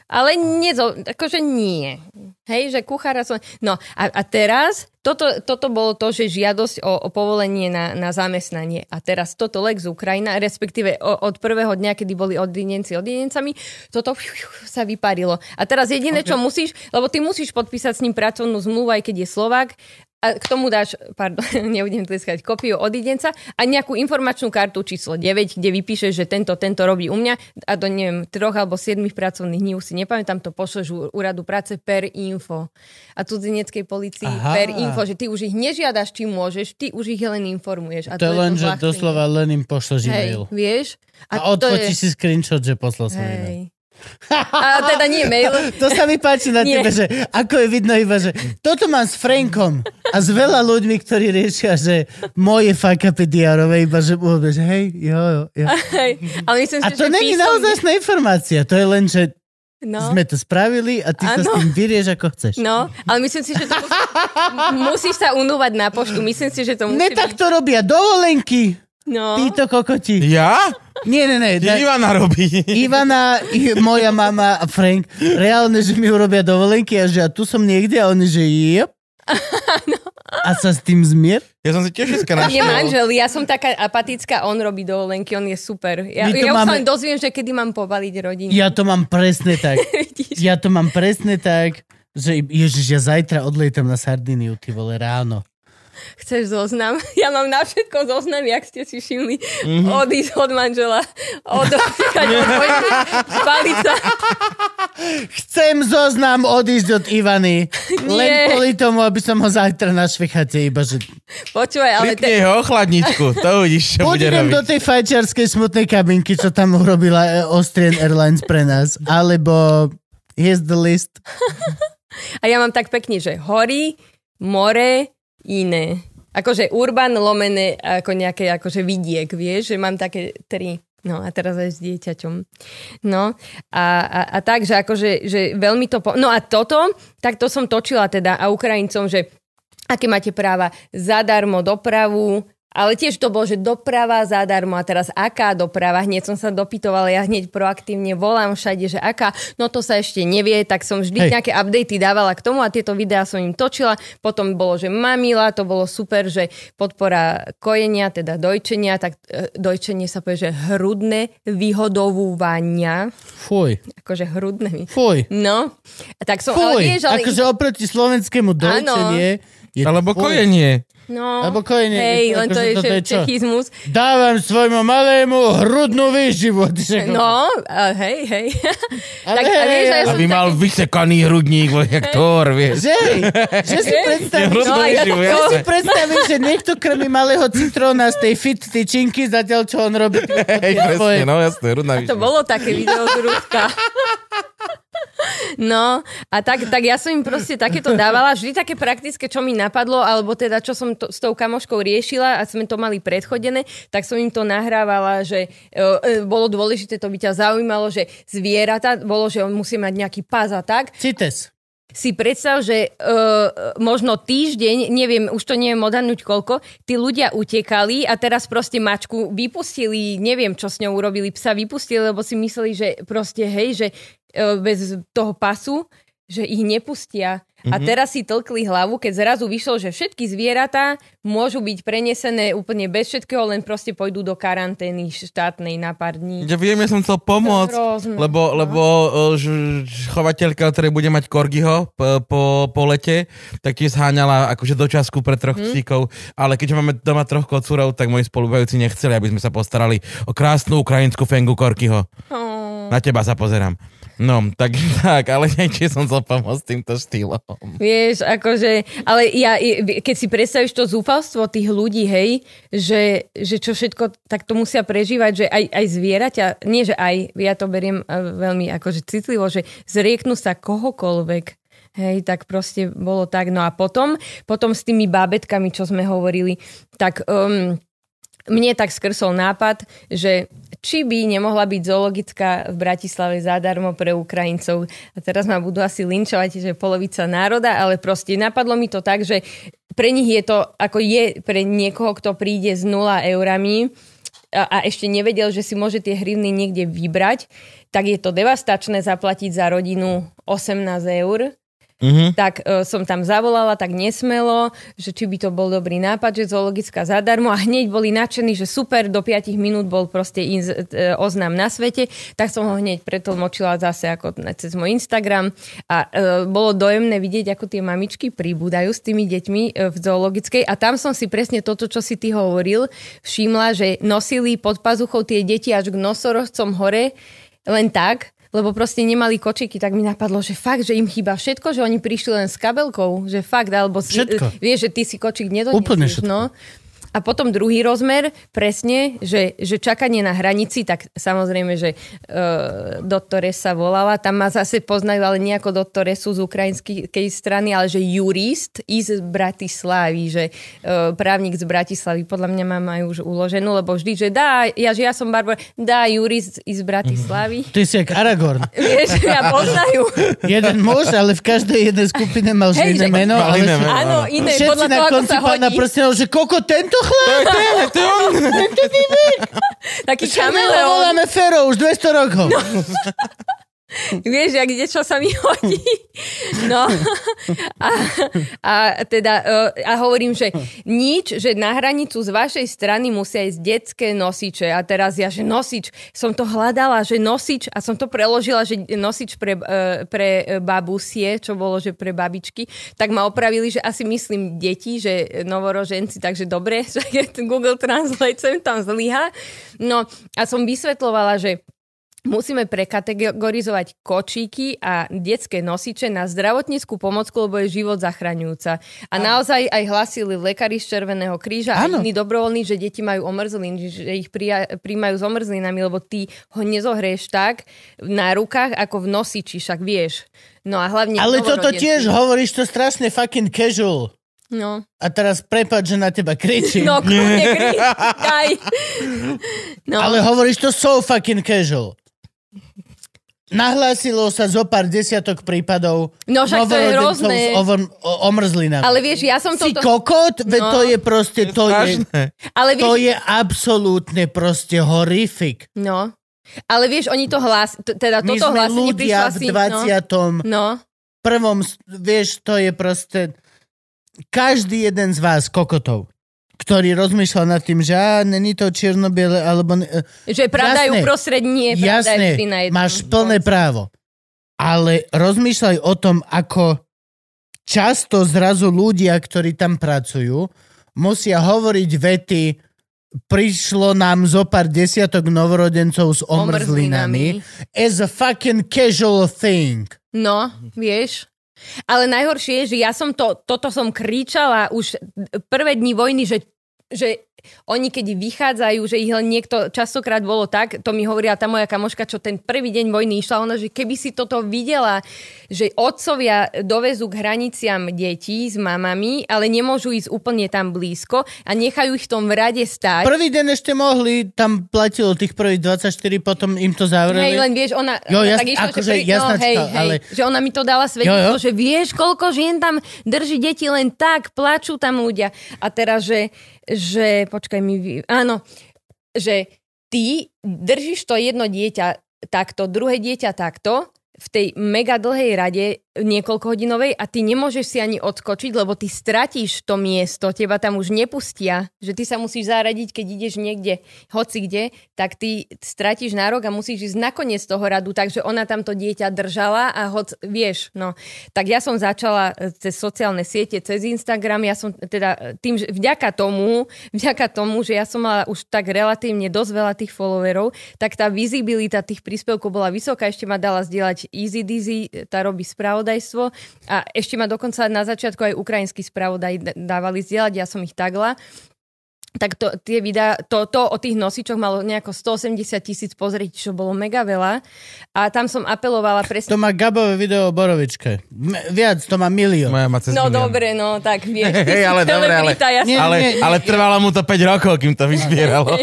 ale nezo, akože nie. Hej, že kuchára som... No a, a teraz, toto, toto bolo to, že žiadosť o, o povolenie na, na zamestnanie. A teraz toto Lex Ukrajina, respektíve o, od prvého dňa, kedy boli odinenci odinencami, toto sa vyparilo. A teraz jediné, okay. čo musíš, lebo ty musíš podpísať s ním pracovnú zmluvu, aj keď je Slovak, a k tomu dáš, pardon, [laughs] nebudem tlieskať, kopiu od idenca a nejakú informačnú kartu číslo 9, kde vypíšeš, že tento, tento robí u mňa a do, neviem, troch alebo siedmých pracovných dní, už si nepamätám, to pošleš úradu práce per info. A cudzineckej policii Aha. per info, že ty už ich nežiadaš, či môžeš, ty už ich len informuješ. A To je len, že doslova len im pošleš Hej, e-mail. vieš? A to odfotíš si screenshot, že poslal som e-mail. A teda nie mail. To sa mi páči na Nie. tebe, že ako je vidno iba, že toto mám s Frankom a s veľa ľuďmi, ktorí riešia, že moje fuck-upy diarové, iba že vôbec, že hej, jo, jo, jo. Hej. Ale myslím A to není naozajstná informácia, to je len, že No. sme to spravili a ty sa s tým vyrieš, ako chceš. No, ale myslím si, že to musí, [laughs] musíš sa unúvať na poštu. Myslím si, že to musí Ne tak to robia dovolenky, No. títo kokoti. Ja? Nie, nie, nie. da- Ivana robí. Ivana, i- moja mama a Frank, reálne, že mi urobia dovolenky a že ja tu som niekde a oni, že jep. [laughs] A sa s tým zmier? Ja som si tiež dneska On je našiel. manžel, ja som taká apatická, on robí dovolenky, on je super. Ja, ja už sa máme- len dozviem, že kedy mám povaliť rodinu. Ja to mám presne tak. [laughs] Ja to mám presne tak, že ježiš, ja zajtra odlietam na Sardíniu, ty vole, ráno. Chceš zoznam? [laughs] Ja mám na všetko zoznam, jak ste si všimli. Mhm. Mm-hmm. Odísť od manžela, od [laughs] od vojny, spaliť sa. Chcem zoznam odísť od Ivany. [laughs] Len kvôli tomu, aby som ho zajtra na švechate, iba že... Počúvaj, ale Pripni te, ho chladničku, to uvidíš, čo bude robiť. do tej fajčiarskej smutnej kabinky, čo tam urobila eh, Austrian Airlines pre nás. Alebo here's the list. a ja mám tak pekne, že hory, more, iné. Akože urban lomené ako nejaké akože vidiek, vieš, že mám také tri. No a teraz aj s dieťaťom. No a, a, a tak, že akože že veľmi to... Po... No a toto, tak to som točila teda a Ukrajincom, že aké máte práva zadarmo dopravu, ale tiež to bolo, že doprava zadarmo a teraz aká doprava, hneď som sa dopytovala, ja hneď proaktívne volám všade, že aká, no to sa ešte nevie, tak som vždy Hej. nejaké updaty dávala k tomu a tieto videá som im točila, potom bolo, že mamila, to bolo super, že podpora kojenia, teda dojčenia, tak e, dojčenie sa povie, že hrudné vyhodovúvania, Fuj, akože hrudné fuj. No, a tak som, ale Fuj, vieš, ale... akože oproti slovenskému dojčenie je to Alebo fuj. kojenie. No, Alebo kojenie, Hej, len to je, že je čechizmus. Dávam svojmu malému hrudnú výživu. No, a hej, hej. Ale tak, a vieš, ja Aby mal taký- vysekaný hrudník, vo- jak Thor, vieš. Že, že si predstavíš, No, ja výživu, to- že si predstavíš, že niekto krmi malého citróna z tej fit tyčinky, zatiaľ čo on robí Hej, presne, no jasné, hrudná To výživa. bolo také video z Ruska. [laughs] No, a tak, tak ja som im proste takéto dávala, vždy také praktické, čo mi napadlo, alebo teda čo som to, s tou kamoškou riešila a sme to mali predchodené, tak som im to nahrávala, že e, e, bolo dôležité, to by ťa zaujímalo, že zvieratá, bolo, že on musí mať nejaký pás a tak, Cites. Si predstav, že uh, možno týždeň, neviem, už to neviem odhadnúť koľko, tí ľudia utekali a teraz proste mačku vypustili, neviem, čo s ňou urobili, psa vypustili, lebo si mysleli, že proste, hej, že uh, bez toho pasu, že ich nepustia. A teraz si tlkli hlavu, keď zrazu vyšlo, že všetky zvieratá môžu byť prenesené úplne bez všetkého, len proste pôjdu do karantény štátnej na pár dní. Ja viem, ja som chcel pomôcť, lebo, lebo uh, ž, ž- chovateľka, ktorá bude mať korgiho po, po, po lete, tak tiež zháňala akože do časku pre troch Mhm. hmm. psíkov, ale keďže máme doma troch kocúrov, tak moji spolubajúci nechceli, aby sme sa postarali o krásnu ukrajinskú fengu korkyho. Oh. Na teba sa pozerám. No, tak, [laughs] tak, ale či som chcel pomôcť týmto štýlom. Vieš, akože, ale ja, keď si predstavíš to zúfalstvo tých ľudí, hej, že, že čo všetko tak to musia prežívať, že aj, aj zvieraťa, nie že aj, ja to beriem eh, veľmi akože citlivo, že zrieknú sa kohokoľvek, hej, tak proste bolo tak. No a potom, potom s tými bábetkami, čo sme hovorili, tak um, mne tak skrsol nápad, že či by nemohla byť zoologická v Bratislave zadarmo pre Ukrajincov. A teraz ma budú asi linčovať, že polovica národa, ale proste napadlo mi to tak, že pre nich je to, ako je pre niekoho, kto príde s 0 eurami a, a ešte nevedel, že si môže tie hrivny niekde vybrať, tak je to devastačné zaplatiť za rodinu 18 eur Mhm. tak e, som tam zavolala tak nesmelo, že či by to bol dobrý nápad, že zoologická zadarmo. A hneď boli nadšení, že super, do 5 minút bol proste in, e, oznám na svete, tak som ho hneď pretlmočila zase ako cez môj Instagram. A e, bolo dojemné vidieť, ako tie mamičky pribúdajú s tými deťmi e, v zoologickej. A tam som si presne toto, čo si ty hovoril, všimla, že nosili pod pazuchou tie deti až k nosorožcom hore. Len tak, lebo proste nemali kočiky, tak mi napadlo, že fakt, že im chýba všetko, že oni prišli len s kabelkou, že fakt, alebo si, Všetko. vieš, že ty si kočik nedoniesieš. Úplne všetko. No. A potom druhý rozmer, presne, že, že čakanie na hranici, tak samozrejme, že uh, doktore sa volala, tam ma zase poznajú, ale nie ako doktore sú z ukrajinskej strany, ale že jurist i z Bratislavy, že uh, právnik z Bratislavy, podľa mňa ma majú už uloženú, lebo vždy, že dá, ja, že ja som Barbara, dá jurist i z Bratislavy. Ty si jak Aragorn. [laughs] Vieš, ja poznajú. Jeden muž, ale v každej jednej skupine mal Hej, iné meno. Mal Ale iné meno. Áno, iné, Všetci podľa na toho, ako konci pána prstenov, že koko, tento chlap, To je, to je on. [laughs] Taký chameleón. voláme Fero, už 200 rokov. [laughs] [laughs] Vieš, jak kde čo sa mi hodí. No. A, a teda, e, a hovorím, že nič, že na hranicu z vašej strany musia ísť detské nosiče. A teraz ja, že nosič, som to hľadala, že nosič, a som to preložila, že nosič pre, e, pre babusie, čo bolo, že pre babičky, tak ma opravili, že asi myslím deti, že novoroženci, takže dobre, [laughs] že Google Translate sem tam zlyha. No a som vysvetlovala, že musíme prekategorizovať kočíky a detské nosiče na zdravotníckú pomocku, lebo je život zachraňujúca. A naozaj aj hlasili lekári z Červeného kríža a Áno. iní dobrovoľní, že deti majú omrzliny, že ich príjmajú s omrzlinami, lebo ty ho nezohrieš tak na rukách, ako v nosiči, však vieš. No a hlavne... Ale toto tiež hovoríš to strašne fucking casual. No, A teraz prepáč, že na teba kričím. no kľudne, [laughs] kri- daj. [laughs] No. Ale hovoríš to so fucking casual. Nahlásilo sa zo pár desiatok prípadov No však to je novorodencov hrozné. s ovr- o- omrzlinami. Ale vieš, ja som Si toto... kokot? Veď No. to je proste, to je, Strašné. Ale vieš, to je absolútne proste horrific. No. Ale vieš, oni to hlás... t- Teda My toto sme hlásenie ľudia prišla v si... 20. No, no. prvom, s- vieš, to je proste každý jeden z vás kokotov, ktorý rozmýšľal nad tým, že á, není to čierno-biele, alebo... ne- Že pravda je Jasné. uprostred, nie pravda je Jasné, vždy na jednom. máš plné právo. Ale rozmýšľaj o tom, ako často zrazu ľudia, ktorí tam pracujú, musia hovoriť vety prišlo nám zo pár desiatok novorodencov s omrzlinami as a fucking casual thing. No, vieš. Ale najhoršie je, že ja som to, toto som kričala už prvé dni vojny, že, že oni keď vychádzajú, že ich len niekto častokrát bolo tak, to mi hovorila tá moja kamoška, čo ten prvý deň vojny išla, ona, že keby si toto videla, že otcovia dovezú k hraniciam detí s mamami, ale nemôžu ísť úplne tam blízko a nechajú ich v tom rade stáť. Prvý deň ešte mohli, tam platilo tých prvých 24, potom im to zavreli. Hej, len vieš, ona... Jo, ona jas- tak išlo, akože že pri, no, jasnačka, hej, hej, ale- že ona mi to dala svedectvo, že vieš, koľko žien tam drží deti len tak, plačú tam ľudia. A teraz, že, že počkaj mi, áno, že ty držíš to jedno dieťa takto, druhé dieťa takto, v tej mega dlhej rade niekoľkohodinovej a ty nemôžeš si ani odskočiť, lebo ty stratíš to miesto, teba tam už nepustia, že ty sa musíš zaradiť, keď ideš niekde, hoci kde, tak ty stratíš nárok a musíš ísť nakoniec toho radu, takže ona tam to dieťa držala a hoc, vieš, no. Tak ja som začala e, cez sociálne siete, cez Instagram, ja som teda tým, že vďaka tomu, vďaka tomu, že ja som mala už tak relatívne dosť veľa tých followerov, tak tá vizibilita tých príspevkov bola vysoká, ešte ma dala zdieľať Easy Dizzy, tá robí spravodajstvo. A ešte ma dokonca na začiatku aj ukrajinský spravodaj dávali zdieľať, ja som ich tagla tak to, tie videá, to, to o tých nosičoch malo nejako 180 tisíc pozrieť, čo bolo mega veľa. A tam som apelovala presne... To má Gabové video o Borovičke. M- viac, to má milión. Moja má cez No milión. dobre, no tak vieš. ty Hej, si [laughs] ale dobre, ale, ja Nie, ale, nie, ale trvalo mu to 5 rokov, kým to vyzbieralo. [laughs]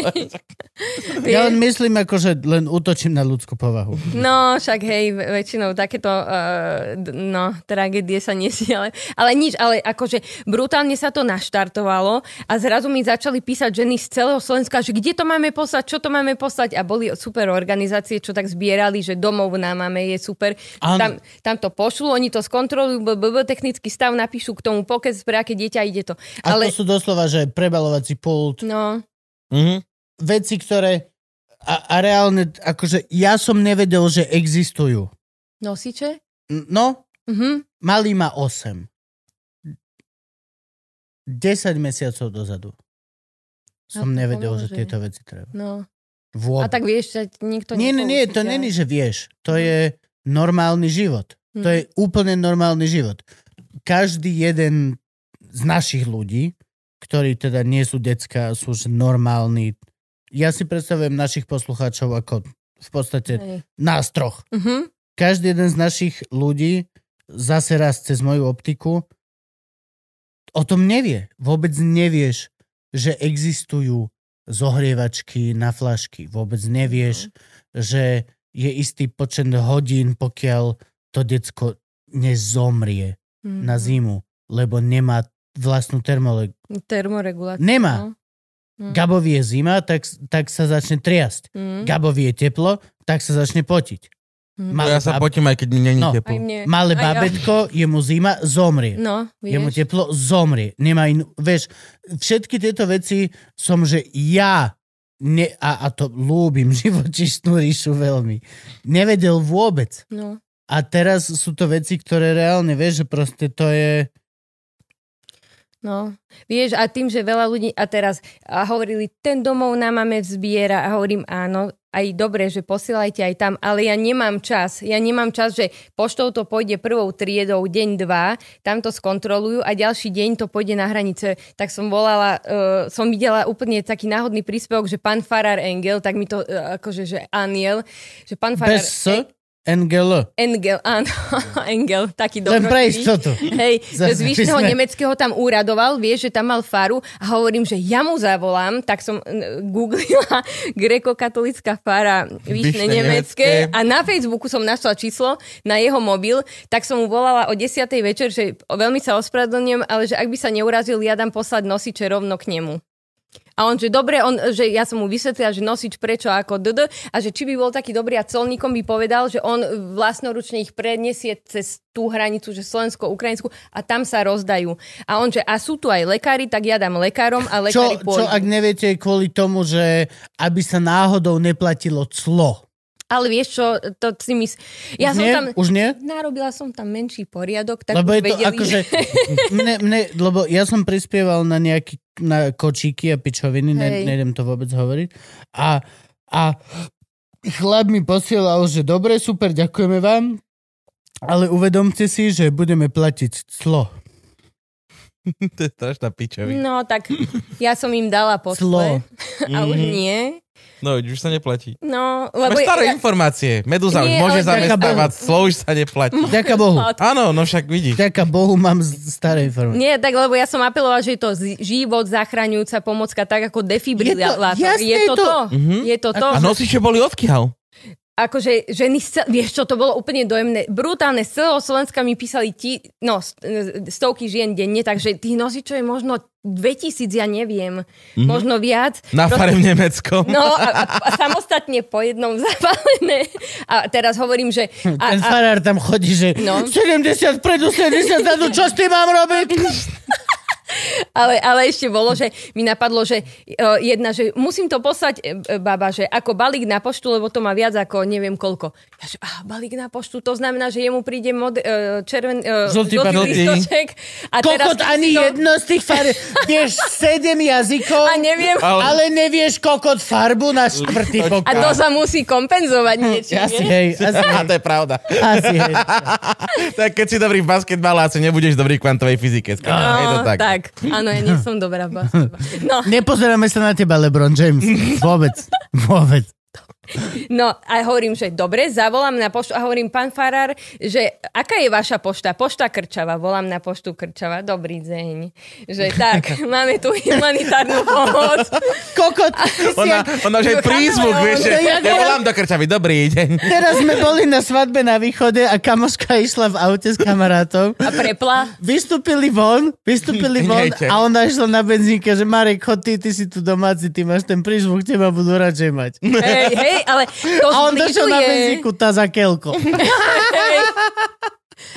Ja len myslím, ako, že len útočím na ľudskú povahu. No, však hej, väčšinou takéto uh, no, tragédie sa nesie, ale, ale nič, ale akože brutálne sa to naštartovalo a zrazu mi začali písať ženy z celého Slovenska, že kde to máme poslať, čo to máme poslať a boli super organizácie, čo tak zbierali, že domov nám máme, je super. Tam, tam to pošlu, oni to skontrolujú, BBB, technický stav, napíšu k tomu pokec, pre aké dieťa ide to. A Ale, to sú doslova, že prebalovací pult, no, Mhm. veci, ktoré... A, a reálne, akože ja som nevedel, že existujú. nosiče? No, Mhm. malý má 8. 10 mesiacov dozadu som to nevedel, že tieto veci treba. No. Vôbec. A tak vieš, že nikto Nie, nie, nie, to ťa. není, že vieš. To je normálny život. To Mhm. je úplne normálny život. Každý jeden z našich ľudí, ktorí teda nie sú decka, sú že normálni. Ja si predstavujem našich poslucháčov ako v podstate Hej. nás troch. Mhm. Každý jeden z našich ľudí zase raz cez moju optiku o tom nevie. Vôbec nevieš, že existujú zohrievačky na flašky. Vôbec nevieš, že je istý počet hodín, pokiaľ to decko nezomrie Mhm. na zimu, lebo nemá vlastnú termole... Termoregulácia. Nemá. No. Mm. Gabovi je zima, tak, tak sa začne triasť. Mm. Gabovi je teplo, tak sa začne potiť. Malé ja sa bab- potím, aj keď mi není No. teplo. Malé babetko, je mu zima, zomrie. No, Je mu teplo, zomrie. Nemá inú... Vieš, všetky tieto veci som, že ja ne, a, a to ľúbim [laughs] živočišnú ríšu veľmi. Nevedel vôbec. No. A teraz sú to veci, ktoré reálne, vieš, že proste to je... No, vieš, a tým, že veľa ľudí, a teraz a hovorili, ten domov nám máme vzbiera a hovorím, áno, aj dobre, že posielajte aj tam, ale ja nemám čas. Ja nemám čas, že poštou to pôjde prvou triedou deň, dva, tam to skontrolujú a ďalší deň to pôjde na hranice. Tak som volala, uh, som videla úplne taký náhodný príspevok, že pán Farar Engel, tak mi to uh, akože, že Aniel, že pán Farar... Bez S, NGL. Engel, áno, [laughs] Engel, taký Len dobrotivý. pre istotu. Hej, [laughs] Zase z vyšného by sme- nemeckého tam úradoval, vieš, že tam mal faru a hovorím, že ja mu zavolám, tak som googlila [laughs] grekokatolická fara nemecké nemecké. a na Facebooku som našla číslo na jeho mobil, tak som mu volala o 10. večer, že veľmi sa ospravedlňujem, ale že ak by sa neurazil, ja dám poslať nosiče rovno k nemu. A on, že dobre, on, že ja som mu vysvetlila, že nosič prečo ako DD a že či by bol taký dobrý a colníkom by povedal, že on vlastnoručne ich predniesie cez tú hranicu, že Slovensko-Ukrajinsku a tam sa rozdajú. A on, že a sú tu aj lekári, tak ja dám lekárom a Čo, lekári čo pôjdu. ak neviete kvôli tomu, že aby sa náhodou neplatilo clo? Ale vieš čo, to si mys... Ja už som nie? tam... Už nie? Narobila som tam menší poriadok, tak lebo už je to vedeli. akože... [laughs] Mne, mne, lebo ja som prispieval na nejaký na kočíky a pičoviny, ne, nejdem to vôbec hovoriť. A, a chlap mi posielal, že dobre, super, ďakujeme vám, ale uvedomte si, že budeme platiť clo. [laughs] to je strašná pičovina. No tak ja som im dala Clo. posle [laughs] a už Mhm. nie. No, už sa neplatí. No, lebo Máš staré ja, informácie. Medúza už môže zamestnávať, slovo už sa neplatí. Ďaká Bohu. [laughs] Áno, no však vidíš. Ďaká Bohu mám staré informácie. Nie, tak lebo ja som apelovala, že je to život zachraňujúca pomocka, tak ako defibrilátor. Je to- jasné, je to je to- to. Mhm. Je to to. A nosiče boli odkiaľ? Akože ženy, vieš čo, to bolo úplne dojemné. Brutálne, z celého Slovenska mi písali ti, no, st- stovky žien denne, takže tých nosičov je možno 2000, ja neviem, mm-hmm. možno viac. Na fare v Nemeckom. No a, a, a samostatne po jednom [laughs] zapálené. A teraz hovorím, že... A, Ten farár tam chodí, že No. 70 vpredu, 70 zadu, čo s tým mám robiť? [laughs] ale, ale ešte bolo, že mi napadlo, že uh, jedna, že musím to poslať, e, e, baba, že ako balík na poštu, lebo to má viac ako neviem koľko. Ja že, ah, balík na poštu, to znamená, že jemu príde mod, uh, červen, uh, Žltý žltý papír. lístoček. A Kokot keď ani to- jedno z tých farieb. Vieš sedem jazykov, A neviem. ale nevieš kokot farbu na štvrtý A pokoj. to sa musí kompenzovať niečím. Asi hej, asi A hej. to je pravda. Asi hej. [laughs] tak keď si dobrý v basketbale, asi nebudeš dobrý v kvantovej fyzike. skrátka. je to No, tak. Tak. Áno, ja nie som dobrá v basketbale. No, Nepozeráme sa na teba, LeBron James. Vôbec. Vôbec. [laughs] No a hovorím, že dobre, zavolám na poštu a hovorím, pán Farár, že aká je vaša pošta? Pošta Krčava, volám na poštu Krčava, dobrý deň. Že tak, [laughs] máme tu humanitárnu pomoc. Kokot, Ona, ona už aj prízvuk, vieš, že jak- ja volám do Krčavy, dobrý deň. Teraz sme boli na svadbe na východe a kamoška išla v aute s kamarátom. A prepla. Vystúpili von, vystúpili [laughs] von Nejte. a ona išla na benzínke, že Marek, chod ty, ty si tu domáci, ty máš ten prízvuk, teba budú radšej mať. Hej, hej, ale to A on došiel na benzínku, tá za kelko. [laughs] Hej.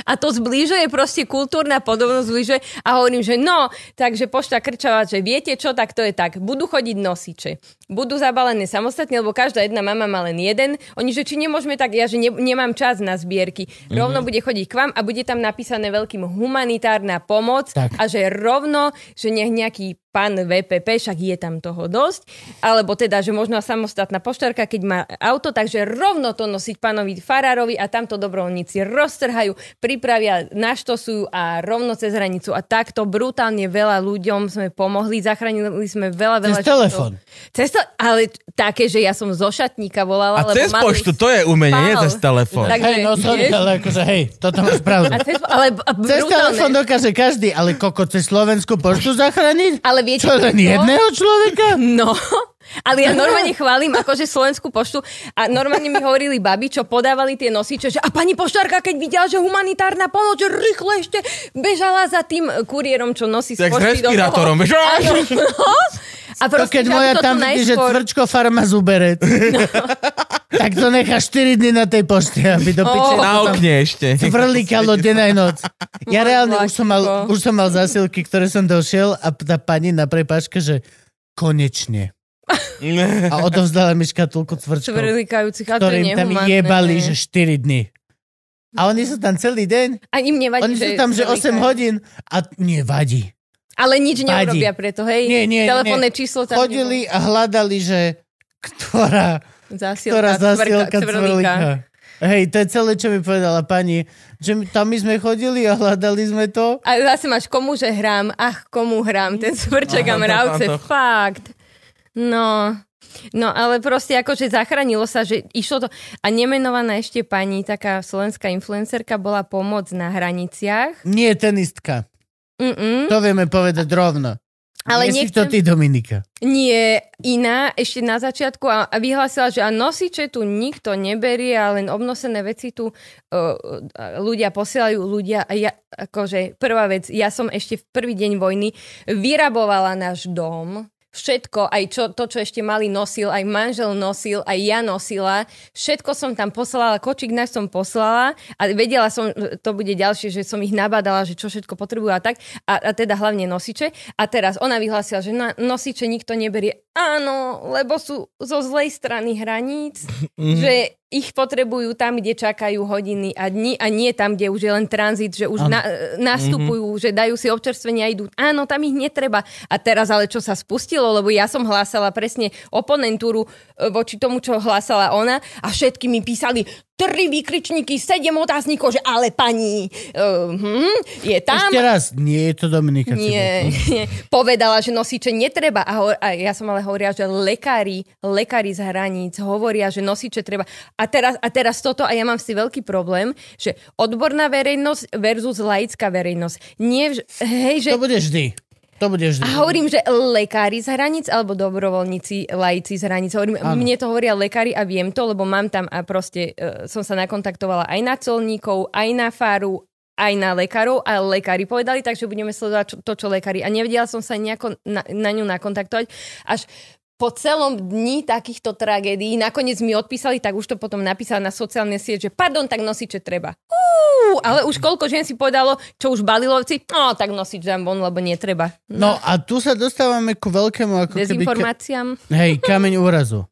A to zbližuje proste kultúrna podobnosť zbližuje a hovorím, že no, takže pošta krčava, že viete čo, tak to je tak. Budú chodiť nosiče. Budú zabalené samostatne, lebo každá jedna mama má len jeden. Oni, že či nemôžeme tak, ja že ne, nemám čas na zbierky. Rovno bude chodiť k vám a bude tam napísané veľkým humanitárna pomoc Tak. a že rovno, že nech nejaký pán VPP, však je tam toho dosť, alebo teda, že možno samostatná poštárka, keď má auto, takže rovno to nosiť pánovi Farárovi a tamto dobrovoľníci roztrhajú, pripravia, naštosujú a rovno cez hranicu. A takto brutálne veľa ľuďom sme pomohli, zachránili sme veľa, veľa Cez telefón. Cez to, ale také, že ja som zo šatníka volala. A lebo cez poštu, to je umenie, nie spál. cez telefón. Takže, Hej, no sorry, ale akože hej, toto máš pravdu. a cez, ale a Cez telefón dokáže každý, ale koko cez Slovenskú poštu zachrániť? Ale viete, Čo, len jedného človeka? No, ale ja normálne chválim akože Slovenskú poštu a normálne mi hovorili babi, čo podávali tie nosiče, že a pani poštárka, keď videla, že humanitárna pomoc, že rýchlo ešte bežala za tým kuriérom, čo nosí z pošty do respirátorom, toho. Áno, no. A To proste, keď že moja to tam vidí, že tvrčko farma zuberec, [laughs] tak to nechá 4 dny na tej pošte, aby do piče Oh. Na okne ešte. vrlikalo [laughs] deň aj noc. Ja reálne už som, mal, už som mal zásilky, ktoré som došiel a tá pani na prepáčke, že konečne. A odovzdala mi škatulku tvrčkov, to je ktorým tam jebali, že 4 dny. A oni sú tam celý deň. A im nevadí, Oni sú tam, že 8 cvrlikajú. hodín a nevadí. Ale nič Vadí. neurobia preto, hej? Nie, nie, Telefónne nie. číslo tam Chodili a hľadali, že ktorá, nebolo. Zásielka, ktorá cvrlíka. cvrlíka. Hej, to je celé, čo mi povedala pani. Že tam my sme chodili a hľadali sme to. A zase máš komu, že hrám. Ach, komu hrám. Ten svrček a mravce. áno. Fakt. No. No, ale proste akože zachránilo sa, že išlo to. A nemenovaná ešte pani, taká slovenská influencerka, bola pomoc na hraniciach. Nie tenistka. Mm-mm. To vieme povedať rovno. Ale Nie si to nechcem- ty, Dominika. Nie, iná ešte na začiatku a, a vyhlásila, že a nosiče tu nikto neberie a len obnosené veci tu uh, ľudia posielajú ľudia a ja, akože prvá vec, ja som ešte v prvý deň vojny vyrabovala náš dom, všetko, aj čo, to, čo ešte mali nosil, aj manžel nosil, aj ja nosila, všetko som tam poslala, kočík náš som poslala a vedela som, to bude ďalšie, že som ich nabadala, že čo všetko potrebujú a tak, a, a teda hlavne nosiče. A teraz ona vyhlásila, že na nosiče nikto neberie. Áno, lebo sú zo zlej strany hraníc, že ich potrebujú tam, kde čakajú hodiny a dni a nie tam, kde už je len tranzit, že už na, nastupujú, že dajú si občerstvenie a idú. Áno, tam ich netreba. A teraz ale čo sa spustilo, lebo ja som hlásala presne oponentúru e, voči tomu, čo hlásala ona a všetky mi písali tri výkričníky, sedem otáznikov, že ale pani, uh, hm, je tam. Ešte raz, nie je to Dominika. Nie, [laughs] nie. Povedala, že nosiče netreba. A, ho- a ja som ale hovorila, že lekári, lekári z hraníc hovoria, že nosiče treba. A teraz, a teraz toto, a ja mám si veľký problém, že odborná verejnosť versus laická verejnosť. Nie, hej, že To bude vždy. To bude vždy. A hovorím, že lekári z hraníc alebo dobrovoľníci, laici z hraníc. Hovorím, mne to hovoria lekári a viem to, lebo mám tam a proste uh, som sa nakontaktovala aj na colníkov, aj na faru, aj na lekárov a lekári povedali, takže budeme sledovať čo, to, čo lekári. A nevedela som sa nejako na, na ňu nakontaktovať. Až po celom dni takýchto tragédií nakoniec mi odpísali, tak už to potom napísala na sociálne siete, že pardon, tak nosiče treba. Uú, ale už koľko žien si povedalo, čo už balilovci, no tak nosič dám von, lebo netreba. No a tu sa dostávame ku veľkému ako keby... Dezinformáciám. Hej, kameň úrazu.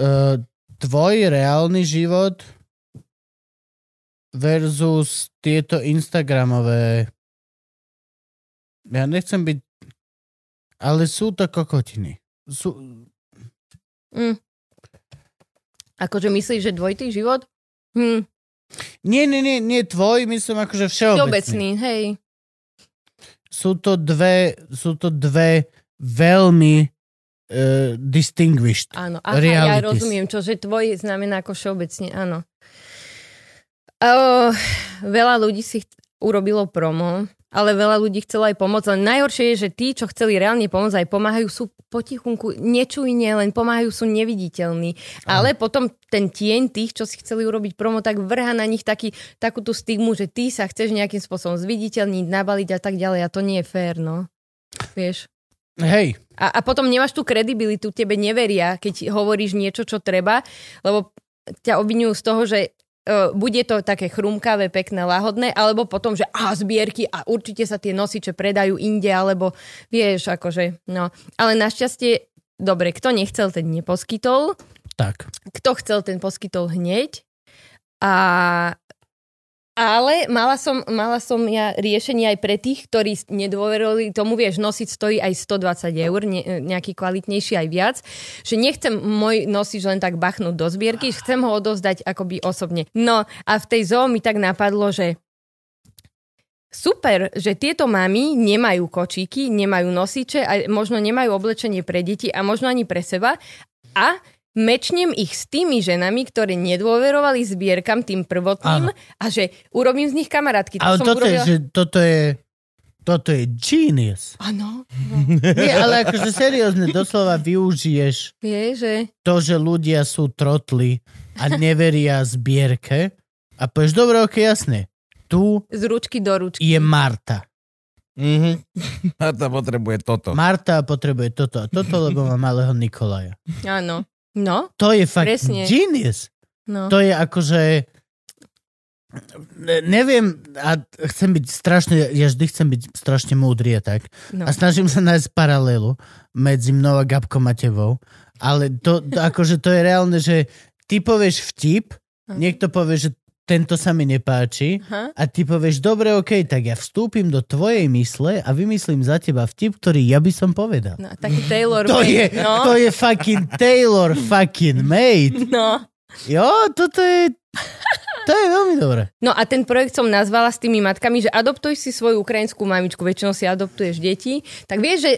Uh, tvoj reálny život versus tieto Instagramové ja nechcem byť ale sú to kokotiny. Sú... Mm. Akože myslíš, že dvojitý život? Hm, Nie, nie, nie, nie tvoj, myslím akože všeobecný. všeobecný, hej. Sú to dve, sú to dve veľmi uh, distinguished. Áno, aha, ja Realities. rozumiem, čo, že tvoj znamená ako všeobecne, áno. Uh, veľa ľudí si urobilo promo, ale veľa ľudí chcelo aj pomôcť. Len najhoršie je, že tí, čo chceli reálne pomôcť, aj pomáhajú, sú potichunku, nečujne, len pomáhajú, sú neviditeľní. Ale potom ten tieň tých, čo si chceli urobiť promo, tak vrha na nich taký, takú tú stigmu, že ty sa chceš nejakým spôsobom zviditeľniť, nabaliť a tak ďalej. A to nie je fér, no. Vieš? Hej, A, a potom nemáš tú kredibilitu, tebe neveria, keď hovoríš niečo, čo treba, lebo ťa obvinujú z toho, že uh, bude to také chrumkavé, pekné, lahodné, alebo potom, že a zbierky a určite sa tie nosiče predajú inde, alebo vieš, akože, no. Ale našťastie, dobre, kto nechcel, ten neposkytol, tak. kto chcel, ten poskytol hneď. A ale mala som, mala som ja riešenie aj pre tých, ktorí nedôverovali tomu, vieš, nosiť stojí aj 120 eur, ne, nejaký kvalitnejší aj viac, že nechcem môj nosič len tak bachnúť do zbierky, chcem ho odozdať akoby osobne. No a v tej zoo mi tak napadlo, že super, že tieto mami nemajú kočíky, nemajú nosiče a možno nemajú oblečenie pre deti a možno ani pre seba a mečnem ich s tými ženami, ktoré nedôverovali zbierkam tým prvotným Áno. a že urobím z nich kamarátky. To Ale som toto je, urobila... že toto je, toto je genius. Áno, [laughs] Nie, ale akože seriózne, doslova využiješ vie, že... to, že ľudia sú trotli a neveria zbierke a povieš, dobre, ok, jasne. Tu Z ručky do ručky. je Marta. Mhm. Marta potrebuje toto. Marta potrebuje toto a toto, lebo má malého Nikolaja. Áno. No, To je fakt Presne. genius. no. To je akože... Ne- Neviem, a chcem byť strašne, ja vždy chcem byť strašne múdry a tak. no. A snažím sa nájsť paralelu medzi mnou a Gabkom a tebou. Ale to, to akože to je reálne, že ty povieš vtip, niekto povie, že tento sa mi nepáči Aha. a ty povieš, dobre, ok, tak ja vstúpim do tvojej mysle a vymyslím za teba vtip, ktorý ja by som povedal. No, taký Taylor To made, je, no. to je fucking Taylor fucking made. [laughs] no. Jo, toto je... To je veľmi dobré. No a ten projekt som nazvala s tými matkami, že adoptuj si svoju ukrajinskú mamičku, väčšinou si adoptuješ deti, tak vieš, že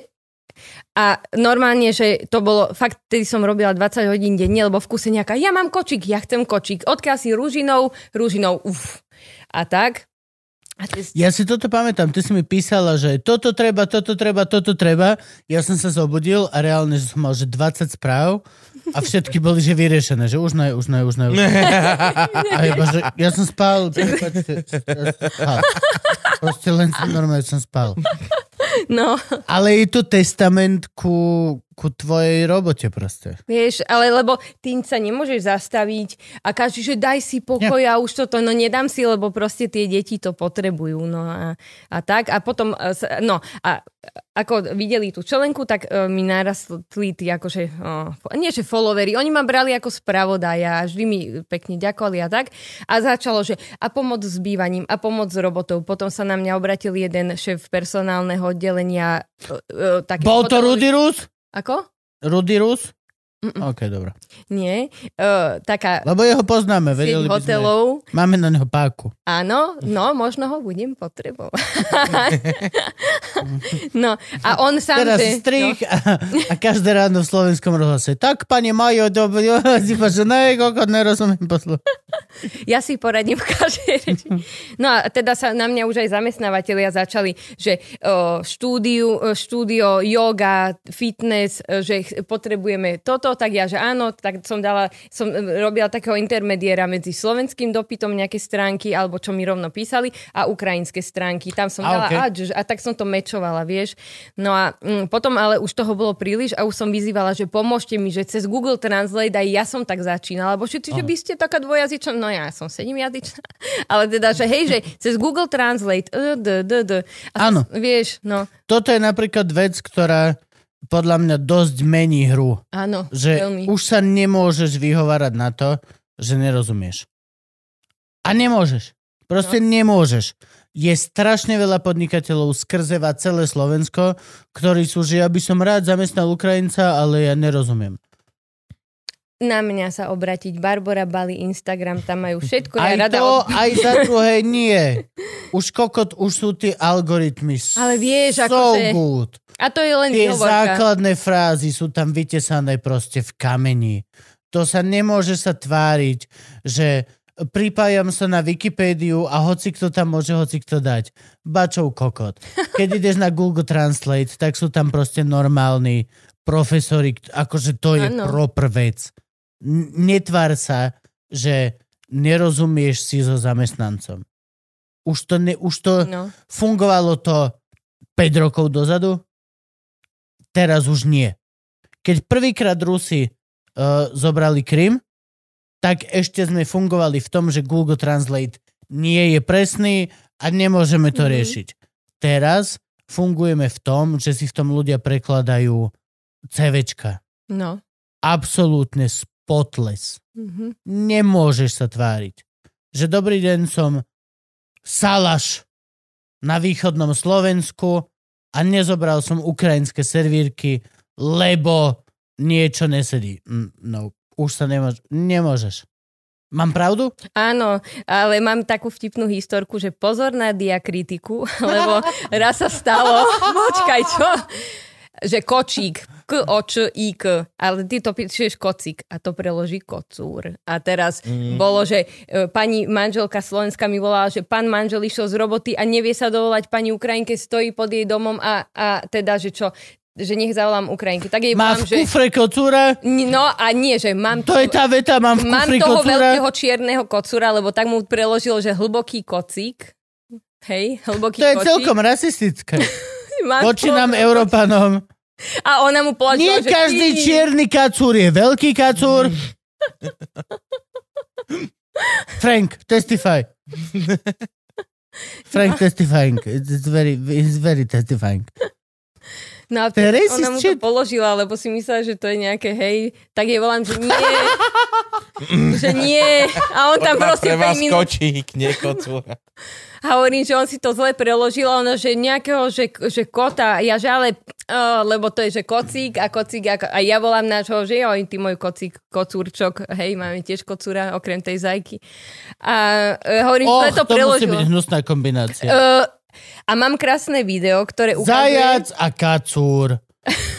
a normálne, že to bolo, fakt, tedy som robila 20 hodín denne, lebo v kuse nejaká, ja mám kočík, ja chcem kočík, odkiaľ si rúžinou, rúžinou, uf. A tak. A ty, Ja si toto pamätám, ty si mi písala, že toto treba, toto treba, toto treba. Ja som sa zobudil a reálne, som mal že 20 správ a všetky boli že vyriešené, že už ne, už ne, už ne. Už ne. A iba, že ja som spal, prepáčte, spal. Proste len som normálne som spal. No, Ale je to testament ku, ku tvojej robote proste. vieš, ale lebo ty sa nemôžeš zastaviť a každý, že daj si pokoj a už toto, no nedám si, lebo proste tie deti to potrebujú, no a, a tak. A potom, e, no a ako videli tú čelenku, tak uh, mi narastli tí akože, uh, nie že followery, oni ma brali ako spravodaja a vždy mi pekne ďakovali a tak. A začalo, že a pomoc s bývaním, a pomoc s robotou. Potom sa na mňa obratil jeden šéf personálneho oddelenia. Uh, taký Bol to Rudy Rus? Ako? Rudy? OK, dobré. Nie. Uh, taká Lebo jeho poznáme, vedeli by sme. Máme na neho páku. Áno, no, možno ho budem potrebovať. [laughs] no, a on sám, Teraz že... strich a, a každé ráno v slovenskom rozhlase. Tak, pane Majo, dobrý, [laughs] iba, že ne, kokot, nerozumiem poslu. [laughs] Ja si poradím v každej reči. No a teda sa na mňa už aj zamestnávateľia začali, že o, štúdiu, štúdio, yoga, fitness, o, že potrebujeme toto, tak ja, že áno, tak som dala, som e, robila takého intermediéra medzi slovenským dopytom nejaké stránky, alebo čo mi rovno písali, a ukrajinské stránky. Tam som A, dala okej. a, a tak som to mečovala, vieš. No a mm, potom ale už toho bolo príliš a už som vyzývala, že pomôžte mi, že cez Google Translate aj ja som tak začínala, lebo všetci, že by ste taká dvojazyčná, no ja som sedemjazyčná, [laughs] ale teda, že hej, že cez Google Translate, d, d, d. A Áno. Vieš, no, Toto je napríklad vec, ktorá podľa mňa dosť mení hru. áno, Že veľmi. už sa nemôžeš vyhovárať na to, že nerozumieš. A nemôžeš. Proste no. nemôžeš. Je strašne veľa podnikateľov skrzeva celé Slovensko, ktorí sú, že ja by som rád zamestnal Ukrajinca, ale ja nerozumiem. Na mňa sa obratiť. Barbara Bali, Instagram, tam majú všetko. Aj ja rada to, od... aj za druhé [laughs] nie. Už kokot, už sú tie algoritmy Ale vieš, so akože- good. A to je len Tie výhovorka. základné frázy sú tam vytesané proste v kameni. To sa nemôže sa tváriť, že pripájam sa na Wikipédiu a hoci kto tam môže hoci kto dať. Bačov kokot. [laughs] Keď ideš na Google Translate, tak sú tam proste normálni profesori, akože to je Áno. proper vec. Netvár sa, že nerozumieš si so zamestnancom. Už to, ne, už to No. fungovalo to 5 rokov dozadu, teraz už nie. Keď prvýkrát Rusi uh, zobrali Krym, tak ešte sme fungovali v tom, že Google Translate nie je presný a nemôžeme to Mhm. riešiť. Teraz fungujeme v tom, že si v tom ľudia prekladajú CVčka. no. Absolútne spotless. Mhm. Nemôžeš sa tváriť, že dobrý deň som Salaš na východnom Slovensku a nezobral som ukrajinské servírky, lebo niečo nesedí. No, už sa nemôž- nemôžeš. Mám pravdu? Áno, ale mám takú vtipnú historku, že pozor na diakritiku, [laughs] lebo raz sa stalo, [laughs] počkaj, čo? Že kočík, k, o, č, i, k, ale ty to píšeš kocík a to preloží kocúr. A teraz mm. bolo, že e, pani manželka Slovenska mi volala, že pán manžel išiel z roboty a nevie sa dovolať pani Ukrajinke, stojí pod jej domom a, a teda, že čo, že nech zavolám Ukrajinke. Tak jej Má volám, v že... kufre kocúra? No a nie, že mám To je tá veta, mám v Mám toho kocúra? veľkého čierneho kocúra, lebo tak mu preložil, že hlboký kocík. Hej, hlboký To je kocík. celkom rasistické. [laughs] Voči nám, Európanom. A ona mu Nie položila, že každý ty... čierny kacúr je veľký kacúr. Frank, testify. [laughs] Frank testifying. It's very, it's very testifying. No a je ona mu to položila, lebo si myslela, že to je nejaké hej. Tak jej volám, že nie. [laughs] že nie. A on tam proste pre vás 5 minút kočík, nie kocúra. A hovorím, že on si to zle preložil, a ono, že nejakého, že, že kota, ja že ale, uh, lebo to je, že kocík a kocík, a, a ja volám nášho, že oj, ty môj kocík, kocúrčok, hej, máme tiež kocúra, okrem tej zajky. A uh, hovorím, zle to to musí preložil. byť hnusná kombinácia. Uh, a mám krásne video, ktoré ukazuje... Zajac a kacúr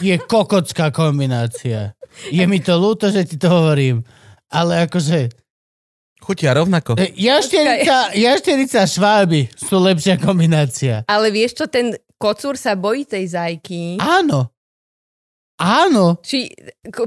je kokocká kombinácia. Je mi to ľúto, že ti to hovorím. Ale akože... Chutia rovnako. Jašterica, jašterica a šváby sú lepšia kombinácia. Ale vieš čo, ten kocúr sa bojí tej zajky. Áno. Áno. Či,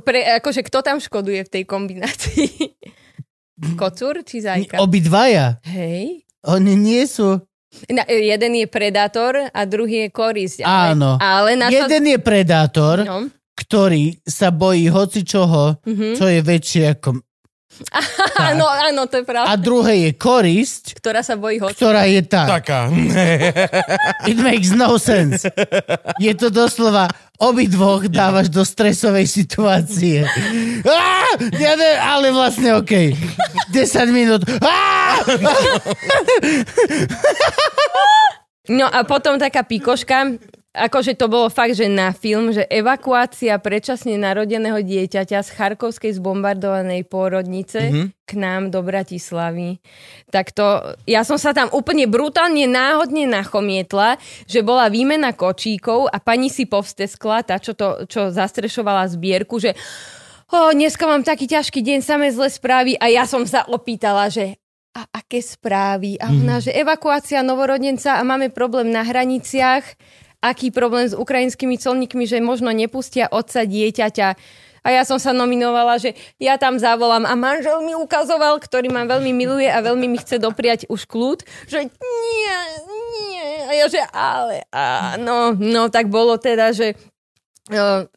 pre, akože kto tam škoduje v tej kombinácii? [laughs] Kocúr či zajka? Obidvaja. Hej. Oni nie sú... Na, jeden je predátor a druhý je korisť. Ale, Áno. Ale na Jeden je predátor, No. ktorý sa bojí hoci čoho, Mhm. čo je väčšie ako... Áno, áno, to je pravda. A druhé je korisť, Ktorá sa bojí ho. ktorá je tá. Taká. [laughs] It makes no sense. Je to doslova obidvoch dávaš do stresovej situácie. Á, ja ne, ale vlastne OK. 10 minút. Á! No a potom taká pikoška, akože to bolo fakt, že na film, že evakuácia predčasne narodeného dieťaťa z Charkovskej zbombardovanej pôrodnice Mhm. mm-hmm. k nám do Bratislavy. Tak to, ja som sa tam úplne brutálne náhodne nachomietla, že bola výmena kočíkov a pani si povsteskla, tá, čo, to, čo zastrešovala zbierku, že o, dneska mám taký ťažký deň, samé zlé správy a ja som sa opýtala, že a aké správy? A ona, že evakuácia novorodenca a máme problém na hraniciach, aký problém s ukrajinskými colníkmi, že možno nepustia otca dieťaťa. A ja som sa nominovala, že ja tam zavolám a manžel mi ukazoval, ktorý ma veľmi miluje a veľmi mi chce dopriať už kľud, že nie, nie. A ja, že ale, áno. No tak bolo teda, že uh,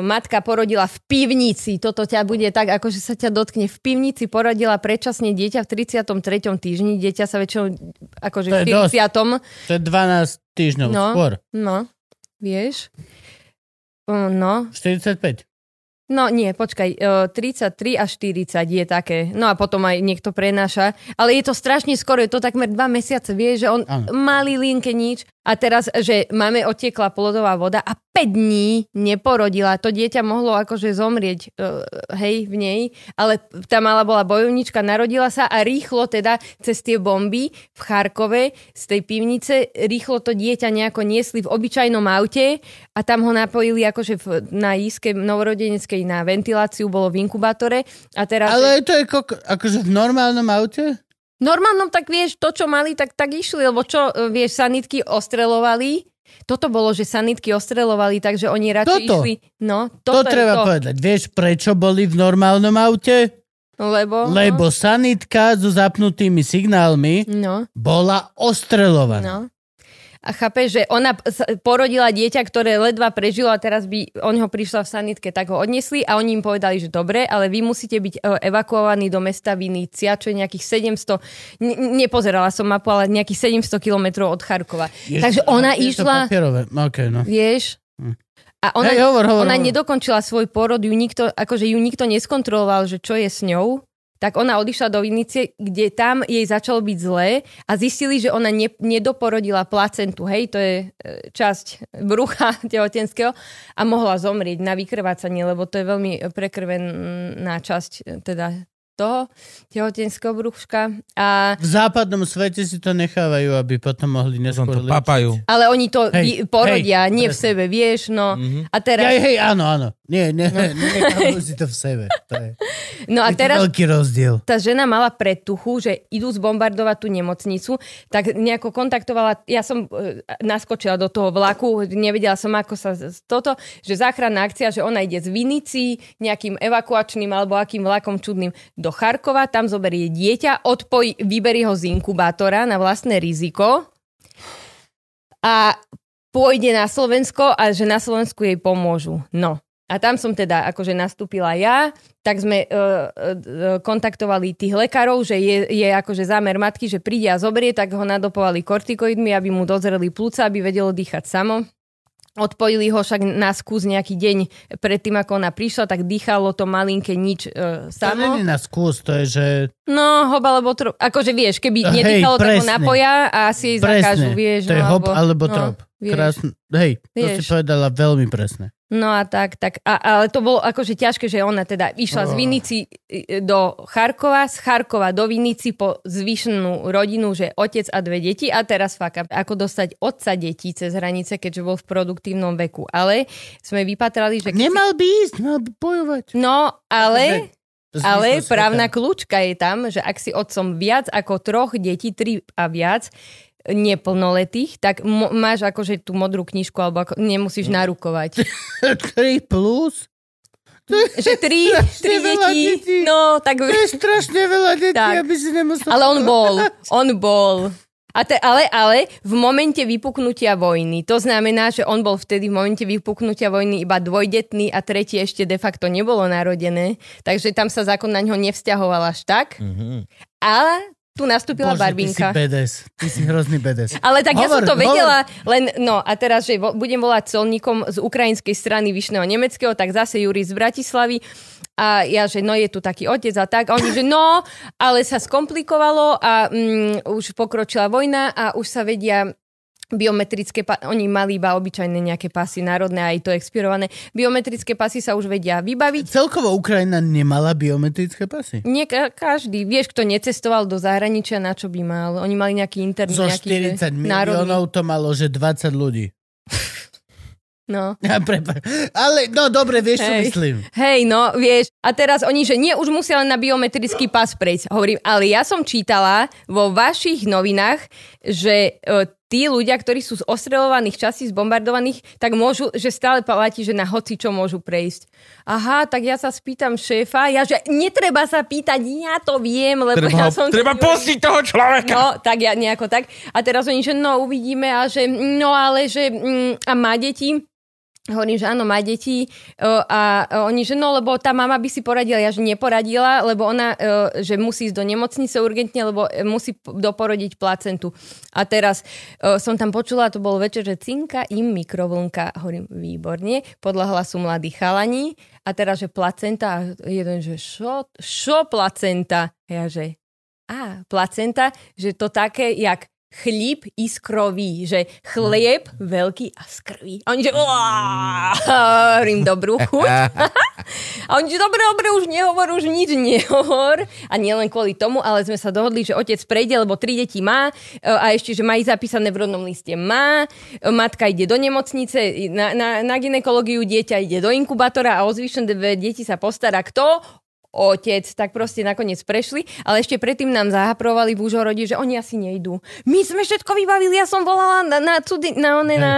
matka porodila v pivnici. Toto ťa bude tak, ako že sa ťa dotkne. V pivnici porodila predčasne dieťa v 33. týždni. Dieťa sa väčšinou akože v je dosť. 40. To je 12 týždňov No. skôr. No, vieš? No, 45. No nie, počkaj, e, 33 až 40 je také. No a potom aj niekto prenáša. Ale je to strašne skoro, je to takmer dva mesiace, vieš, že on Áno. malý linke nič. A teraz, že máme otiekla plodová voda a 5 dní neporodila. To dieťa mohlo akože zomrieť, e, hej, v nej. Ale tá malá bola bojovnička, narodila sa a rýchlo teda cez tie bomby v Charkove z tej pivnice, rýchlo to dieťa nejako niesli v obyčajnom aute a tam ho napojili akože v, na jíske novorodeneckej na ventiláciu, bolo v inkubátore a teraz... Ale to je koko, akože v normálnom aute? Normálnom tak vieš, to čo mali, tak, tak išli, lebo čo, e, vieš, sanitky ostrelovali, toto bolo, že sanitky ostrelovali, takže oni radšej Toto. išli... No, To toto je treba to, povedať. Vieš, prečo boli v normálnom aute? Lebo... Lebo sanitka so zapnutými signálmi No, bola ostrelovaná. no. A chápeš, že ona porodila dieťa, ktoré ledva prežilo a teraz by on ho prišla v sanitke, tak ho odnesli a oni im povedali, že dobre, ale vy musíte byť e, evakuovaní do mesta Vinícia, čo je nejakých 700, ne, nepozerala som mapu, ale nejakých 700 kilometrov od Charkova. Ježiš, Takže ona je išla, Papierové. Okay, no. vieš, a ona, Hej, hovor, hovor, ona hovor. nedokončila svoj porod, ju nikto, akože ju nikto neskontroloval, že čo je s ňou, tak ona odišla do Vinicie, kde tam jej začalo byť zlé a zistili, že ona ne, nedoporodila placentu, hej, to je e, časť brucha [laughs] tehotenského a mohla zomrieť na vykrvácanie, lebo to je veľmi prekrvená časť e, teda toho tehotenského bruška. A V západnom svete si to nechávajú, aby potom mohli neskôr to papajú. ale oni to Hej, porodia, hej, nie v presne. sebe, vieš, no. Mhm. A teraz, Ja, hej, áno, áno. Nie, nie, no. [laughs] si to v sebe. To je, no a je teraz veľký rozdiel. tá žena mala predtuchu, že idú zbombardovať tú nemocnicu, tak nejako kontaktovala, ja som e, naskočila do toho vlaku, nevedela som, ako sa z- toto, že záchranná akcia, že ona ide z Vinici nejakým evakuačným alebo akým vlakom čudným do Charkova, tam zoberie dieťa, odpoj, vyberie ho z inkubátora na vlastné riziko a pôjde na Slovensko a že na Slovensku jej pomôžu. No. A tam som teda akože nastúpila ja, tak sme uh, uh, kontaktovali tých lekárov, že je, je akože zámer matky, že príde a zoberie, tak ho nadopovali kortikoidmi, aby mu dozreli plúca, aby vedelo dýchať samo. Odpojili ho však na skús nejaký deň predtým, ako ona prišla, tak dýchalo to malinké nič To samo. nie je na skús, to je, že... No, hob alebo trop. Akože vieš, keby Hej, nedýchalo, tak ho napoja a asi jej zakážu, Presne. vieš. to je no, hop alebo no, trop. vieš. Krásne. Hej, to si Vieš. povedala veľmi presne. No a tak, tak. A, ale to bolo akože ťažké, že ona teda išla z. Vinici e, do Charkova, z Charkova do Vinici po zvyšnú rodinu, že otec a dve deti a teraz fakt, ako dostať otca detí cez hranice, keďže bol v produktívnom veku. Ale sme vypatrali, že... si- Nemal by ísť, mal by bojovať. No, ale... Ale právna kľúčka je tam, že ak si otcom viac ako troch detí, tri a viac, neplnoletých, tak mo- máš akože tú modrú knižku, alebo ako, nemusíš narukovať. [laughs] 3 plus? že tri, [laughs] deti, detí. no tak... To je strašne veľa detí, Tak. aby si nemusel... Ale on bol, on bol. A te, ale, ale v momente vypuknutia vojny, to znamená, že on bol vtedy v momente vypuknutia vojny iba dvojdetný a tretí ešte de facto nebolo narodené, takže tam sa zákon na ňo nevzťahoval až tak. Mhm. Ale tu nastúpila Bože, Barbinka. ty si bedes. Ty si hrozný bedes. [laughs] Ale tak ja som Hovor, to vedela, len no a teraz, že budem volať colníkom z ukrajinskej strany Vyšného Nemeckého, tak zase Juri z Bratislavy a ja, že no je tu taký otec a tak. A oni, že no, ale sa skomplikovalo a mm, už pokročila vojna a už sa vedia biometrické, oni mali iba obyčajné nejaké pasy, národné aj to expirované. Biometrické pasy sa už vedia vybaviť. Celkovo Ukrajina nemala biometrické pasy. Nie ka- každý. Vieš, kto necestoval do zahraničia, na čo by mal? Oni mali nejaký internet. Zo nejaký, 40 že národný. miliónov to malo, že 20 ľudí. [laughs] No. Ja, prepa- Ale, no dobre, vieš, čo Hej. myslím. Hej, no, vieš. A teraz oni, že nie, už musia len na biometrický pas prejsť. Hovorím, ale ja som čítala vo vašich novinách, že e, tí ľudia, ktorí sú z ostreľovaných časí, zbombardovaných, tak môžu, že stále platí, že na hoci čo môžu prejsť. Aha, tak ja sa spýtam šéfa, ja že netreba sa pýtať, ja to viem, lebo Treba, ja som... treba pustiť toho človeka. No, tak ja nejako tak. A teraz oni, že no, uvidíme a že no, ale že mm, a má deti. Hovorím, že áno, má deti uh, a uh, oni, že no, lebo tá mama by si poradila, ja že neporadila, lebo ona, uh, že musí ísť do nemocnice urgentne, lebo musí doporodiť placentu. A teraz som tam počula, to bol večer, že cinka im mikrovlnka. Hovorím, výborne, podľa hlasu mladí chalani. A teraz, že placenta, a jeden, že čo, čo placenta? Ja, že a, placenta, že to také, jak chlíp iskrový, že chlieb veľký a z krvi. A oni, že hovorím dobrú chuť. [laughs] A oni, že dobre, dobre, už nehovor, už nič nehovor. A nielen kvôli tomu, ale sme sa dohodli, že otec prejde, lebo tri deti má e, a ešte, že má ich zapísané v rodnom liste. Má, matka ide do nemocnice, na, na, na ginekológiu dieťa ide do inkubátora a o zvyšné dve deti sa postará kto? Otec, tak proste nakoniec prešli, ale ešte predtým nám zahaprovali v úžorodi, že oni asi nejdú. My sme všetko vybavili, ja som volala na, na, cudy, na, one, na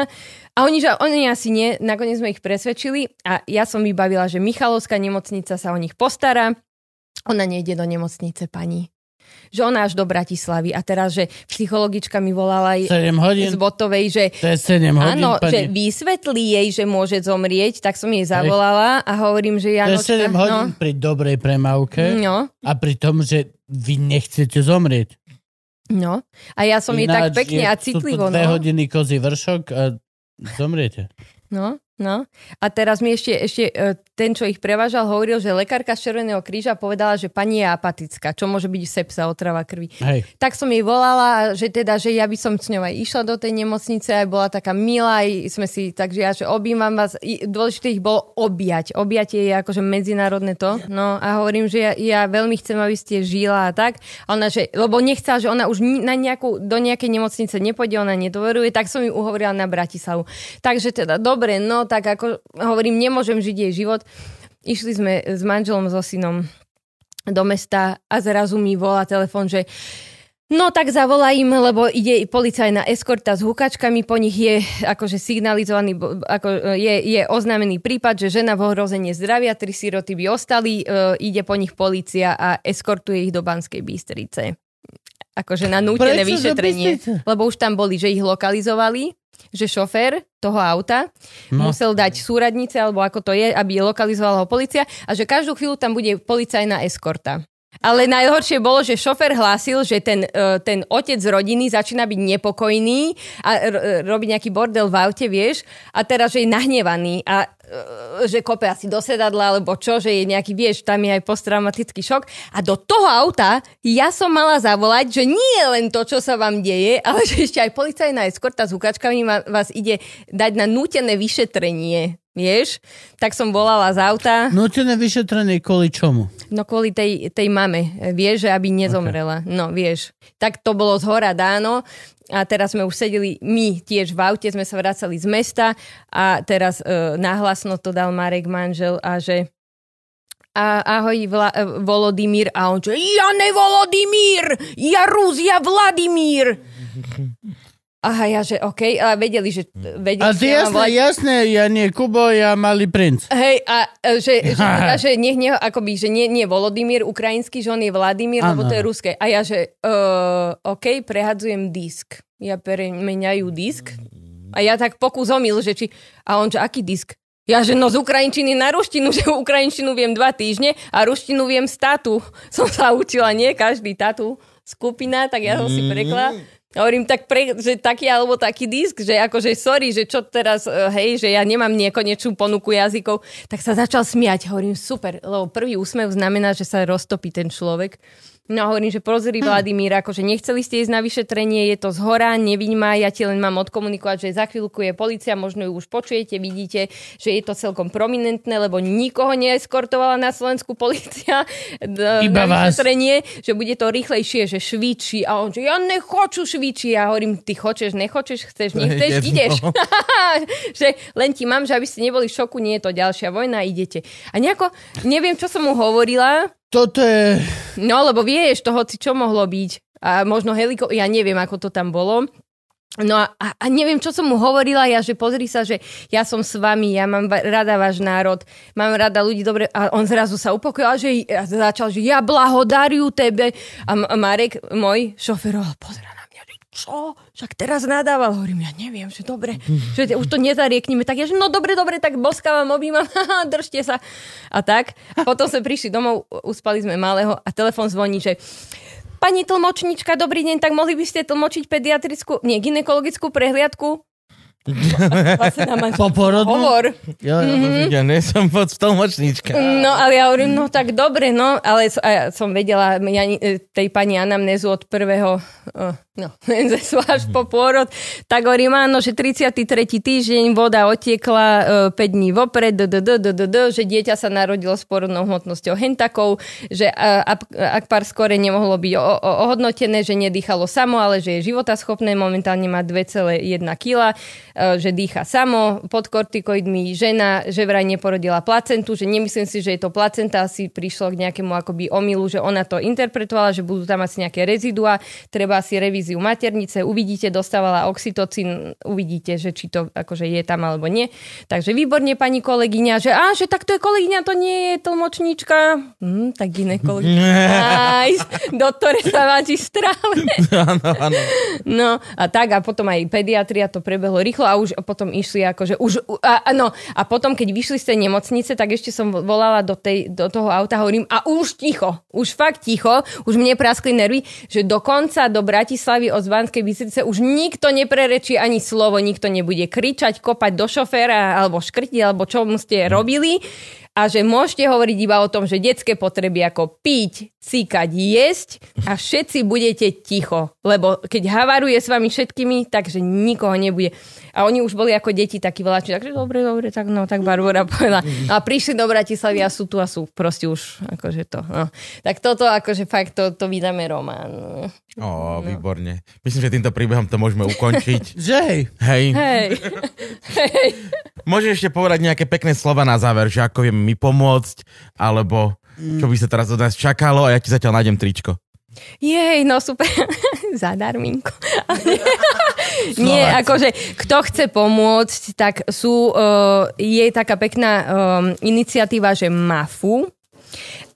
a oni, že oni asi nie, nakoniec sme ich presvedčili a ja som vybavila, že Michalovská nemocnica sa o nich postará, ona nejde do nemocnice pani. Že ona až do Bratislavy a teraz, že psychologička mi volala aj 7 hodín. z Botovej, že To je 7 hodín, Áno, že pani. vysvetlí jej, že môže zomrieť, tak som jej zavolala a hovorím, že To je Janočka... 7 hodín pri dobrej premávke No, a pri tom, že vy nechcete zomrieť. no. A ja som jej tak Ináč pekne je- a sú citlivo, to dve no. hodiny kozí vršok a zomriete. No, no. A teraz mi ešte, ešte e, ten, čo ich prevážal, hovoril, že lekárka z Červeného kríža povedala, že pani je apatická, čo môže byť sepsa, otrava krvi. Hej. Tak som jej volala, že teda, že ja by som s ňou aj išla do tej nemocnice, aj bola taká milá, aj sme si, takže ja, že objímam vás, dôležité ich bolo objať. Objatie je akože medzinárodné to. No a hovorím, že ja, ja veľmi chcem, aby ste žila a tak. A ona, že, lebo nechcela, že ona už na nejakú, do nejakej nemocnice nepôjde, ona nedôveruje, tak som ju uhovorila na Bratislavu. Takže teda, dobre, no tak ako hovorím, nemôžem žiť jej život. Išli sme s manželom, so synom do mesta a zrazu mi volá telefon, že No tak zavolá im, lebo ide policajná eskorta s hukačkami, po nich je akože signalizovaný, ako, je, je oznámený prípad, že žena v ohrozenie zdravia, tri siroty by ostali, e, ide po nich policia a eskortuje ich do Banskej Bystrice. Akože na nútené Prečo vyšetrenie. Bystrice? Lebo už tam boli, že ich lokalizovali, že šofér toho auta No. musel dať súradnice, alebo ako to je, aby lokalizovala ho policia a že každú chvíľu tam bude policajná eskorta. Ale najhoršie bolo, že šofer hlásil, že ten, e, ten otec rodiny začína byť nepokojný a r- robí nejaký bordel v aute, vieš, a teraz, že je nahnevaný a e, že kope asi do sedadla, alebo čo, že je nejaký, vieš, tam je aj posttraumatický šok. A do toho auta ja som mala zavolať, že nie len to, čo sa vám deje, ale že ešte aj policajná eskorta s hukačkami vás ide dať na nútené vyšetrenie. Vieš? Tak som volala z auta. Nutené vyšetrenie kvôli čomu? No kvôli tej, tej mame, vieš, že aby nezomrela. Okay. No, vieš. Tak to bolo z hora dáno a teraz sme už sedeli, my tiež v aute, sme sa vracali z mesta a teraz e, nahlasno to dal Marek manžel a že a, ahoj Vla, e, Volodymyr a on že ja ne Volodymyr, ja Rus, ja Vladimír. Aha, ja že OK, a vedeli, že... Vedeli, A mám jasné, volať- jasné, ja nie Kubo, ja malý princ. Hej, a e, že, [laughs] že, že nech nie, akoby, že nie, nie Volodymyr ukrajinský, že on je Vladimír, lebo to je ruské. A ja, že uh, OK, prehadzujem disk. Ja premeňajú disk. A ja tak pokus omyl, že či... A on, že aký disk? Ja, že no z ukrajinčiny na ruštinu, [laughs] že ukrajinčinu viem dva týždne a ruštinu viem z tatu. Som sa učila, nie každý tatu skupina, tak ja som si prekla. A hovorím, tak pre, že taký alebo taký disk, že akože sorry, že čo teraz, eh, hej, že ja nemám nekonečnú ponuku jazykov, tak sa začal smiať. Hovorím, super, lebo prvý úsmev znamená, že sa roztopí ten človek. No a hovorím, že prozri Vladimír, akože nechceli ste ísť na vyšetrenie, je to z hora, neviň ma, ja ti len mám odkomunikovať, že za chvíľku je policia, možno ju už počujete, vidíte, že je to celkom prominentné, lebo nikoho neeskortovala na Slovensku policia [laughs] Iba na vás. vyšetrenie, že bude to rýchlejšie, že švičí a on, že ja nechoču švičí. Ja hovorím, ty chočeš, nechočeš, chceš, [laughs] nechceš, ideš. [laughs] že len ti mám, že aby ste neboli v šoku, nie je to ďalšia vojna, idete. A nejako, neviem, čo som mu hovorila, Toto je... No, lebo vieš, to hoci čo mohlo byť. A možno heliko... Ja neviem, ako to tam bolo. No a, a, neviem, čo som mu hovorila ja, že pozri sa, že ja som s vami, ja mám rada váš národ, mám rada ľudí, dobre, a on zrazu sa upokojil, že začal, že ja blahodariu tebe. A Marek, môj šofer, pozera čo? Však teraz nadával. Hovorím, ja neviem, že dobre, že už to nezarieknime. Tak ja, že no dobre, dobre, tak boskávam, objímam, [laughs] držte sa. A tak. Potom sme prišli domov, uspali sme malého a telefon zvoní, že Pani tlmočnička, dobrý deň, tak mohli by ste tlmočiť pediatrickú, nie, ginekologickú prehliadku? Vlastne na manžel- Poporodnú? Hovor. Jo, jo. Ja nie som moc tlmočníčka. No, ale ja hovorím, no tak dobre, no, ale s- a ja som vedela ja, e, tej pani anamnézu od prvého, uh, no, [laughs] až po pôrod, tak hovorím, áno, že 33. týždeň voda otiekla uh, 5 dní vopred, d, d, d, d, d, že dieťa sa narodilo s porodnou hmotnosťou hentakov, že uh, ak, pár skore nemohlo byť o, o, ohodnotené, že nedýchalo samo, ale že je životaschopné, momentálne má 2,1 kg, že dýcha samo, pod kortikoidmi, žena, že vraj neporodila placentu, že nemyslím si, že je to placenta, asi prišlo k nejakému akoby omilu, že ona to interpretovala, že budú tam asi nejaké rezidua, treba si revíziu maternice, uvidíte, dostávala oxytocín, uvidíte, že či to akože je tam alebo nie. Takže výborne pani kolegyňa, že a, že tak to je kolegyňa, to nie je tlmočníčka. Hm, tak ginekolegyňa. [laughs] Nice. Doktore sa máči stráve. Áno, áno. No a tak a potom aj pediatria to prebehlo rýchlo a už potom išli akože už, a, a no a potom keď vyšli z tej nemocnice, tak ešte som volala do, tej, do toho auta, hovorím a už ticho, už fakt ticho, už mne praskli nervy, že dokonca do Bratislavy od Zvanskej Bystrice už nikto neprerečí ani slovo, nikto nebude kričať, kopať do šoféra alebo škrtiť, alebo čo mu ste robili. A že môžete hovoriť iba o tom, že detské potreby ako piť, cíkať, jesť a všetci budete ticho, lebo keď havaruje s vami všetkými, takže nikoho nebude. A oni už boli ako deti takí vláči, takže dobre, dobre, tak no, tak Barbara [laughs] povedala. A prišli do Bratislavy a sú tu a sú proste už akože to. No. Tak toto akože fakt to, to vydáme román. Ó, výborne. Myslím, že týmto príbehom to môžeme ukončiť. [laughs] Že hej. Hej. Hej. [laughs] Hej. Môžeš ešte povedať nejaké pekné slova na záver, že ako vieme mi pomôcť, alebo čo by sa teraz od nás čakalo a ja ti zatiaľ nájdem tričko. Jej, no super. [laughs] Zadarminko. [laughs] Nie, akože kto chce pomôcť, tak sú, uh, je taká pekná um, iniciatíva, že MAFU,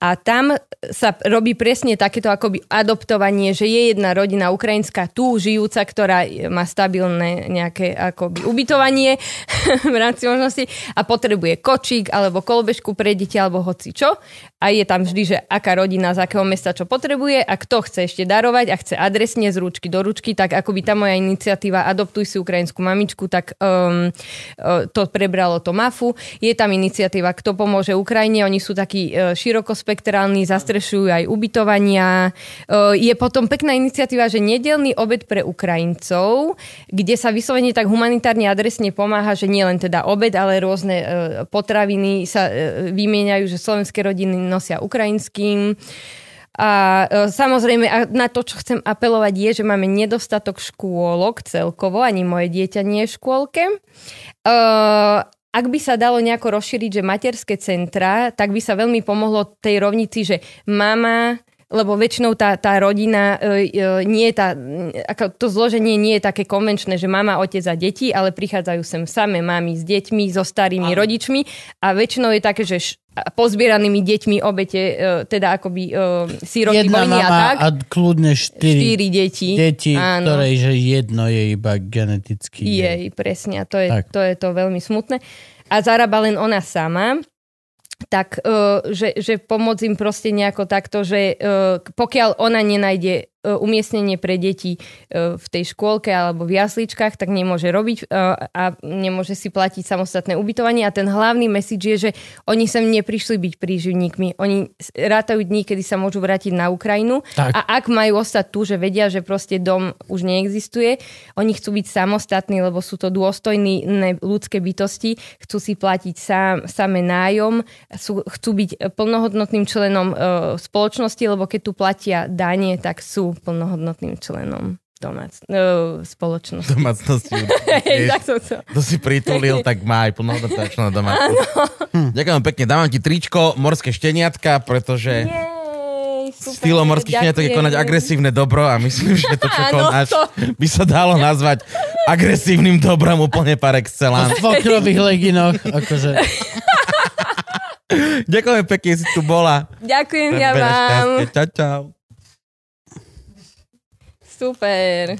a tam sa robí presne takéto akoby adoptovanie, že je jedna rodina ukrajinská tu žijúca, ktorá má stabilné nejaké akoby ubytovanie [laughs] v rámci možnosti a potrebuje kočík alebo kolbežku pre deti alebo hoci čo. A je tam vždy, že aká rodina z akého mesta čo potrebuje a kto chce ešte darovať a chce adresne z ručky do ručky, tak akoby tá moja iniciatíva Adoptuj si ukrajinskú mamičku, tak um, uh, to prebralo to MAFu. Je tam iniciatíva Kto pomôže Ukrajine, oni sú takí uh, širokospektrálni, zastrešujú aj ubytovania. Uh, je potom pekná iniciatíva, že nedelný obed pre Ukrajincov, kde sa vyslovene tak humanitárne adresne pomáha, že nie len teda obed, ale rôzne uh, potraviny sa uh, vymieňajú, že slovenské rodiny nosia ukrajinským. A e, samozrejme, a na to, čo chcem apelovať, je, že máme nedostatok škôlok celkovo, ani moje dieťa nie je v škôlke. E, ak by sa dalo nejako rozšíriť, že materské centra, tak by sa veľmi pomohlo tej rovnici, že mama lebo väčšinou tá, tá rodina e, e, nie je tá, ako to zloženie nie je také konvenčné, že mama, otec a deti, ale prichádzajú sem samé mami s deťmi, so starými Áno. rodičmi a väčšinou je také, že pozbieranými deťmi obete, e, teda akoby e, síroty Jedna vojny a tak. a kľudne štyri, Štyri deti. deti, Áno. ktoré, že jedno je iba geneticky. Jej, presne. A to je, Tak. to je to veľmi smutné. A zarába len ona sama tak uh, že, že pomôcť im proste nejako takto, že pokiaľ ona nenájde umiestnenie pre deti e, v tej škôlke alebo v jasličkách, tak nemôže robiť e, a nemôže si platiť samostatné ubytovanie. A ten hlavný message je, že oni sem neprišli byť príživníkmi. Oni rátajú dní, kedy sa môžu vrátiť na Ukrajinu Tak. a ak majú ostať tu, že vedia, že proste dom už neexistuje, oni chcú byť samostatní, lebo sú to dôstojní ľudské bytosti, chcú si platiť sám, same nájom, sú, chcú byť plnohodnotným členom e, spoločnosti, lebo keď tu platia dane, tak sú plnohodnotným členom domác, e, spoločnosti. Domácnosti. [laughs] Tak som to. to si pritulil, tak má aj plnohodnotná člena [laughs] domácnosti. Ďakujem pekne. Dávam ti tričko, morské šteniatka, pretože... Super, Štýlom morských šteniatok je konať agresívne dobro a myslím, že to, čo konáš, to- by sa dalo nazvať agresívnym dobrom úplne par V excellence. fokrových leginoch, akože. [laughs] Ďakujem pekne, si tu bola. Ďakujem ja vám. Čau, čau. Super.